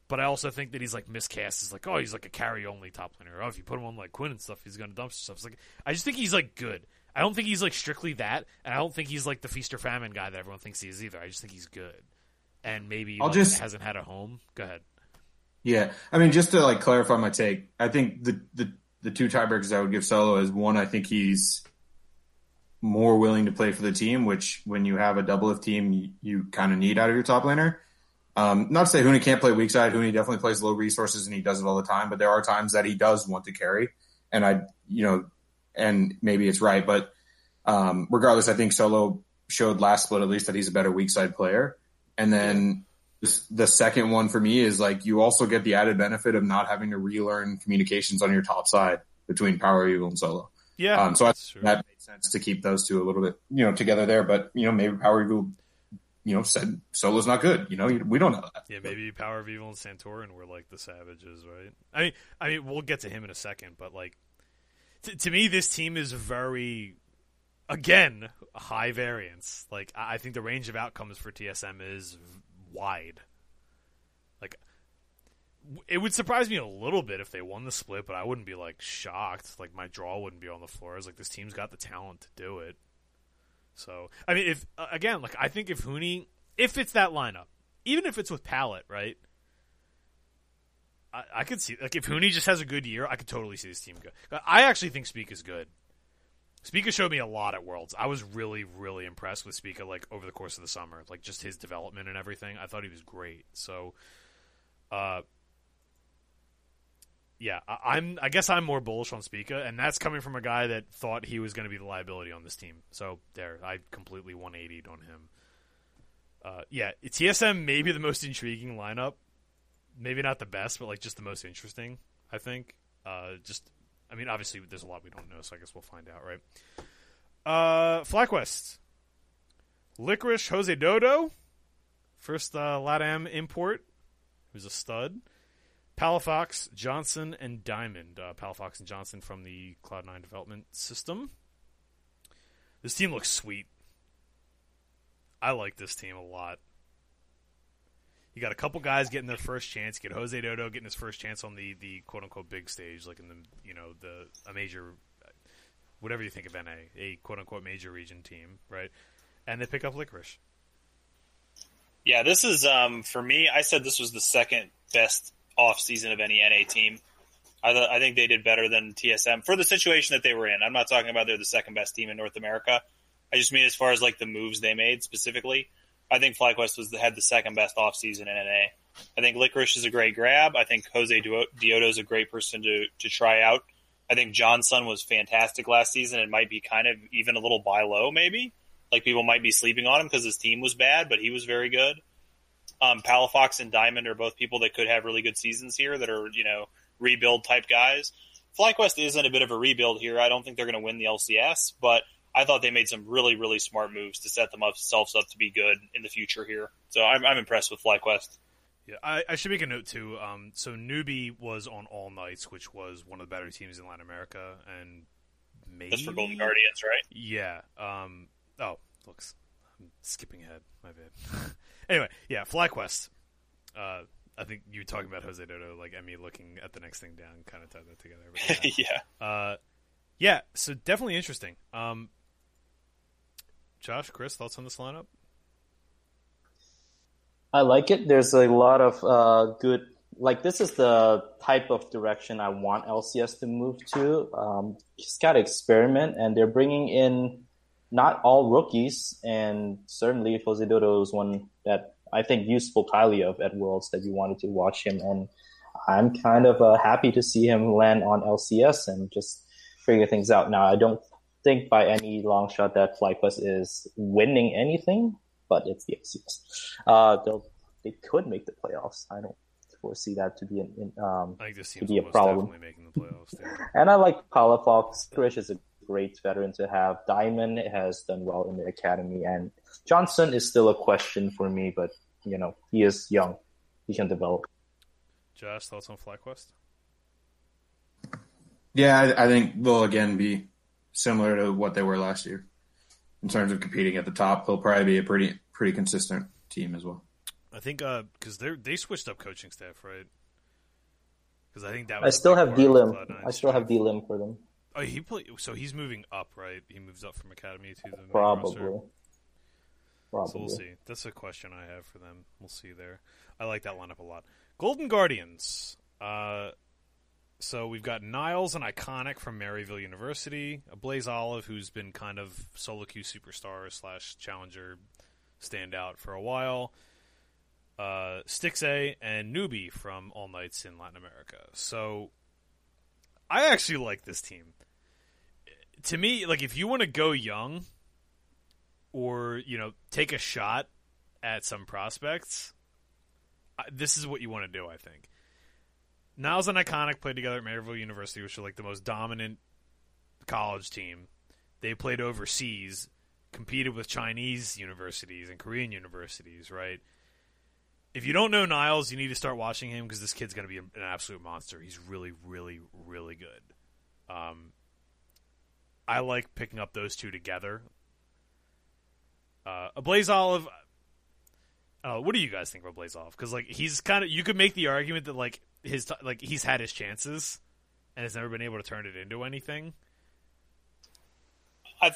But I also think that he's like miscast as like, oh, he's like a carry only top laner. Oh, if you put him on like Quinn and stuff, he's gonna dump stuff. It's like I just think he's like good. I don't think he's like strictly that, and I don't think he's like the feast or famine guy that everyone thinks he is either. I just think he's good, and maybe I'll like, just- hasn't had a home. Go ahead. Yeah, I mean, just to like clarify my take, I think the the the two tiebreakers I would give Solo is one. I think he's more willing to play for the team, which when you have a double of team, you, you kind of need out of your top laner. Um, not to say Huni can't play weak side. Huni definitely plays low resources and he does it all the time. But there are times that he does want to carry, and I, you know, and maybe it's right, but um, regardless, I think Solo showed last split at least that he's a better weak side player. And then the second one for me is like you also get the added benefit of not having to relearn communications on your top side between Power Evil and Solo. Yeah, Um, so I think that makes sense to keep those two a little bit, you know, together there. But you know, maybe Power Evil, you know, said Solo's not good. You know, we don't know that. Yeah, maybe Power of Evil and Santorin were like the savages, right? I mean, I mean, we'll get to him in a second, but like, t- to me, this team is very, again, high variance. Like, I I think the range of outcomes for TSM is v- wide. It would surprise me a little bit if they won the split, but I wouldn't be like shocked. Like, my draw wouldn't be on the floor. It's like this team's got the talent to do it. So, I mean, if uh, again, like, I think if Huni, if it's that lineup, even if it's with Palette, right? I, I could see like if Huni just has a good year, I could totally see this team go. I actually think Spica is good. Spica showed me a lot at Worlds. I was really, really impressed with Spica like over the course of the summer, like just his development and everything. I thought he was great. So, uh, yeah, I, I'm. I guess I'm more bullish on Spica, and that's coming from a guy that thought he was going to be the liability on this team. So there, I completely 180'd on him. Uh, yeah, TSM may be the most intriguing lineup. Maybe not the best, but like just the most interesting. I think. Uh, just, I mean, obviously there's a lot we don't know, so I guess we'll find out, right? Uh, FlyQuest, Licorice Josedeodo, first uh, LATAM import, who's a stud. Palafox, Johnsun, and Diamond. Uh, Palafox and Johnsun from the Cloud9 development system. This team looks sweet. I like this team a lot. You got a couple guys getting their first chance. You get Josedeodo getting his first chance on the, the quote unquote big stage, like in the you know the a major, whatever you think of NA, a quote unquote major region team, right? And they pick up Licorice. Yeah, this is um, for me. I said this was the second best off season of any NA team. I, th- I think they did better than TSM for the situation that they were in. I'm not talking about they're the second best team in North America. I just mean as far as like the moves they made specifically. I think FlyQuest was the, had the second best off season in NA. I think Licorice is a great grab. I think Josedeodo is a great person to to try out. I think Johnsun was fantastic last season It might be kind of even a little buy low maybe. Like people might be sleeping on him because his team was bad, but he was very good. Um, Palafox and Diamond are both people that could have really good seasons here that are, you know, rebuild type guys. FlyQuest isn't a bit of a rebuild here. I don't think they're going to win the LCS, but I thought they made some really, really smart moves to set themselves up to be good in the future here. So I'm, I'm impressed with FlyQuest. Yeah, I, I should make a note too. Um, so Newbie was on All Knights, which was one of the better teams in Latin America, and maybe That's for Golden Guardians, right? Yeah. Um. Oh, looks. I'm skipping ahead. My bad. anyway, yeah. FlyQuest. Uh, I think you were talking about Josedeodo, like Emmy looking at the next thing down, kind of tied that together. But yeah. yeah. uh, yeah. So definitely interesting. Um. Josh, Chris, thoughts on this lineup? I like it. There's a lot of uh, good. Like this is the type of direction I want LCS to move to. Um, just got to experiment, and they're bringing in not all rookies, and certainly Josedeodo is one that I think you spoke highly of at Worlds that you wanted to watch him, and I'm kind of uh, happy to see him land on LCS and just figure things out. Now, I don't think by any long shot that FlyQuest is winning anything, but it's the LCS. Uh, they'll they could make the playoffs. I don't foresee that to be an, um, I think this to be a problem. making the playoffs. And I like Palafox. Krish is a great veteran to have. Diamond has done well in the academy, and Johnsun is still a question for me, but you know he is young. He can develop. Josh, thoughts on FlyQuest? Yeah, I, I think they'll again be similar to what they were last year in terms of competing at the top. They'll probably be a pretty pretty consistent team as well. I think uh, because they they switched up coaching staff, right? Because I think that I was a still have D Lim. I still have. D Lim for them. Oh, he play, so he's moving up, right? He moves up from academy to the Probably. Probably. So we'll see. That's a question I have for them. We'll see there. I like that lineup a lot. Golden Guardians. Uh, so we've got Niles and Iconic from Maryville University, Ablazeolive who's been kind of solo queue superstar slash challenger standout for a while. Uh, Stixxay and Newbie from All Knights in Latin America. So I actually like this team. To me, like if you want to go young, or you know take a shot at some prospects, this is what you want to do. I think. Niles and Iconic played together at Maryville University, which are like the most dominant college team. They played overseas, competed with Chinese universities and Korean universities, right? If you don't know Niles, you need to start watching him because this kid's going to be an absolute monster. He's really, really, really good. Um, I like picking up those two together. Uh, Ablazeolive. Uh, what do you guys think about Blaze Olive? Because like he's kind of you could make the argument that like his t- like he's had his chances and has never been able to turn it into anything. I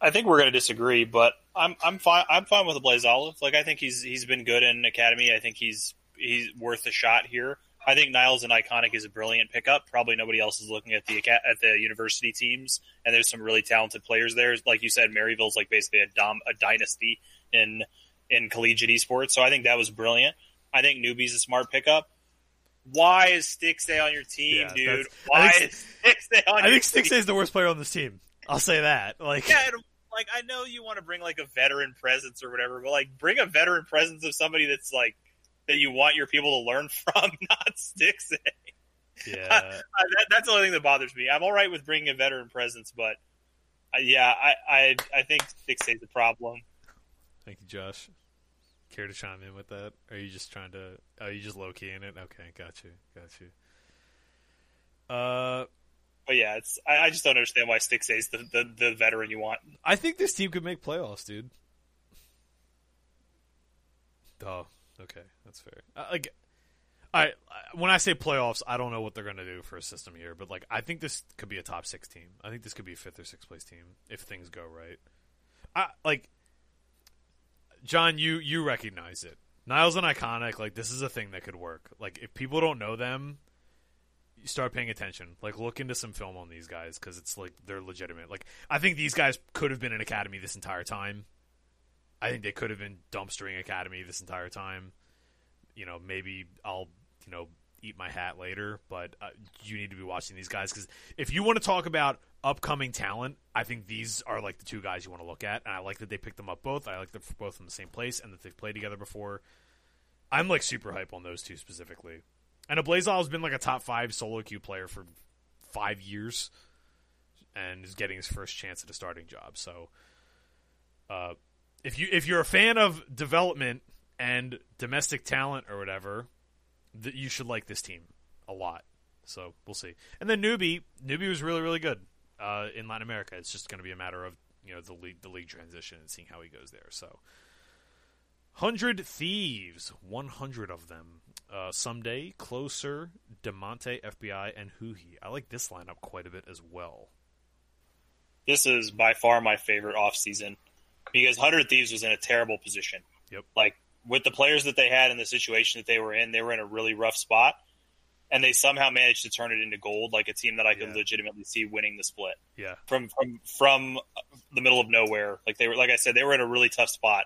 I think we're going to disagree, but I'm I'm fine. I'm fine with the Blaze Olive. Like I think he's he's been good in academy. I think he's he's worth a shot here. I think Niles and Iconic is a brilliant pickup. Probably nobody else is looking at the at the university teams, and there's some really talented players there. Like you said, Maryville's like basically a dom a dynasty in in collegiate esports. So I think that was brilliant. I think Newbie's a smart pickup. Why is Stixxay on your team, Yeah, dude? Why think- is Stixxay on I your think? Stixxay is the worst player on this team. I'll say that. Like, yeah, and, like I know you want to bring like a veteran presence or whatever, but like bring a veteran presence of somebody that's like that you want your people to learn from, not Stixxay. yeah, Uh, that, that's the only thing that bothers me. I'm all right with bringing a veteran presence, but uh, yeah, I, I I think Stixxay's the problem. thank you, Josh. Care to chime in with that? Or are you just trying to? Are you just low key in it? Okay, got you, got you. Uh, But yeah, it's I, I just don't understand why Stixxay's the, the the veteran you want. I think this team could make playoffs, dude. Oh, okay, that's fair. Uh, like, I when I say playoffs, I don't know what they're to do for a system here, but like, I think this could be a top six team. I think this could be a fifth or sixth place team if things go right. I like, John, you you recognize it. Niles and Iconic, like this is a thing that could work. Like if people don't know them, start paying attention. Like look into some film on these guys because it's like they're legitimate. Like I think these guys could have been an academy this entire time. I think they could have been dumpstering academy this entire time. You know, maybe I'll you know eat my hat later, but uh, you need to be watching these guys because if you want to talk about upcoming talent, I think these are like the two guys you want to look at, and I like that they picked them up both. I like them both in the same place and that they've played together before. I'm like super hype on those two specifically. And Ablazeolive has been like a top five solo queue player for five years, and is getting his first chance at a starting job. So, uh, if you if you're a fan of development and domestic talent or whatever, that you should like this team a lot. So we'll see. And then newbie, newbie was really really good uh, in Latin America. It's just going to be a matter of you know the league the league transition and seeing how he goes there. So. Hundred Thieves, one hundred of them. Uh, Ssumday, Closer, Damonte, FBI, and Huhi. I like this lineup quite a bit as well. This is by far my favorite off season because Hundred Thieves was in a terrible position. Yep. Like with the players that they had and the situation that they were in, they were in a really rough spot, and they somehow managed to turn it into gold, like a team that I could Yeah. legitimately see winning the split Yeah, from from from the middle of nowhere. Like they were, like I said, they were in a really tough spot.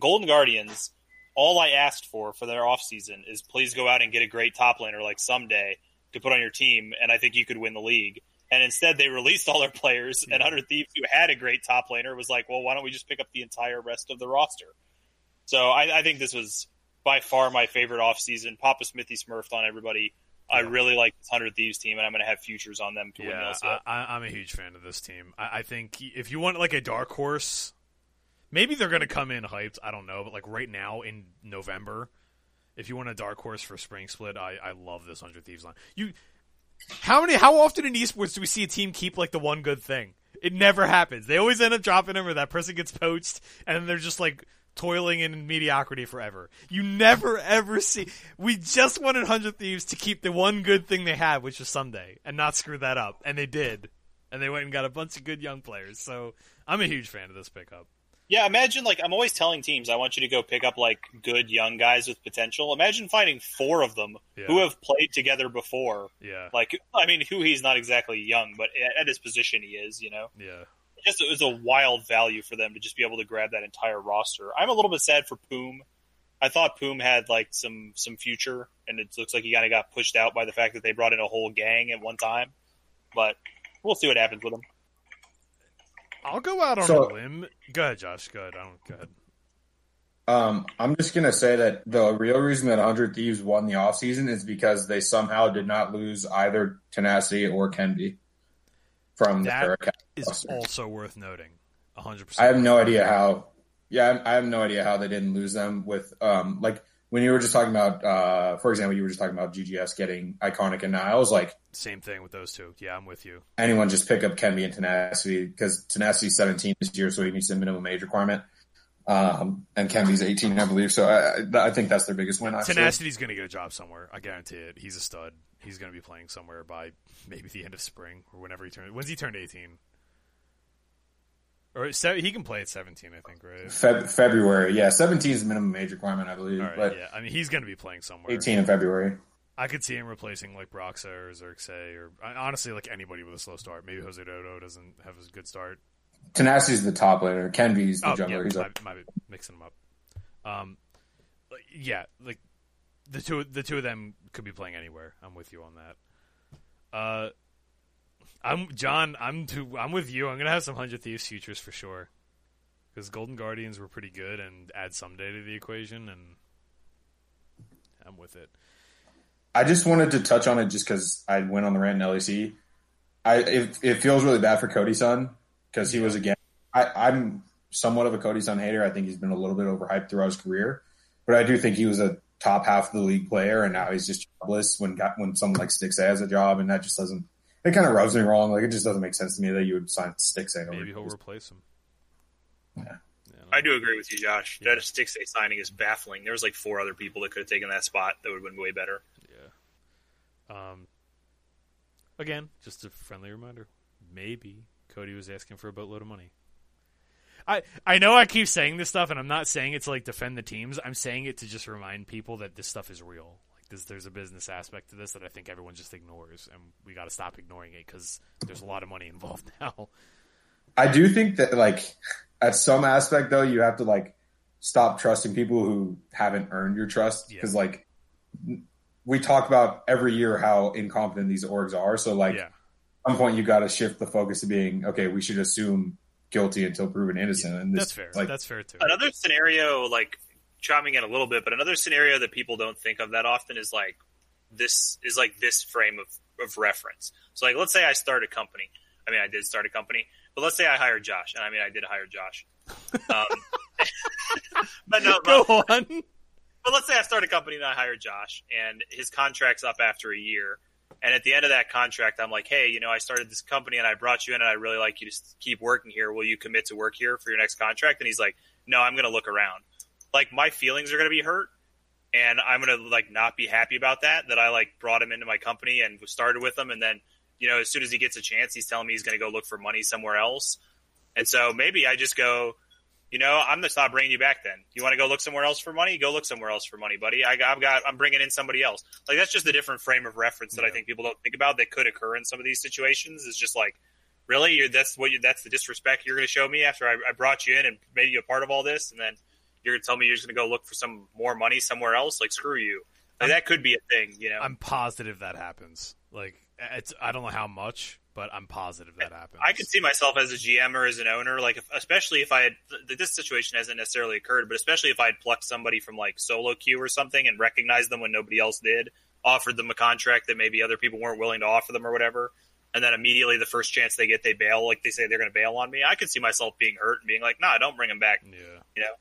Golden Guardians all I asked for for their offseason is please go out and get a great top laner like Ssumday to put on your team, and I think you could win the league. And instead, they released all their players, and Hundred Thieves, who had a great top laner, was like, "Well, why don't we just pick up the entire rest of the roster?" So I, I think this was by far my favorite offseason. Papa Smithy smurfed on everybody. I really like this Hundred Thieves team, and I'm going to have futures on them to win Yeah, this. I, I, I'm a huge fan of this team. I, I think if you want like a dark horse, maybe they're going to come in hyped. I don't know, but like right now in November, if you want a dark horse for spring split, I, I love this Hundred Thieves line. You, how many? How often in esports do we see a team keep like the one good thing? It never happens. They always end up dropping them, or that person gets poached, and they're just like toiling in mediocrity forever. You never ever see. We just wanted Hundred Thieves to keep the one good thing they had, which was Ssumday, and not screw that up, and they did. And they went and got a bunch of good young players. So I'm a huge fan of this pickup. Yeah, imagine like I'm always telling teams I want you to go pick up like good young guys with potential. Imagine finding four of them Yeah. who have played together before. Yeah, Like, I mean, who he's not exactly young, but at, at his position he is. You know, yeah, It just it was a wild value for them to just be able to grab that entire roster. I'm a little bit sad for Poom. I thought Poom had like some some future, and it looks like he kind of got pushed out by the fact that they brought in a whole gang at one time. But we'll see what happens with him. I'll go out on So- a limb. Go ahead, Josh. Go ahead. I don't. Go ahead. Um, I'm just gonna say that the real reason that 100 Thieves won the offseason is because they somehow did not lose either Tenacity or Kenvi from That their account. Is roster. also worth noting. hundred I have no idea how. Yeah, I I have no idea how they didn't lose them with um like when you were just talking about uh for example you were just talking about GGS getting iconic and Niles like Same thing with those two. Yeah, I'm with you. anyone just pick up Kenvi and Tenacity because Tenacity's 17 this year so he needs a minimum age requirement. Um, and Kenvi's 18, I believe. So I, I think that's their biggest win. Actually. Tenacity's going to get a job somewhere. I guarantee it. He's a stud. He's going to be playing somewhere by maybe the end of spring or whenever he turns. When's he turned 18? Or se- he can play at 17, I think, right? Feb- February, yeah, 17 is the minimum age requirement, I believe. Right, but yeah. I mean, he's going to be playing somewhere. 18 in February. I could see him replacing like Broxah or Xerxe or honestly like anybody with a slow start. Maybe Josedeodo doesn't have a good start. Tenacity's the top laner. Kenvi's the Oh, jungler. yeah, He's might, up. might be mixing them up. Um, yeah, like the two the two of them could be playing anywhere. I'm with you on that. Uh, I'm John. I'm too, I'm with you. I'm gonna have some Hundred Thieves futures for sure. Because Golden Guardians were pretty good and add some Ssumday to the equation, and I'm with it. I just wanted to touch on it just because I went on the rant in LEC. I it, it feels really bad for Cody Sun because he was again. I, I'm somewhat of a Cody Sun hater. I think he's been a little bit overhyped throughout his career, but I do think he was a top half of the league player, and now he's just jobless when got when someone like Sticks has a job, and that just doesn't. It kind of rubs me wrong. Like it just doesn't make sense to me that you would sign Stixxay. over Maybe he'll replace him. Yeah. Yeah, I do agree with you, Josh. Yeah. That six A signing is baffling. There was like four other people that could have taken that spot that would have been way better. Yeah. Um. Again, just a friendly reminder. Maybe Cody was asking for a boatload of money. I I know I keep saying this stuff, and I'm not saying it to like defend the teams. I'm saying it to just remind people that this stuff is real. Like this, there's a business aspect to this that I think everyone just ignores, and we got to stop ignoring it because there's a lot of money involved now. I do think that like at some aspect though, you have to like stop trusting people who haven't earned your trust Yeah. because like we talk about every year how incompetent these orgs are. So like yeah, at some point you got to shift the focus to being okay. We should assume guilty until proven innocent. and this, that's fair. Like that's fair too. Another scenario, like chiming in a little bit, but another scenario that people don't think of that often is like this is like this frame of, of reference. So like let's say I start a company. I mean I did start a company, but let's say I hired Josh, and I mean I did hire Josh. Um, but no, Go but, on. but let's say I start a company and I hire Josh, and his contract's up after a year. And at the end of that contract, I'm like, hey, you know, I started this company and I brought you in and I really like you to keep working here. Will you commit to work here for your next contract? And he's like, no, I'm going to look around. Like my feelings are going to be hurt and I'm going to like not be happy about that, that I like brought him into my company and started with him. And then, you know, as soon as he gets a chance, he's telling me he's going to go look for money somewhere else. And so maybe I just go, you know, I'm just not bringing you back. Then you want to go look somewhere else for money? Go look somewhere else for money, buddy. I, I've got, I'm bringing in somebody else. Like that's just a different frame of reference that I think people don't think about that could occur in some of these situations. Is just like, really, that's what you, that's the disrespect you're going to show me after I, I brought you in and made you a part of all this, and then you're gonna tell me you're just gonna go look for some more money somewhere else. Like screw you. Like, that could be a thing, you know. I'm positive that happens. Like it's I don't know how much, but I'm positive that happens. I could see myself as a GM or as an owner, like if, especially if I had this situation hasn't necessarily occurred, but especially if I had plucked somebody from like solo queue or something and recognized them when nobody else did, offered them a contract that maybe other people weren't willing to offer them or whatever, and then immediately the first chance they get they bail, like they say they're going to bail on me. I could see myself being hurt and being like, "Nah, don't bring him back." Yeah. You know.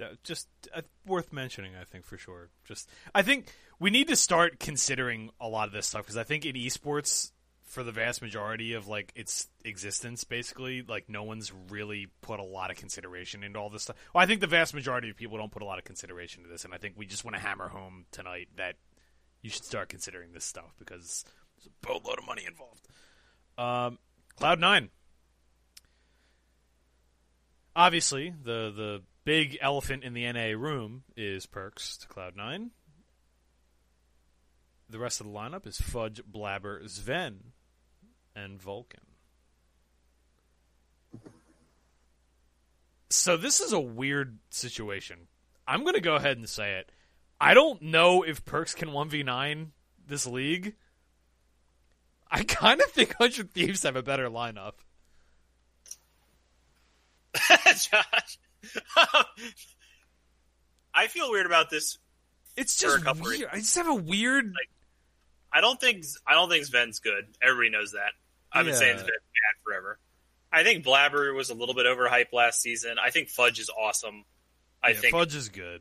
That- Just uh, worth mentioning, I think for sure. Just I think we need to start considering a lot of this stuff because I think in esports, for the vast majority of like its existence, basically, like no one's really put a lot of consideration into all this stuff. Well, I think the vast majority of people don't put a lot of consideration to this, and I think we just want to hammer home tonight that you should start considering this stuff because there's a boatload of money involved. Um, Cloud Nine. Obviously, the the big elephant in the NA room is Perkz to Cloud Nine. The rest of the lineup is Fudge, Blabber, Sven, and Vulcan. So this is a weird situation. I'm going to go ahead and say it. I don't know if Perkz can 1v9 this league. I kind of think 100 Thieves have a better lineup. Josh. I feel weird about this. It's For a just couple weird. reasons. I just have a weird. Like, I don't think I don't think Sven's good. Everybody knows that. I've been saying Sven's bad forever. I think Blabber was a little bit overhyped last season. I think Fudge is awesome. I yeah, think Fudge is good.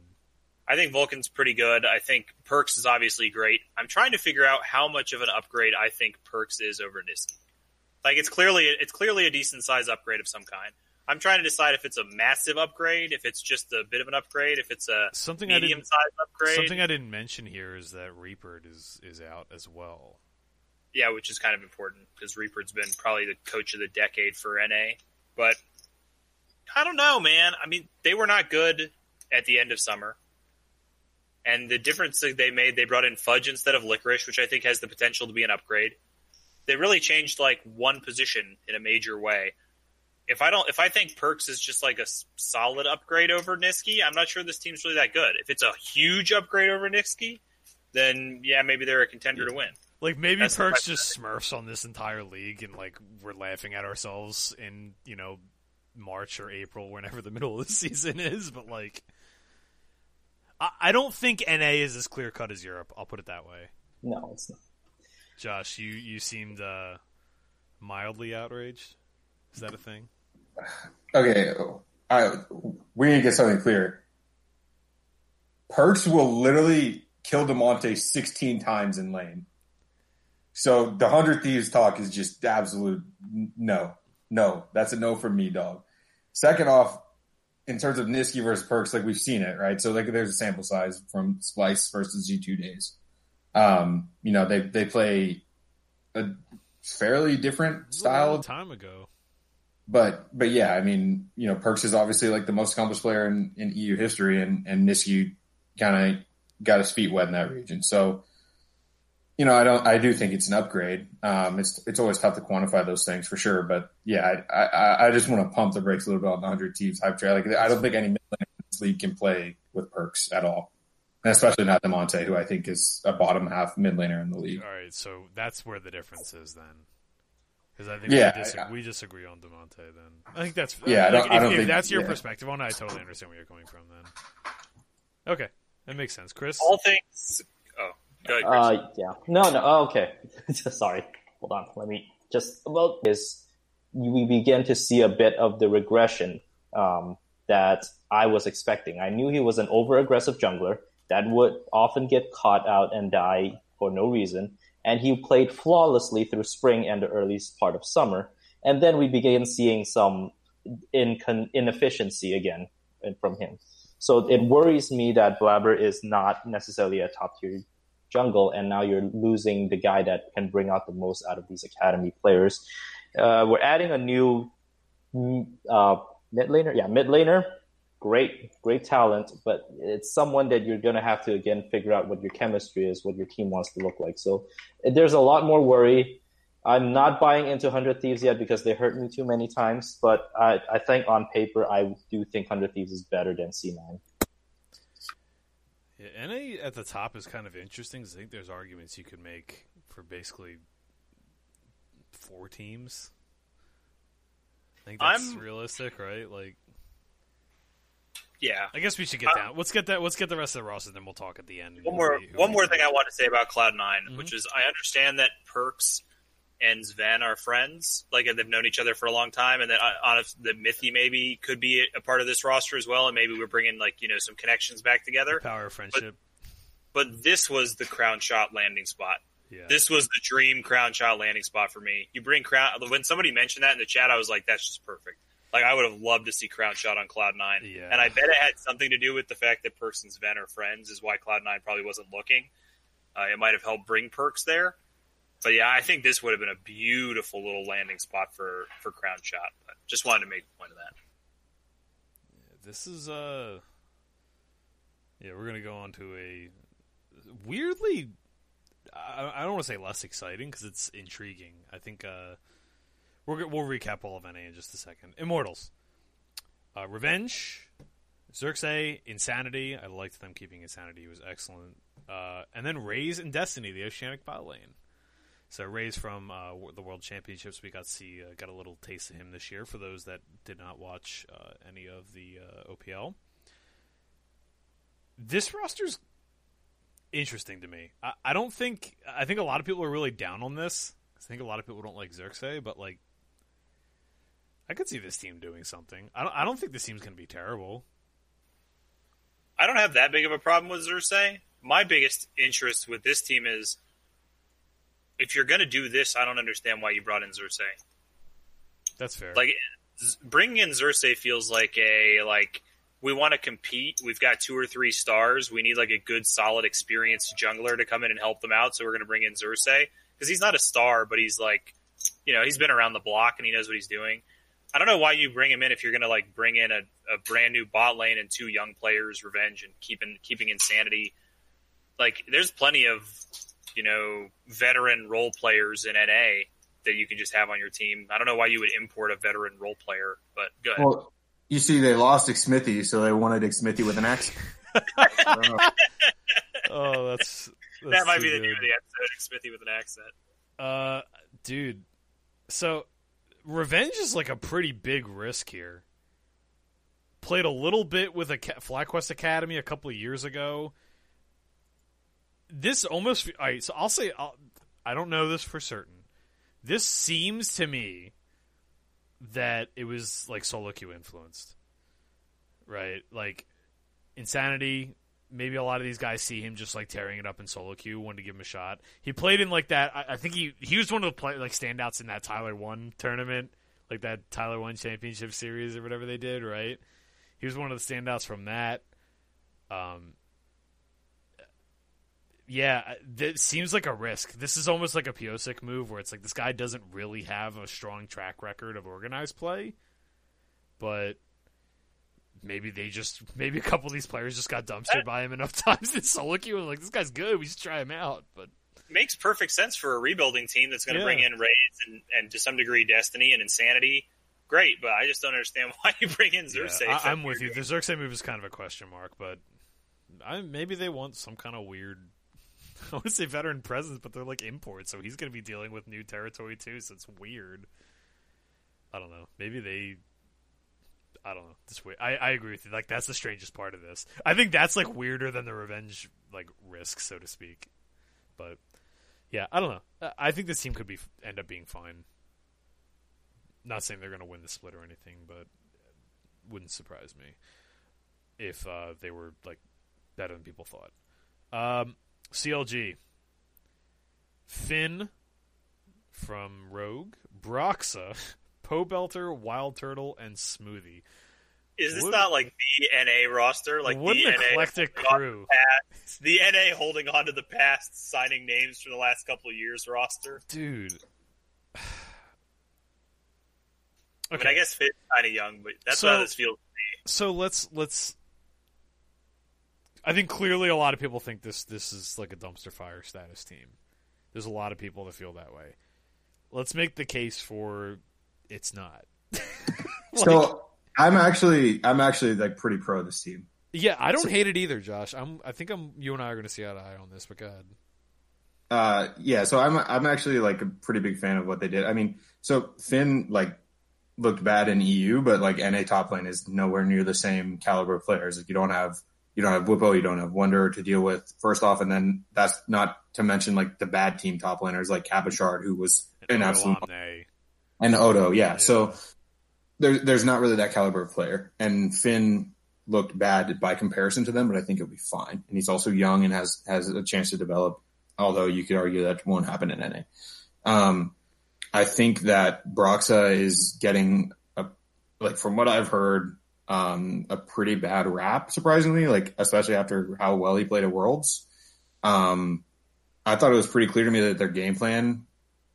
I think Vulcan's pretty good. I think Perkz is obviously great. I'm trying to figure out how much of an upgrade I think Perkz is over Nisqy. Like it's clearly it's clearly a decent size upgrade of some kind. I'm trying to decide if it's a massive upgrade, if it's just a bit of an upgrade, if it's a Something medium didn't. size upgrade. Something I didn't mention here is that Reaper is is out as well. Yeah, which is kind of important because Reaper's been probably the coach of the decade for NA. But I don't know, man. I mean, they were not good at the end of summer. And the difference that they made, they brought in Fudge instead of Licorice, which I think has the potential to be an upgrade. They really changed like one position in a major way. If I don't, if I think Perkz is just like a solid upgrade over Nisqy, I'm not sure this team's really that good. If it's a huge upgrade over Nisqy, then yeah, maybe they're a contender to win. Like maybe That's Perkz just smurfs on this entire league, and like we're laughing at ourselves in you know March or April, whenever the middle of the season is. But like, I, I don't think NA is as clear cut as Europe. I'll put it that way. No, it's not. Josh, you you seemed uh, mildly outraged. Is that a thing? Okay, I, we need to get something clear. Perkz will literally kill Damonte 16 times in lane. So the 100 Thieves talk is just absolute no. No, that's a no from me, dog. Second off, in terms of Nisqy versus Perkz, like we've seen it, right? So like there's a sample size from Splyce versus G2 days. Um, you know, they they play a fairly different style long time ago. But but yeah, I mean, you know, Perkz is obviously like the most accomplished player in, in EU history, and and Nisqy kind of got his feet wet in that region. So, you know, I don't, I do think it's an upgrade. Um, it's it's always tough to quantify those things for sure, but yeah, I I, I just want to pump the brakes a little bit on the hundred Thieves hype train. Like, I don't think any mid league can play with Perkz at all, especially not Damonte, who I think is a bottom half mid laner in the league. All right, so that's where the difference is then. Because I think Yeah, we, disagree, I- we disagree on Damonte then. I think that's Yeah, I don't- like, I don't if think- that's your yeah. perspective on it, I totally understand where you're coming from then. Okay, that makes sense, Chris. All things. Oh, go ahead, Chris. Uh, yeah. No, no. Oh, okay. Sorry. Hold on. Let me just about this. We begin to see a bit of the regression um, that I was expecting. I knew he was an over-aggressive jungler that would often get caught out and die for no reason, and he played flawlessly through spring and the early part of summer. And then we began seeing some inefficiency again from him. So it worries me that Blabber is not necessarily a top tier jungle, and now you're losing the guy that can bring out the most out of these academy players. Uh, we're adding a new mm, uh, mid laner. Yeah, mid laner. Great, great talent, but it's someone that you're going to have to again figure out what your chemistry is, what your team wants to look like. So there's a lot more worry. I'm not buying into Hundred Thieves yet because they hurt me too many times. But I, I think on paper, I do think Hundred Thieves is better than C9. Yeah, NA at the top is kind of interesting. 'cause I think there's arguments you could make for basically four teams. I think that's I'm- realistic, right? Like, Yeah. I guess we should get down. Let's get that. Let's get the rest of the roster, then we'll talk at the end. One more one more thing I want to say about Cloud 9 Mhm. which is I understand that Perkz and Sven are friends, like and they've known each other for a long time, and that uh, honest that Mithy maybe could be a part of this roster as well, and maybe we're bringing like you know some connections back together. power of friendship. But this was the Crownshot landing spot. yeah, This was the dream Crownshot landing spot for me. You bring crown when somebody mentioned that in the chat, I was like, that's just perfect. Like I would have loved to see Crownshot on Cloud Nine, Yeah. and I bet it had something to do with the fact that Person's Sven are friends, is why Cloud Nine probably wasn't looking. Uh, it might have helped bring Perkz there, but yeah, I think this would have been a beautiful little landing spot for for Crownshot. But just wanted to make point of that. this is uh, yeah, we're gonna go on to a weirdly. I, I don't want to say less exciting because it's intriguing. I think uh, we're, we'll recap all of NA in just a second. Immortals, uh, Revenge, Xerxe, Insanity. I liked them keeping Insanity; it was excellent. Uh, and then Raes and Destiny, the Oceanic Bot Lane. So Raes from uh, the World Championships, we got see uh, got a little taste of him this year. For those that did not watch uh, any of the uh, OPL, this roster's interesting to me. I, I don't think I think a lot of people are really down on this. I think a lot of people don't like Xerxe, but like I could see this team doing something. I don't. I don't think this team's going to be terrible. I don't have that big of a problem with Xerxe. My biggest interest with this team is if you're going to do this, I don't understand why you brought in Xerxe. That's fair. Like bringing in Xerxe feels like a like we want to compete. We've got two or three stars. We need like a good, solid, experienced jungler to come in and help them out. So we're going to bring in Xerxe because he's not a star, but he's like, you know, he's been around the block and he knows what he's doing. I don't know why you bring him in if you're going to like bring in a, a brand new bot lane and two young players, revenge and keeping keeping insanity. Like, there's plenty of you know veteran role players in NA that you can just have on your team. I don't know why you would import a veteran role player, but good. Well, you see, they lost Xmithy, so they wanted Xmithy with an X. oh, that's, that's that might too be the good. name of the episode. Smithy with an accent. Uh, dude. So, revenge is like a pretty big risk here. Played a little bit with a FlyQuest Academy a couple of years ago. This almost. All right, so I'll say I'll, I don't know this for certain. This seems to me that it was like solo influenced, right? Like insanity. Maybe a lot of these guys see him just like tearing it up in solo queue, wanted to give him a shot. He played in like that. I, I think he he was one of the play, like standouts in that Tyler One tournament, like that Tyler One Championship Series or whatever they did. Right? He was one of the standouts from that. Um, yeah, this seems like a risk. This is almost like a Pyosik move where it's like this guy doesn't really have a strong track record of organized play, but maybe they just maybe a couple of these players just got dumpstered by him enough times queue and like this guy's good. We should try him out, but Makes perfect sense for a rebuilding team that's going to Yeah. bring in raids and, and to some degree Destiny and Insanity. Great, but I just don't understand why you bring in yeah, Xerxe. I, I'm with you. The Xerxe move is kind of a question mark, but I, maybe they want some kind of weird. I want to say veteran presence, but they're like imports, so he's going to be dealing with new territory too. So it's weird. I don't know. Maybe they. I don't know. This weird. I, I agree with you. Like that's the strangest part of this. I think that's like weirder than the revenge like risk, so to speak. But yeah, I don't know. I- I think this team could be end up being fine. Not saying they're going to win the split or anything, but wouldn't surprise me if uh, they were like better than people thought. Um, CLG, Finn from Rogue, Broxah, Pobelter, Wild Turtle, and Smoothie. Is this What- not like the NA roster? Like what the an NA eclectic crew, the past- the NA holding on to the past, signing names for the last couple of years roster. dude. I mean, I guess Finn's kind of young, but that's So- how this feels. To me. So let's let's. I think clearly a lot of people think this this is like a dumpster fire status team. There's a lot of people that feel that way. let's make the case for it's not. so I'm actually I'm actually like pretty pro this team. Yeah, I don't hate it either, Josh. I'm. I think I'm. You and I are going to see eye to eye on this. But go ahead. Uh, yeah. So I'm I'm actually like a pretty big fan of what they did. I mean, so Finn like looked bad in EU, but like NA top lane is nowhere near the same caliber of players. Like you don't have you don't have Bwipo, you don't have Wonder to deal with first off, and then that's not to mention like the bad team top laners like Cabochard, who was an absolute and Odo. Yeah. yeah. So there, there's not really that caliber of player, and Finn looked bad by comparison to them, but I think it'll be fine. And he's also young and has has a chance to develop. Although you could argue that won't happen in NA. Um, I think that Broxah is getting a like from what I've heard, um, a pretty bad rap. Surprisingly, like especially after how well he played at Worlds. Um, I thought it was pretty clear to me that their game plan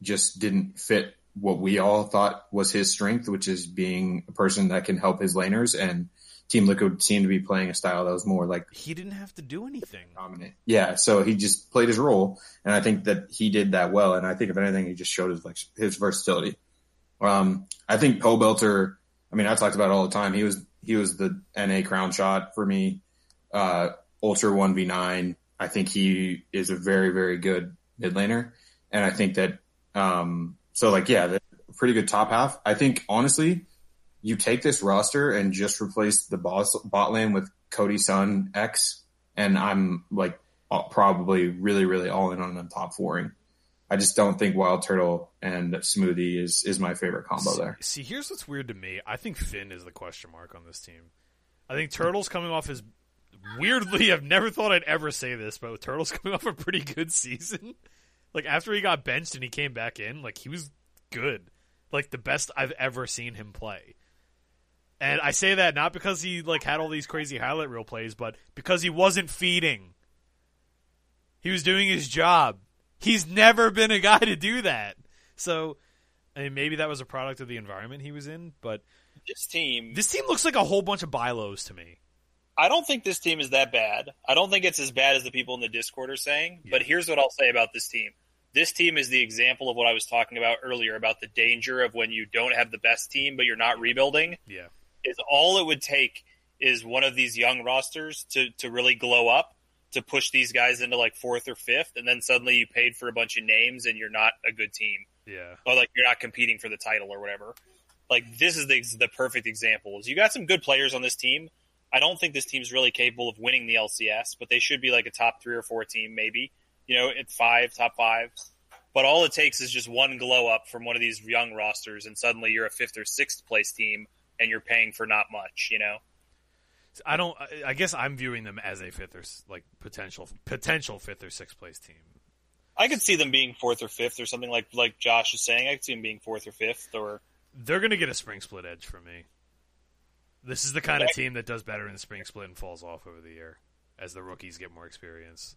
just didn't fit what we all thought was his strength, which is being a person that can help his laners and Team Liquid seemed to be playing a style that was more like he didn't have to do anything. Dominant. Yeah, so he just played his role, and I think that he did that well. And I think if anything, he just showed his like his versatility. Um, I think Pobelter. I mean, I talked about it all the time. He was he was the NA Crownshot for me. Uh, Ultra one v nine. I think he is a very very good mid laner, and I think that um, so like yeah, pretty good top half. I think honestly you take this roster and just replace the boss, bot lane with Cody Sun X, and I'm like probably really, really all in on them top fouring. I just don't think Wild Turtle and Smoothie is is my favorite combo see, there. See, here's what's weird to me. I think Finn is the question mark on this team. I think Turtle's coming off his weirdly. I've never thought I'd ever say this, but Turtle's coming off a pretty good season. Like after he got benched and he came back in, like he was good, like the best I've ever seen him play. And I say that not because he like had all these crazy highlight reel plays, but because he wasn't feeding. He was doing his job. He's never been a guy to do that. So, I mean, maybe that was a product of the environment he was in, but this team, this team looks like a whole bunch of bylos to me. I don't think this team is that bad. I don't think it's as bad as the people in the Discord are saying. Yeah. But here's what I'll say about this team: this team is the example of what I was talking about earlier about the danger of when you don't have the best team, but you're not rebuilding. Yeah is all it would take is one of these young rosters to to really glow up to push these guys into like fourth or fifth, and then suddenly you paid for a bunch of names and you're not a good team. Yeah, or like you're not competing for the title or whatever. Like this is the the perfect example. Is you got some good players on this team. I don't think this team's really capable of winning the LCS, but they should be like a top three or four team, maybe. You know, at five, top five. But all it takes is just one glow up from one of these young rosters, and suddenly you're a fifth or sixth place team and you're paying for not much, you know. I don't. I guess I'm viewing them as a fifth or like potential potential fifth or sixth place team. I could see them being fourth or fifth or something like like Josh is saying. I could see them being fourth or fifth or. They're going to get a spring split edge from me. This is the kind of team that does better in the spring split and falls off over the year as the rookies get more experience.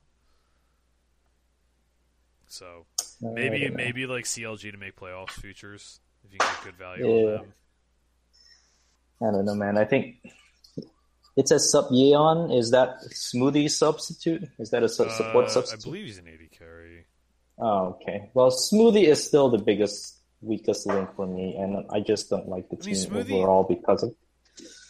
So maybe maybe like CLG to make playoffs futures if you can get good value yeah. on them. I don't know, man. I think it says sub Yeon. Is that smoothie substitute? Is that a su- support uh, substitute? I believe he's an AD carry. Oh, okay. Well, smoothie is still the biggest, weakest link for me, and I just don't like the I team mean, smoothie, overall because of.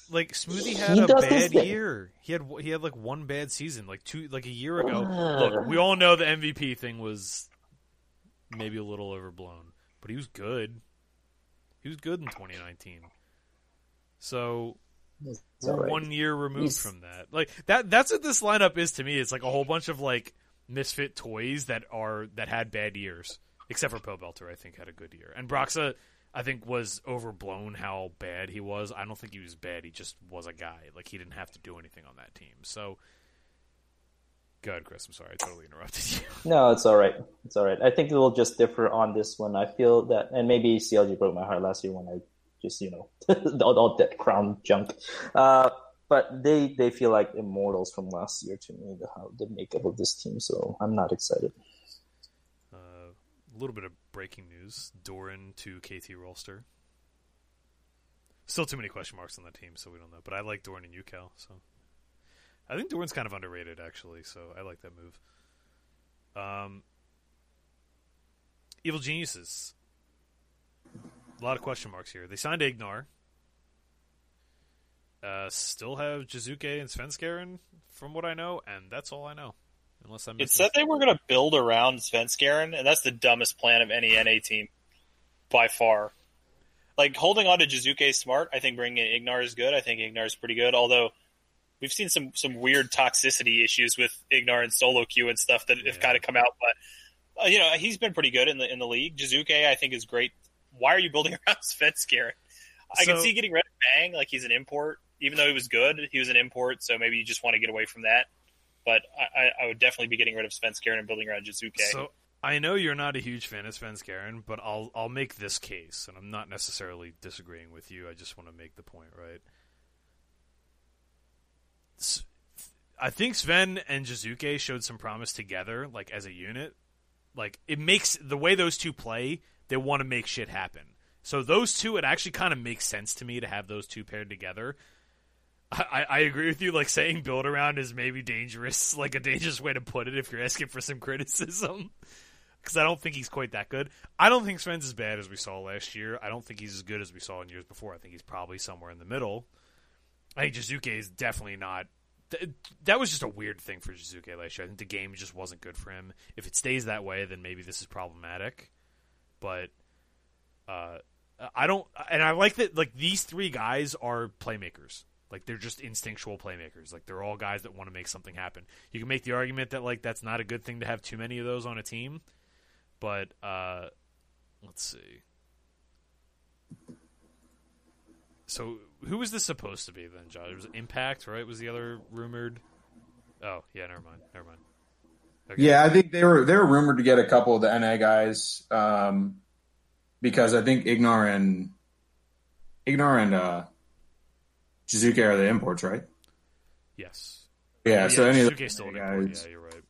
Like Smoothie had he a bad year. He had he had like one bad season, like two like a year ago. Uh, Look, we all know the MVP thing was maybe a little overblown, but he was good. He was good in 2019. So right. one year removed He's... from that. Like that that's what this lineup is to me. It's like a whole bunch of like misfit toys that are that had bad years. Except for Pobelter, I think had a good year. And Broxah I think was overblown how bad he was. I don't think he was bad. He just was a guy. Like he didn't have to do anything on that team. So Go ahead, Chris. I'm sorry, I totally interrupted you. No, it's all right. It's all right. I think we'll just differ on this one. I feel that, and maybe CLG broke my heart last year when I just you know all, all that crown junk. Uh, but they they feel like immortals from last year to me. The the makeup of this team, so I'm not excited. A little bit of breaking news: Doran to KT Rolster. Still too many question marks on the team, so we don't know. But I like Doran and UCal, so I think Doran's kind of underrated actually. So I like that move. Um, Evil Geniuses a lot of question marks here. They signed Ignar. Uh, still have Jizuke and Svenskeren, from what I know, and that's all I know. Unless I'm It said they were going to build around Svenskeren, and that's the dumbest plan of any NA team by far. Like holding on to Jizuke is smart. I think bringing in Ignar is good. I think Ignar is pretty good. Although we've seen some some weird toxicity issues with Ignar and solo queue and stuff that have kind of come out. But uh, you know he's been pretty good in the in the league. Jizuke I think is great. Why are you building around Svenskeren? I can see getting rid of Bang like he's an import. Even though he was good, he was an import. So maybe you just want to get away from that. But I, I, would definitely be getting rid of Svenskeren and building around Jizuke. So I know you're not a huge fan of Svenskeren, but I'll I'll make this case, and I'm not necessarily disagreeing with you. I just want to make the point, right? I think Sven and Jizuke showed some promise together, like as a unit. Like it makes the way those two play, they want to make shit happen. So those two, it actually kind of makes sense to me to have those two paired together. I, I agree with you. Like saying build around is maybe dangerous, like a dangerous way to put it if you're asking for some criticism. Because I don't think he's quite that good. I don't think Sven's as bad as we saw last year. I don't think he's as good as we saw in years before. I think he's probably somewhere in the middle. I think Jizuke is definitely not. Th- that was just a weird thing for Jizuke last year. I think the game just wasn't good for him. If it stays that way, then maybe this is problematic. But uh, I don't, and I like that. Like these three guys are playmakers. Like they're just instinctual playmakers. Like they're all guys that want to make something happen. You can make the argument that like that's not a good thing to have too many of those on a team. But uh, let's see. So who was this supposed to be then, Josh? It was Impact, right? Was the other rumored? Oh yeah, never mind. Never mind. Okay. Yeah, I think they were they were rumored to get a couple of the NA guys um, because I think Ignar and Ignar and uh, Jizuke are the imports, right? Yes. Yeah, Oh, so any of Jizuke's still an the import. guys, Yeah, you're right.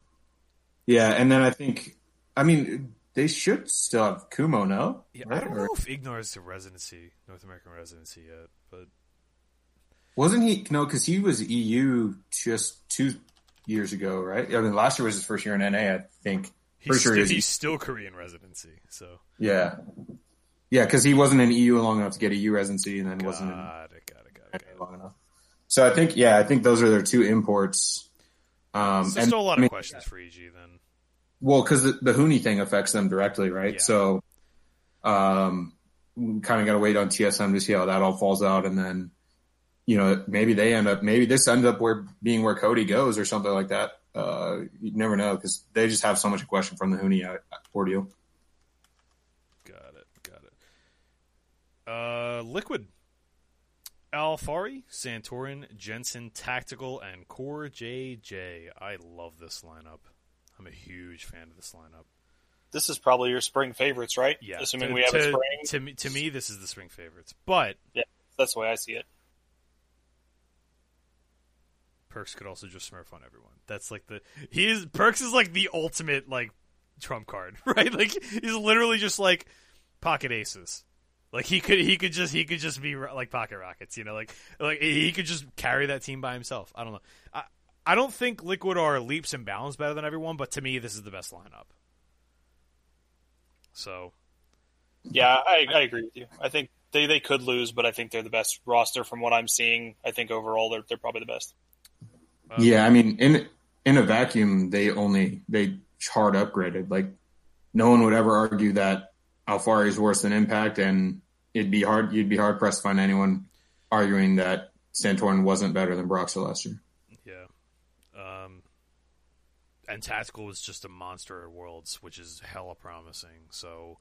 yeah, and then I think I mean they should still have Kumo, no? Yeah, I don't know if Ignar's a residency, North American residency yet, but Wasn't he? No, because he was EU just two years ago, right? I mean, last year was his first year in NA, I think. he's, Pretty sure still, he's- he's still Korean residency. So Yeah, yeah, because he wasn't in EU long enough to get a EU residency, and then wasn't in it, got it, got it. Got it. long enough. So I think, yeah, I think those are their two imports. Um, So and still a lot I mean, of questions for EG then. Well, because the, the Huni thing affects them directly, right? Yeah. So, um, kind of got to wait on TSM to see how that all falls out, and then, you know, maybe they end up, maybe this ends up where being where Cody goes or something like that. Uh, you never know because they just have so much question from the Huni uh, ordeal. Got it, got it. Uh, Liquid. Alphari, Santorin, Jensen, Tactical, and Core JJ. I love this lineup. I'm a huge fan of this lineup. this is probably your spring favorites, right? Yeah, Assuming to, we have to, a spring. To me, to me, this is the spring favorites. But yeah, That's the way I see it. Perkz could also just smurf on everyone. That's like the he is Perkz is like the ultimate like trump card, right? Like he's literally just like pocket aces. Like he could he could just he could just be like pocket rockets, you know, like like he could just carry that team by himself. I don't know. I I don't think Liquid are leaps and bounds better than everyone, but to me this is the best lineup. So Yeah, I, I agree with you. I think they, they could lose, but I think they're the best roster from what I'm seeing. I think overall they're they're probably the best. um, yeah, I mean, in in a vacuum, they only they hard upgraded. Like, no one would ever argue that Alphari is worse than Impact, and it'd be hard. You'd be hard pressed to find anyone arguing that Santorin wasn't better than Broxel last year. Yeah. Um, and Tactical was just a monster at Worlds, which is hella promising. So,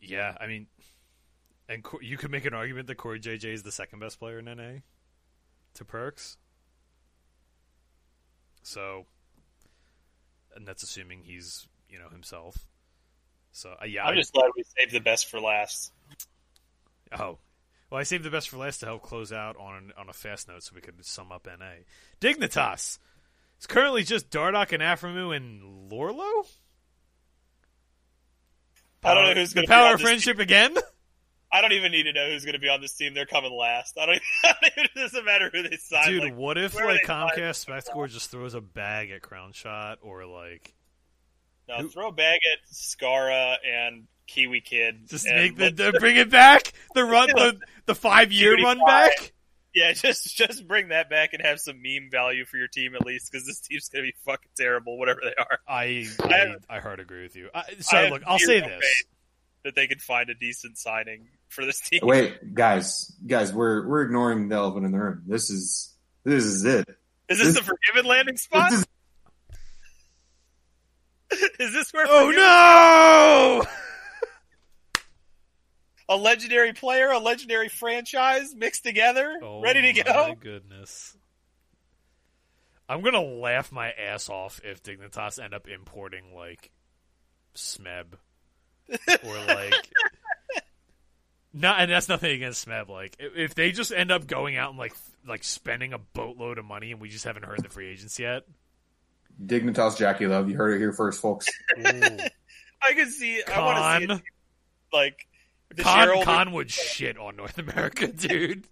yeah, I mean, and you could make an argument that CoreJJ is the second best player in NA to Perkz. So, and that's assuming he's, you know, himself. So, uh, yeah. I'm I- just glad we saved the best for last. Oh. Well, I saved the best for last to help close out on on a fast note so we could sum up NA. Dignitas. It's currently just Dardoch and Aphromoo and Lorlo? I don't know who's going to power of friendship again? I don't even need to know who's going to be on this team. They're coming last. I don't. Even, it doesn't matter who they sign. Dude, like, what if like Comcast Spectacor just throws a bag at Crownshot or like No, Who- throw a bag at Skarra and Kiwi kid. Just and make the, the bring it back. The run the the five year run back. yeah, just just bring that back and have some meme value for your team at least, because this team's gonna be fucking terrible, whatever they are. I I I, have- I hard agree with you. I, I so have look, I'll say this. That they could find a decent signing for this team. Wait, guys, guys, we're we're ignoring the elephant in the room. This is this is it. Is this the forgiven landing spot? This is Is this where Oh no! a legendary player, a legendary franchise mixed together, Oh, ready to go. Oh my goodness. I'm gonna laugh my ass off if Dignitas end up importing like Smeb or like. Not, and that's nothing against Smeb. Like, if if they just end up going out and like like spending a boatload of money, and we just haven't heard the free agents yet. Dignitas JackeyLove. You heard it here first, folks. I can see. I want to see Khan, it, like Khan, shareholder- Khan would shit on North America, dude.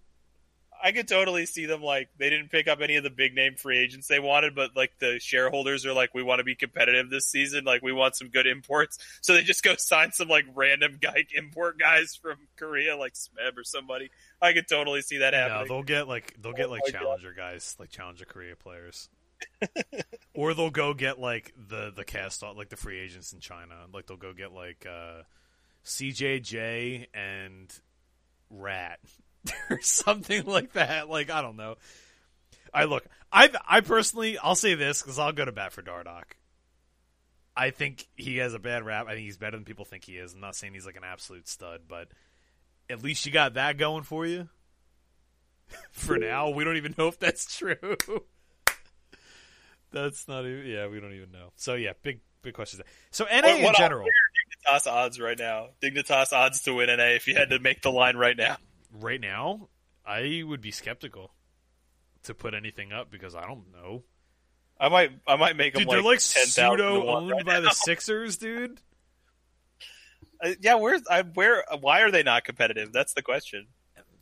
I could totally see them like they didn't pick up any of the big name free agents they wanted, but like the shareholders are like, we want to be competitive this season. Like we want some good imports, so they just go sign some like random guy import guys from Korea, like Smeb or somebody. I could totally see that happening. No, they'll get like they'll oh get Oh like God. challenger guys, like challenger Korea players, or they'll go get like the the cast off, like the free agents in China. Like they'll go get like uh, CJJ and Rat or something like that. Like I don't know. I look, I I personally, I'll say this because I'll go to bat for Dardoch. I think he has a bad rap. I think he's better than people think he is. I'm not saying he's like an absolute stud, but at least you got that going for you for now. We don't even know if that's true. that's not even. Yeah, we don't even know. So yeah, big big questions. there. So NA What- in what general, Dignitas odds right now. Dignitas odds to win NA if you had to make the line right now. right now, I would be skeptical to put anything up because I don't know. I might, I might make them Dude, like, they're like 10,000 pseudo owned right by now. the Sixers, dude. Uh, yeah, where's I where? Why are they not competitive? That's the question.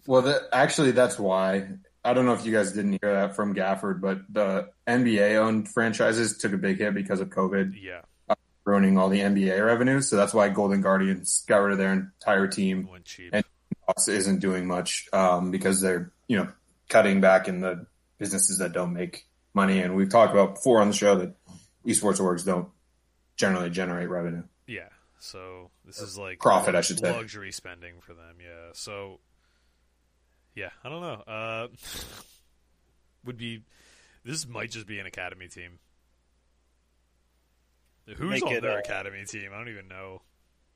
Well, that, actually, that's why. I don't know if you guys didn't hear that from Gafford, but the NBA owned franchises took a big hit because of COVID Yeah, ruining all the NBA revenue. So that's why Golden Guardians got rid of their entire team. And- Isn't doing much um, because they're you know cutting back in the businesses that don't make money. And we've talked about before on the show that esports orgs don't generally generate revenue. Yeah. So this is like Profit, I should say. luxury spending for them. Yeah. So yeah, I don't know. Uh, would be this might just be an academy team. Who's Make on it, their uh, academy team? I don't even know.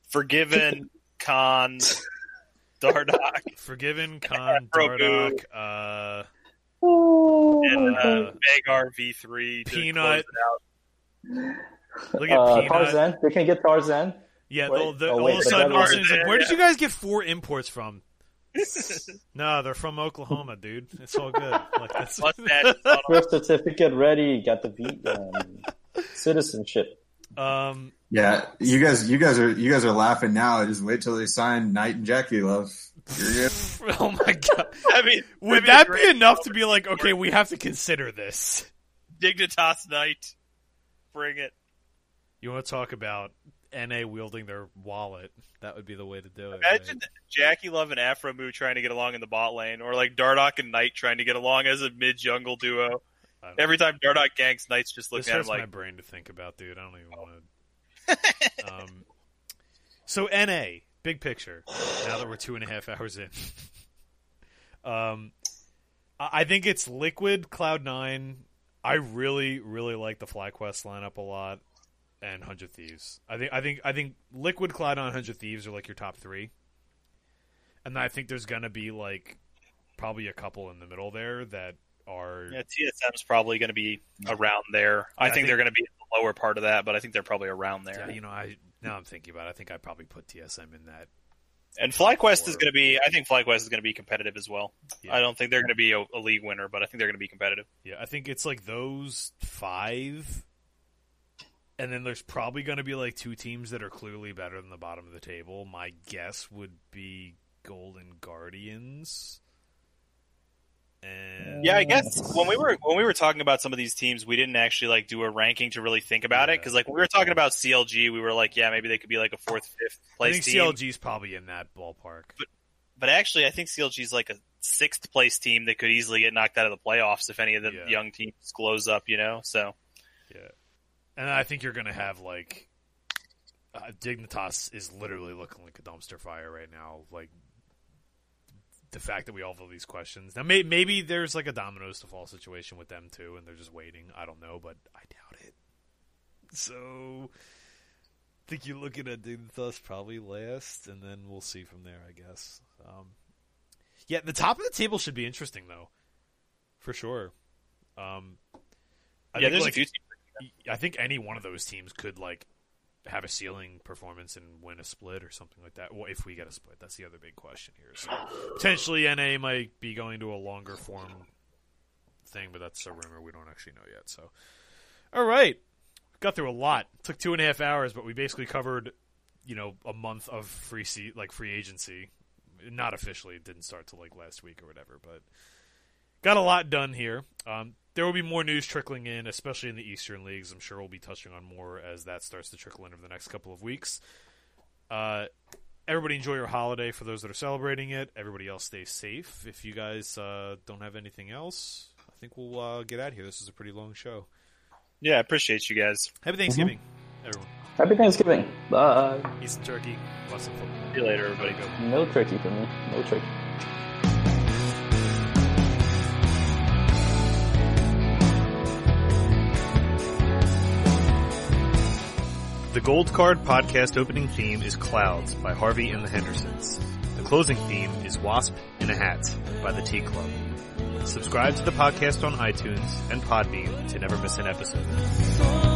Forgiven, Khan, Dardoch, Forgiven, Khan, Grogu. Dardoch, uh, and uh, Uh, Vagar V3. to Peanut. close it out. look at Uh, Peanut. Tarzan. They can get Tarzan. Yeah, Wait. they'll- they're- Oh, all wait, of a sudden, all of a sudden it's like, where did you guys get four imports from? no, they're from Oklahoma, dude. It's all good. Like that's Mustache is on Birth certificate ready. Got the beat. Um, citizenship. um, Yeah, you guys, you guys are you guys are laughing now. Just wait till they sign Knight and JackeyLove. You're good. oh my god. I mean, Would maybe that be enough to be like, okay, we have to consider this? Dignitas Knight? Bring it. You want to talk about NA wielding their wallet? That would be the way to do it. Imagine right? JackeyLove and Aphromoo trying to get along in the bot lane, or like Dardoch and Knight trying to get along as a mid jungle duo. Every time Dardoch ganks, Knight's just This looking at him hurts my like, brain to think about, dude. I don't even want to. um, so NA, big picture. Now that we're two and a half hours in, um, I I think it's Liquid Cloud Nine. I really, really like the FlyQuest lineup a lot, and Hundred Thieves. I think, I think, I think Liquid Cloud on Hundred Thieves are like your top three, and I think there's gonna be like probably a couple in the middle there that are yeah, TSM's probably going to be around there. I, I think, think- they're going to be in the lower part of that, but I think they're probably around there. Yeah, you know, I now I'm thinking about. it, I think I'd probably put TSM in that. And FlyQuest is going to be, I think FlyQuest is going to be competitive as well. Yeah. I don't think they're going to be a, a league winner, but I think they're going to be competitive. Yeah, I think it's like those five, and then there's probably going to be like two teams that are clearly better than the bottom of the table. My guess would be Golden Guardians And Yeah, I guess when we were when we were talking about some of these teams, we didn't actually like do a ranking to really think about it because like when we were talking about CLG, we were like, yeah, maybe they could be like a fourth, fifth place. I think team. CLG's probably in that ballpark. But but actually, I think CLG's like a sixth place team that could easily get knocked out of the playoffs if any of the Yeah. young teams close up. You know, so Yeah, and I think you're gonna have like uh, Dignitas is literally looking like a dumpster fire right now. Like the fact that we all have all these questions now, may, maybe there's like a dominoes to fall situation with them too, and they're just waiting. I don't know, but I doubt it. So. I think you're looking at Dignitas probably last, and then we'll see from there, I guess. Um, yeah, the top of the table should be interesting, though, for sure. Um, I yeah, think, there's like, a few teams. I think any one of those teams could like have a ceiling performance and win a split or something like that. Well, if we get a split, that's the other big question here. So potentially NA might be going to a longer form thing, but that's a rumor. We don't actually know yet. So, all right, got through a lot. took two and a half hours, but we basically covered, you know, a month of free seat like free agency. Not officially, it didn't start till like last week or whatever, but got a lot done here. Um, there will be more news trickling in, especially in the Eastern leagues. I'm sure we'll be touching on more as that starts to trickle in over the next couple of weeks. Uh, everybody enjoy your holiday for those that are celebrating it. Everybody else stay safe. If you guys uh, don't have anything else, I think we'll uh, get out of here. This is a pretty long show. Yeah, I appreciate you guys. Happy Thanksgiving, everyone. Happy Thanksgiving. Bye. Eat some turkey. Watch some football. See you later, everybody. Go. No turkey for me. No turkey. The Gold Card podcast opening theme is Clouds by Harvey and the Hendersons. The closing theme is Wasp in a Hat by the Tea Club. Subscribe to the podcast on iTunes and Podbean to never miss an episode.